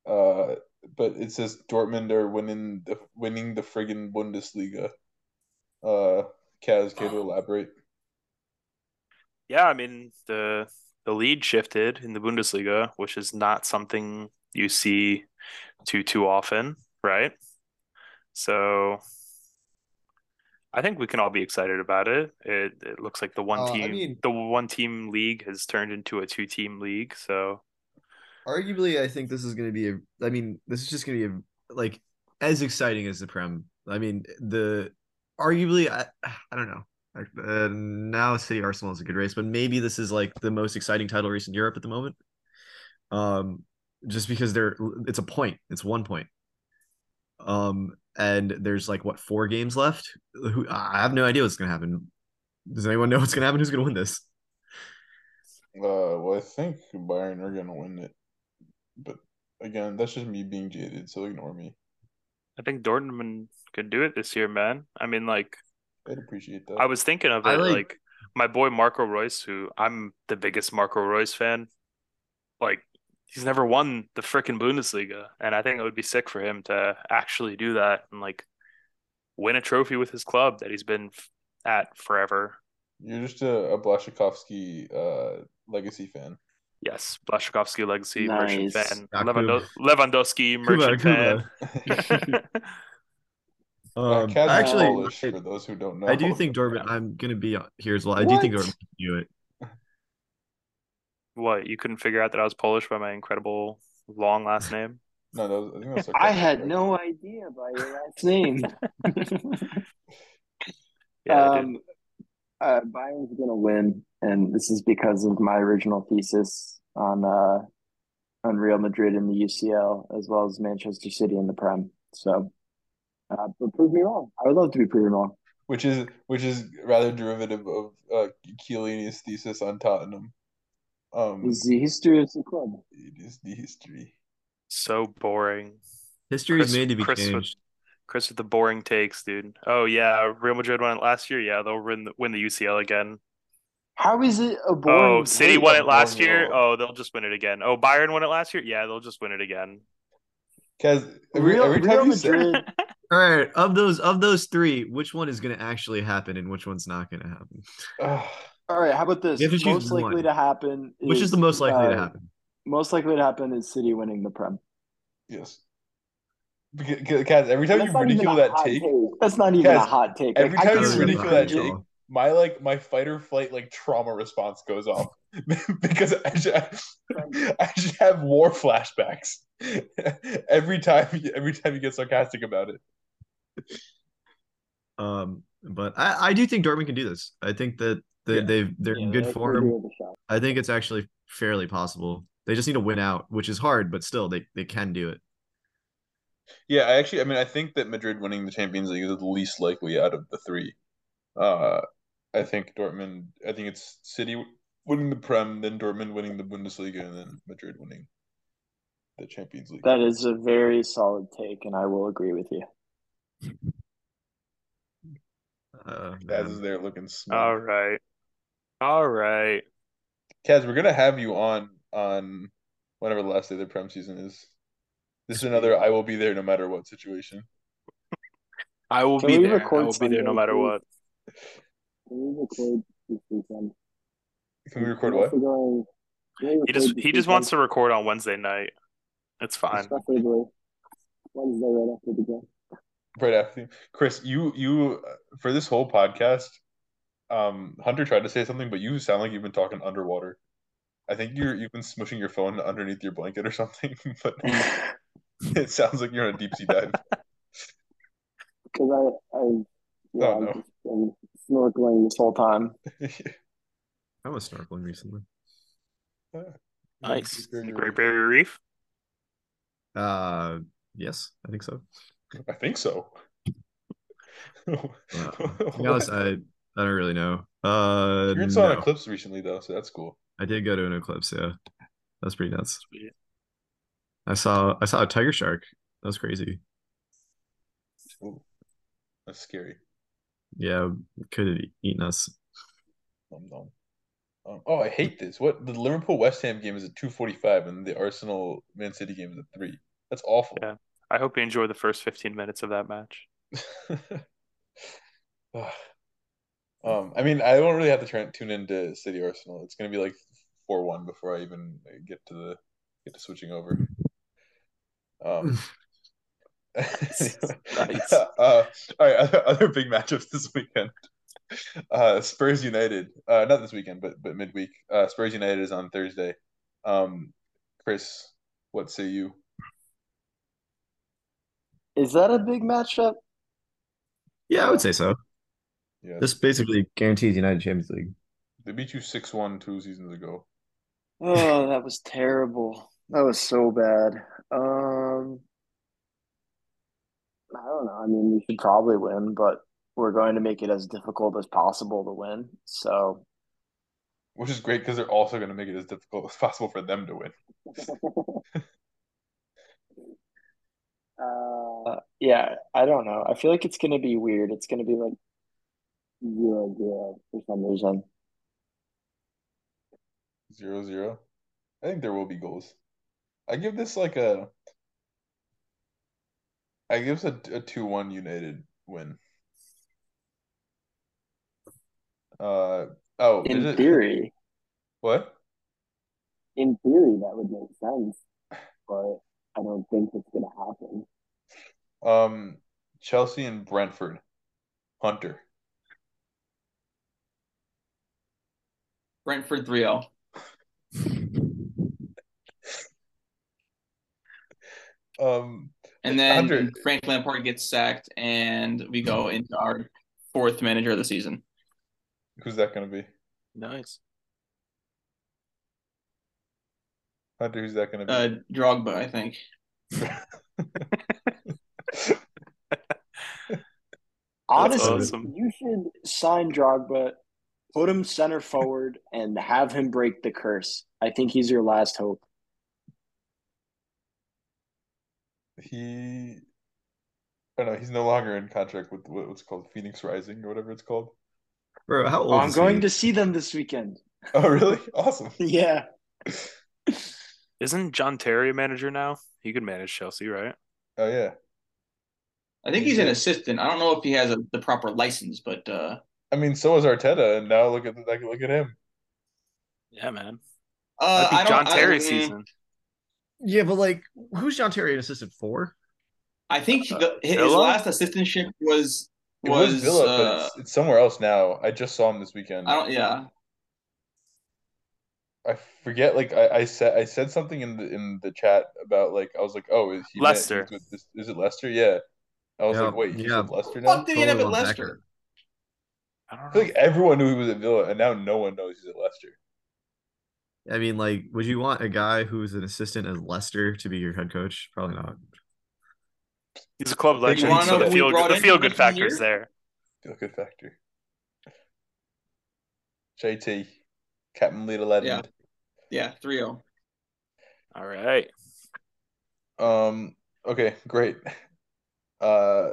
uh but it says dortmund are winning the winning the friggin bundesliga uh Kaz care to elaborate Yeah, I mean the the lead shifted in the Bundesliga, which is not something you see too too often, right? So I think we can all be excited about it. It it looks like the one Uh, I team mean- the one team league has turned into a two team league. So Arguably, I think this is going to be a. I mean, this is just going to be a, like as exciting as the Prem. I mean, the arguably, I I don't know. Uh, now City Arsenal is a good race, but maybe this is like the most exciting title race in Europe at the moment. Um, just because they're it's a point, it's one point. Um, and there's like what four games left. Who I have no idea what's going to happen. Does anyone know what's going to happen? Who's going to win this? uh well i think bayern are gonna win it but again that's just me being jaded so ignore me I think Dortmund could do it this year, man. I mean, like i'd appreciate that I was thinking of it like- like my boy Marco Reus, who I'm the biggest Marco Reus fan. Like he's never won the freaking Bundesliga, and I think it would be sick for him to actually do that and like win a trophy with his club that he's been at forever. You're just a, a Blaszczykowski uh legacy fan. Yes, Blaszczykowski legacy merchant Nice. fan, Yeah, Lewando- Kuba. Lewandowski merchant Kuba. fan. Um, Kaz is actually, Polish, I- for those who don't know. I do think Dortmund. I'm gonna be here as well. I do think What? Dortmund can do it. what you couldn't figure out that I was Polish by my incredible long last name? No, that was, I think that's I had no idea by your last name. Yeah, dude. um, uh, Bayern's gonna win, and this is because of my original thesis on uh on Real Madrid in the UCL as well as Manchester City in the Prem. So, uh, but prove me wrong. I would love to be proven wrong. which is which is rather derivative of uh Chiellini's thesis on Tottenham. Um, It's the history of the club. it is the history. so boring. History is made to be Chris with- changed. Chris with the boring takes, dude. Oh yeah, Real Madrid won it last year. Yeah, they'll win the, win the UCL again. How is it a boring? Oh, City won it last year. Oh, they'll just win it again. Oh, Bayern won it last year. Yeah, they'll just win it again. Because every, Real, every time Real you say Madrid. All right, of those of those three, which one is gonna actually happen and which one's not gonna happen? Ugh, All right, how about this? You have Most likely one. to happen. Which is the most likely to uh, happen? Most likely to happen is City winning the Prem. yes. Because, Kaz, every time That's you ridicule that hot take, That's not even a hot take. every Like, time you ridicule that take, my like my fight or flight like trauma response goes off because I just, I just have war flashbacks every time every time you get sarcastic about it. Um, but I, I do think Dortmund can do this. I think that they, Yeah. they've they're in good that's form. worth a shot. I think it's actually fairly possible. They just need to win out, which is hard, but still they, they can do it. Yeah, I actually, I mean, I think that Madrid winning the Champions League is the least likely out of the three. Uh, I think Dortmund. I think it's City winning the Prem, then Dortmund winning the Bundesliga, and then Madrid winning the Champions League. That is a very solid take, and I will agree with you. Uh, Kaz is there looking smug. All right, all right. Kaz, we're gonna have you on on whenever the last day of the Prem season is. This is another I will be there no matter what situation. I will Can be we there. I will be there no matter what. Can we record this weekend? Can we record what? going- can we He just record this he just wants to record on Wednesday night. It's fine. Preferably Wednesday right after the game. Right after. Chris, you you uh, for this whole podcast, um, Hunter tried to say something, but you sound like you've been talking underwater. I think you're you've been smushing your phone underneath your blanket or something, but it sounds like you're on a deep sea dive. Because I, I, yeah, Oh, I've no. Just been snorkeling this whole time. I was snorkeling recently. Nice. Very. Great Barrier Reef. Uh, yes, I think so. I think so. Uh, to be honest, I I don't really know. Uh, You're in saw an eclipse recently though, so that's cool. I did go to an eclipse. Yeah, that's pretty nuts. Sweet. I saw I saw a tiger shark. That was crazy. Ooh, that's scary. Yeah, could have eaten us. Nom nom. Um, oh, I hate this. What the Liverpool West Ham game is at two forty five, and the Arsenal Man City game is at three. That's awful. Yeah. I hope you enjoy the first 15 minutes of that match. um, I mean, I don't really have to try and tune into City Arsenal. It's gonna be like four one before I even get to the get to switching over. Um, Nice. uh, all right, other, other big matchups this weekend. Uh, Spurs United, uh, not this weekend, but but midweek. Uh, Spurs United is on Thursday. Um, Chris, what say you? Is that a big matchup? Yeah, I would say so. Yeah, This basically guarantees United Champions League. they beat you six one two seasons ago. Oh, that was terrible. That was so bad. Um, I don't know. I mean, we should probably win, but we're going to make it as difficult as possible to win. So, Which is great because they're also going to make it as difficult as possible for them to win. uh, yeah, I don't know. I feel like it's going to be weird. It's going to be like zero zero for some reason. Zero zero. I think there will be goals. I give this like a. I give this a, a two one United win. Uh oh, is In it theory, what? in theory, that would make sense, but I don't think it's going to happen. Um, Chelsea and Brentford. Hunter. Brentford 3 0. Um, And then Hunter. Frank Lampard gets sacked, and we go into our fourth manager of the season. who's that gonna be? Nice. Hunter, who's that gonna be? Uh, Drogba, I think. Honestly, awesome. you should sign Drogba, put him center forward, and have him break the curse. I think he's your last hope. He, I don't know. He's no longer in contract with what's called Phoenix Rising or whatever it's called. Bro, how old Oh, I'm is going he? to see them this weekend. Oh, really? Awesome. Yeah. Isn't John Terry a manager now? He could manage Chelsea, right? Oh yeah. I think he's an assistant. I don't know if he has a, the proper license, but uh, I mean, so is Arteta, and now look at like look at him. Yeah, man. uh, Might be I don't. John I- Terry season. Yeah, but like, who's John Terry an assistant for? I think he- the, his Villa? last assistantship was It was, was, Villa, uh, but it's, it's somewhere else now. I just saw him this weekend. I don't. Yeah, I forget. Like I, I said, I said something in the in the chat about like I was like, oh, is he meant- Leicester. with this, is it Leicester? Yeah. I was Yeah, like, wait, he's yeah. with Leicester now. fuck did he end up at Totally on Leicester? Becker. I I don't feel know. like everyone knew he was at Villa, and now no one knows he's at Leicester. I mean, like, would you want a guy who's an assistant at Leicester to be your head coach? Probably not. He's a club legend, wanna so the who we feel brought the in feel good this factor is there. Feel good factor. JT, Captain Leader Legend. Yeah, oh. 3-0. All right. Um. Okay. Great. Uh,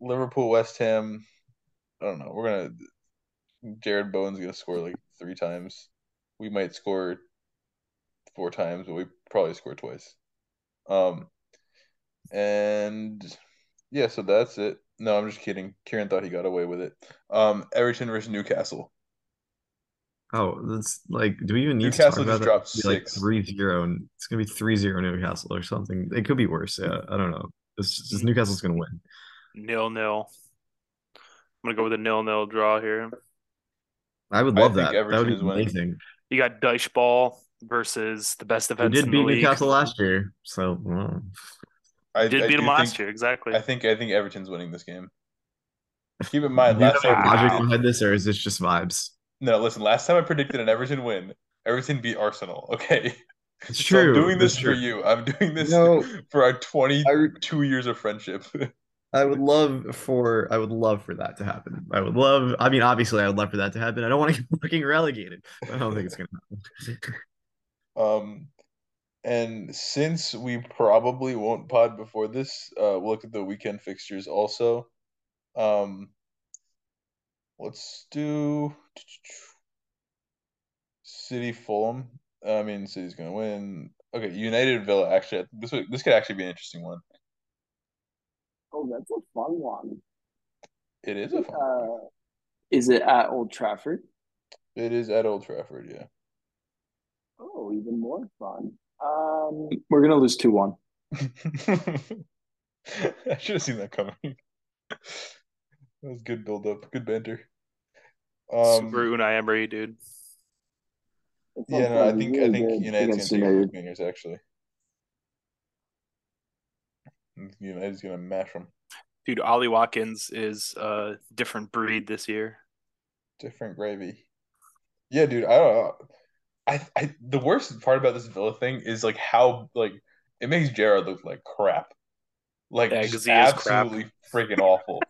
Liverpool, West Ham. I don't know. We're gonna. Jarrod Bowen's gonna score like three times. We might score four times, but we probably score twice. Um. And yeah, so that's it. No, I'm just kidding. Kiran thought he got away with it. Um, Everton versus Newcastle. Oh, that's like, do we even need Newcastle to talk just about dropped that? It'd be like six. 3 0, and it's going to be 3 0 Newcastle or something. It could be worse. Yeah, I don't know. It's just Newcastle's going to win. Nil nil. I'm gonna go with a nil nil draw here. I would love think that. That would is be winning. amazing. You got Dyche Ball versus the best We defense did in the beat league. Newcastle last year, so well, I Did I beat do them last think- year, exactly. I think I think Everton's winning this game. Keep in mind, last time I logic predicted, behind this, or is this just vibes? no, listen, last time I predicted an Everton win, Everton beat Arsenal. Okay, It's So I'm true. doing this it's for true. you. I'm doing this No. for our 22 I, years of friendship. I would love for I would love for that to happen. I would love. I mean, obviously, I would love for that to happen. I don't want to get fucking relegated. I don't think it's gonna happen. Um, and since we probably won't pod before this, uh, we'll look at the weekend fixtures also. Um, let's do City Fulham. I mean, City's gonna win. Okay, United Villa. Actually, this this could actually be an interesting one. Oh, that's a fun one. It is a fun. Uh, is it at Old Trafford? It is at Old Trafford. Yeah. Oh, even more fun. Um, we're gonna lose two one. I should have seen that coming. That was good build up, good banter. Um, Super Unai Emery, dude. yeah, no, I think I think United's gonna take United. Rangers actually. United's gonna mash them. Dude, Ollie Watkins is a different breed this year. Different gravy. Yeah, dude. I don't know. I, I the worst part about this Villa thing is like how like it makes Gerrard look like crap. Like Yeah, just 'cause he crap. absolutely freaking awful.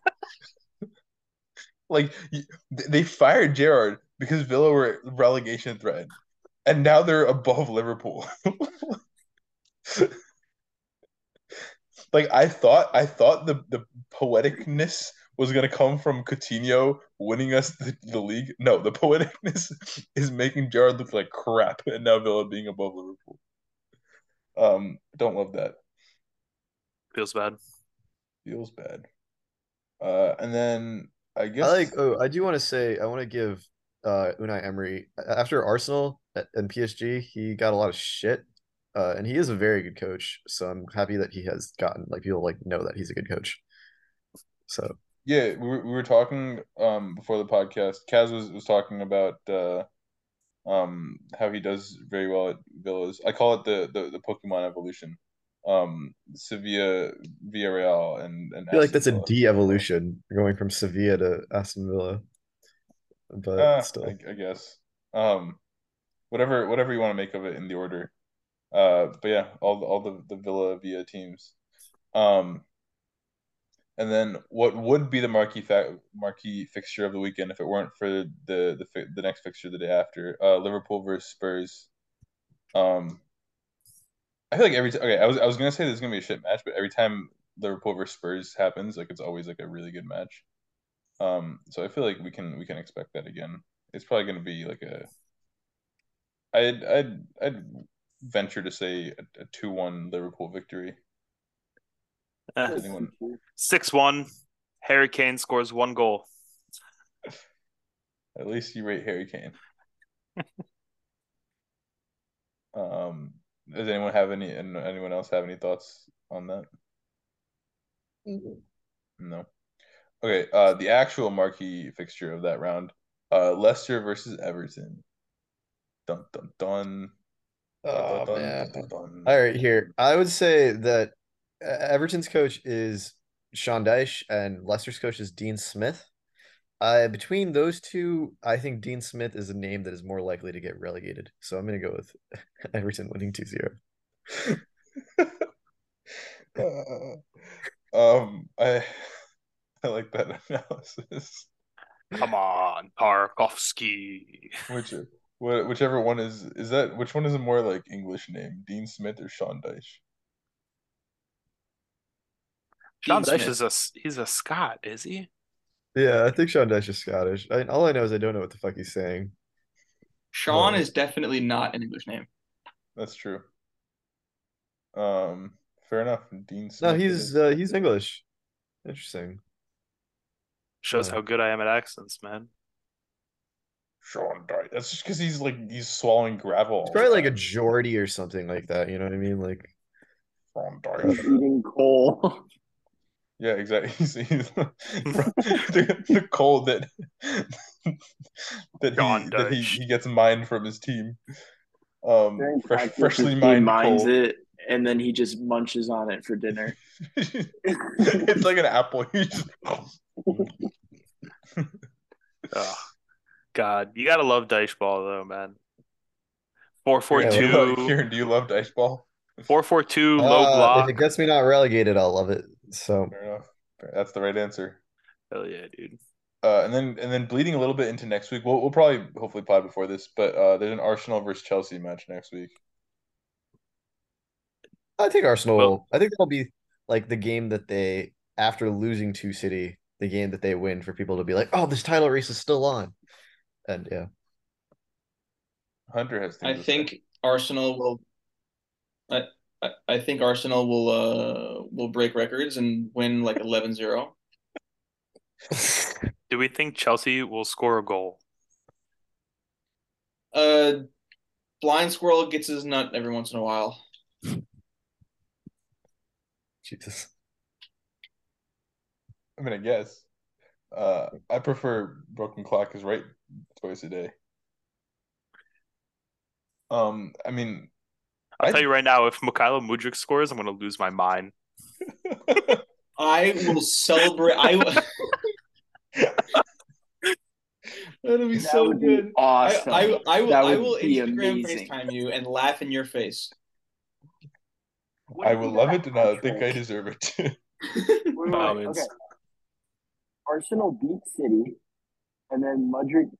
like they fired Gerrard because Villa were relegation threat, and now they're above Liverpool. like I thought, I thought the the poeticness was gonna come from Coutinho winning us the, the league. No, the poeticness is making Gerrard look like crap, and now Villa being above Liverpool. Um, don't love that. Feels bad. Feels bad. Uh, and then I guess I like. Oh, I do want to say I want to give uh Unai Emery after Arsenal and PSG, he got a lot of shit. Uh, and he is a very good coach, so I'm happy that he has gotten like people like know that he's a good coach. So Yeah, we were, we were talking um before the podcast. Kaz was, was talking about uh um how he does very well at Villas. I call it the the, the Pokemon evolution. Um Sevilla, Villarreal, and and I feel like that's a de-evolution going from Sevilla to Aston Villa. But Ah, still, I, I guess. Um, whatever whatever you want to make of it in the order. Uh, but yeah, all the, all the the Villa Via teams. Um, and then what would be the marquee fa- marquee fixture of the weekend if it weren't for the the fi- the next fixture the day after? Uh, Liverpool versus Spurs. Um, I feel like every time. Okay, I was I was gonna say there's gonna be a shit match, but every time Liverpool versus Spurs happens, like it's always like a really good match. Um, so I feel like we can we can expect that again. It's probably to be like a. I'd I'd I'd venture to say a, a two one Liverpool victory. Eh, Does anyone? Six one. Harry Kane scores one goal. At least you rate Harry Kane. um, does anyone have any? and Anyone else have any thoughts on that? No. Okay. Uh, the actual marquee fixture of that round, uh, Leicester versus Everton. Dun dun dun. Oh, Dun, dun, man. dun, dun, dun. all right, here I would say that uh, Everton's coach is Sean Dyche and Leicester's coach is Dean Smith. Uh, between those two, I think Dean Smith is a name that is more likely to get relegated. So I'm going to go with Everton winning 2-0. Uh, um, I I like that analysis. Come on, Tarkovsky. Which wh- whichever one is is that which one is a more like English name, Dean Smith or Sean Dyche? John Dean Dyche is a he's a Scot, is he? Yeah, I think Sean Dyche is Scottish. I, all I know is I don't know what the fuck he's saying. Sean Well- is definitely not an English name. That's true. Um, fair enough. Dean Smith. No, he's uh, he's English. Interesting. Shows Yeah. how good I am at accents, man. Sean Dyche. That's just because he's like he's swallowing gravel. It's probably like a time. Geordie or something like that. You know what I mean? Like Sean He's Dyche. eating coal. Yeah, exactly. He's, he's the, the cold that that John he that he, he gets mined from his team. Um, fresh, practice, freshly he mined mines coal. it, and then he just munches on it for dinner. it's like an apple. You just- Oh, God, you gotta love dice ball though, man. Four four two. four Kiran, do you love- Kiran, do you love dice ball? four four two, low Uh, block. if it gets me not relegated, I'll love it. So Fair enough. That's the right answer. Hell yeah, dude. Uh, and then and then bleeding a little bit into next week. We'll we'll probably hopefully pod before this, but uh, there's an Arsenal versus Chelsea match next week. I think Arsenal. Well- will I think that'll be like the game that they after losing to City, the game that they win for people to be like, oh, this title race is still on. And yeah, Hunter has. I things to say. think Arsenal will. I, I I think Arsenal will uh will break records and win like 11-0. Do we think Chelsea will score a goal? Uh, blind squirrel gets his nut every once in a while. Jesus. I mean, I guess. Uh, I prefer broken clock is right twice a day. Um, I mean, I'll I- tell you right now, if Mykhailo Mudryk scores, I'm gonna lose my mind. I will celebrate. I will. That'll be That so would be good. awesome. I, I, I will. That I will be Instagram amazing. FaceTime you and laugh in your face. I will love it, and I think I deserve it. Wait, wait, wait, okay. Arsenal beat City, and then Mudryk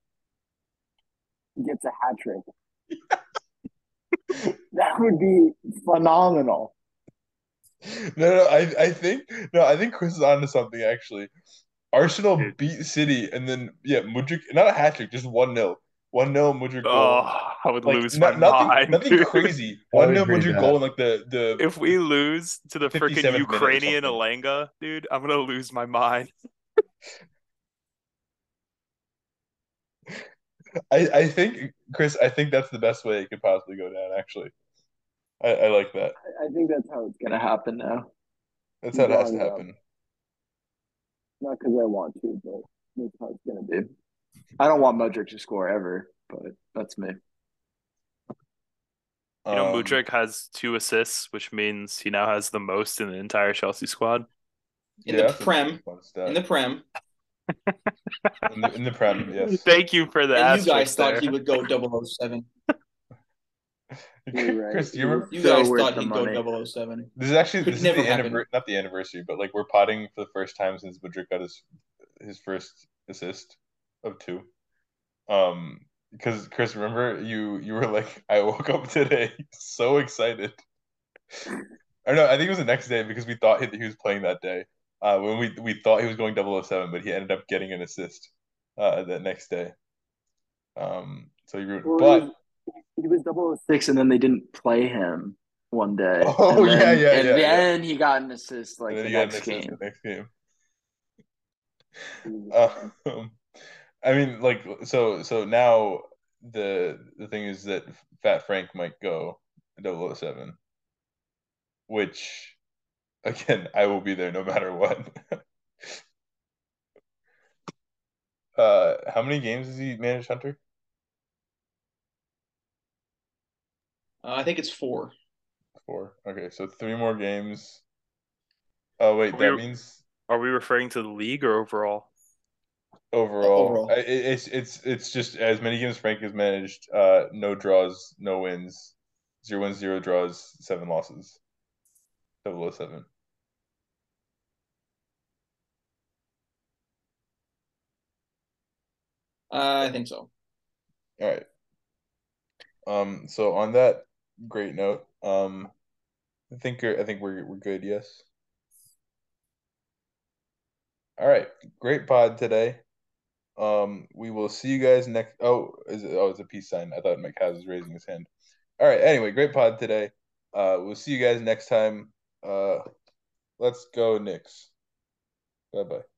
gets a hat trick. that would be phenomenal. No, no, I, I think no, I think Chris is onto something actually. Arsenal Dude. beat City, and then yeah, Mudryk, not a hat trick, just one 0 one 0 Mudryk goal. Oh, I would Like, lose no- my nothing, mind. nothing dude. crazy. I One would 0 agree Mudryk goal in like the the If we lose to the freaking Ukrainian something. Alanga, dude, I'm gonna lose my mind. I, I think Chris, I think that's the best way it could possibly go down. Actually, I, I like that. I, I think that's how it's gonna happen now. That's how it has to Long, uh, happen. Not because I want to, but that's how it's gonna be. I don't want Mudryk to score ever, but that's me. You know, Um, Mudryk has two assists, which means he now has the most in the entire Chelsea squad. In yeah, the prem, in the prem, in the in the prem, yes. Thank you for that. you asterisk guys thought he would go 007. Right. Chris, you remember? You guys worth thought he'd money. go 007. This is actually Could this is the anniversary, not the anniversary, but like we're potting for the first time since Mudryk got his his first assist of two. Um, because Chris, remember you you were like, I woke up today so excited. I don't know. I think it was the next day because we thought he, he was playing that day. Uh, when we we thought he was going 007, but he ended up getting an assist uh that next day. Um, so you Well, but he was, he was 006 and then they didn't play him one day. Oh, and yeah, then, yeah, And yeah, yeah. then he got an assist like the he an next assist game. the next game. Um, I mean, like, so so now the the thing is that Fat Frank might go 007, which again I will be there no matter what. uh, how many games has he managed, Hunter? Uh, I think it's four. Four. Okay, so three more games. Oh wait, We that were- means Are we referring to the league or overall? overall, Overall. I- it, it's it's it's just as many games Frank has managed. Uh, no draws, no wins, zero wins, zero draws, seven losses. 007. Uh, I think so. All right. Um. So on that great note, um, I think I think we're we're good. Yes. All right. Great pod today. Um. We will see you guys next. Oh, is it? Oh, it's a peace sign. I thought House was raising his hand. All right. Anyway, great pod today. Uh, we'll see you guys next time. Uh, let's go Knicks. Bye bye.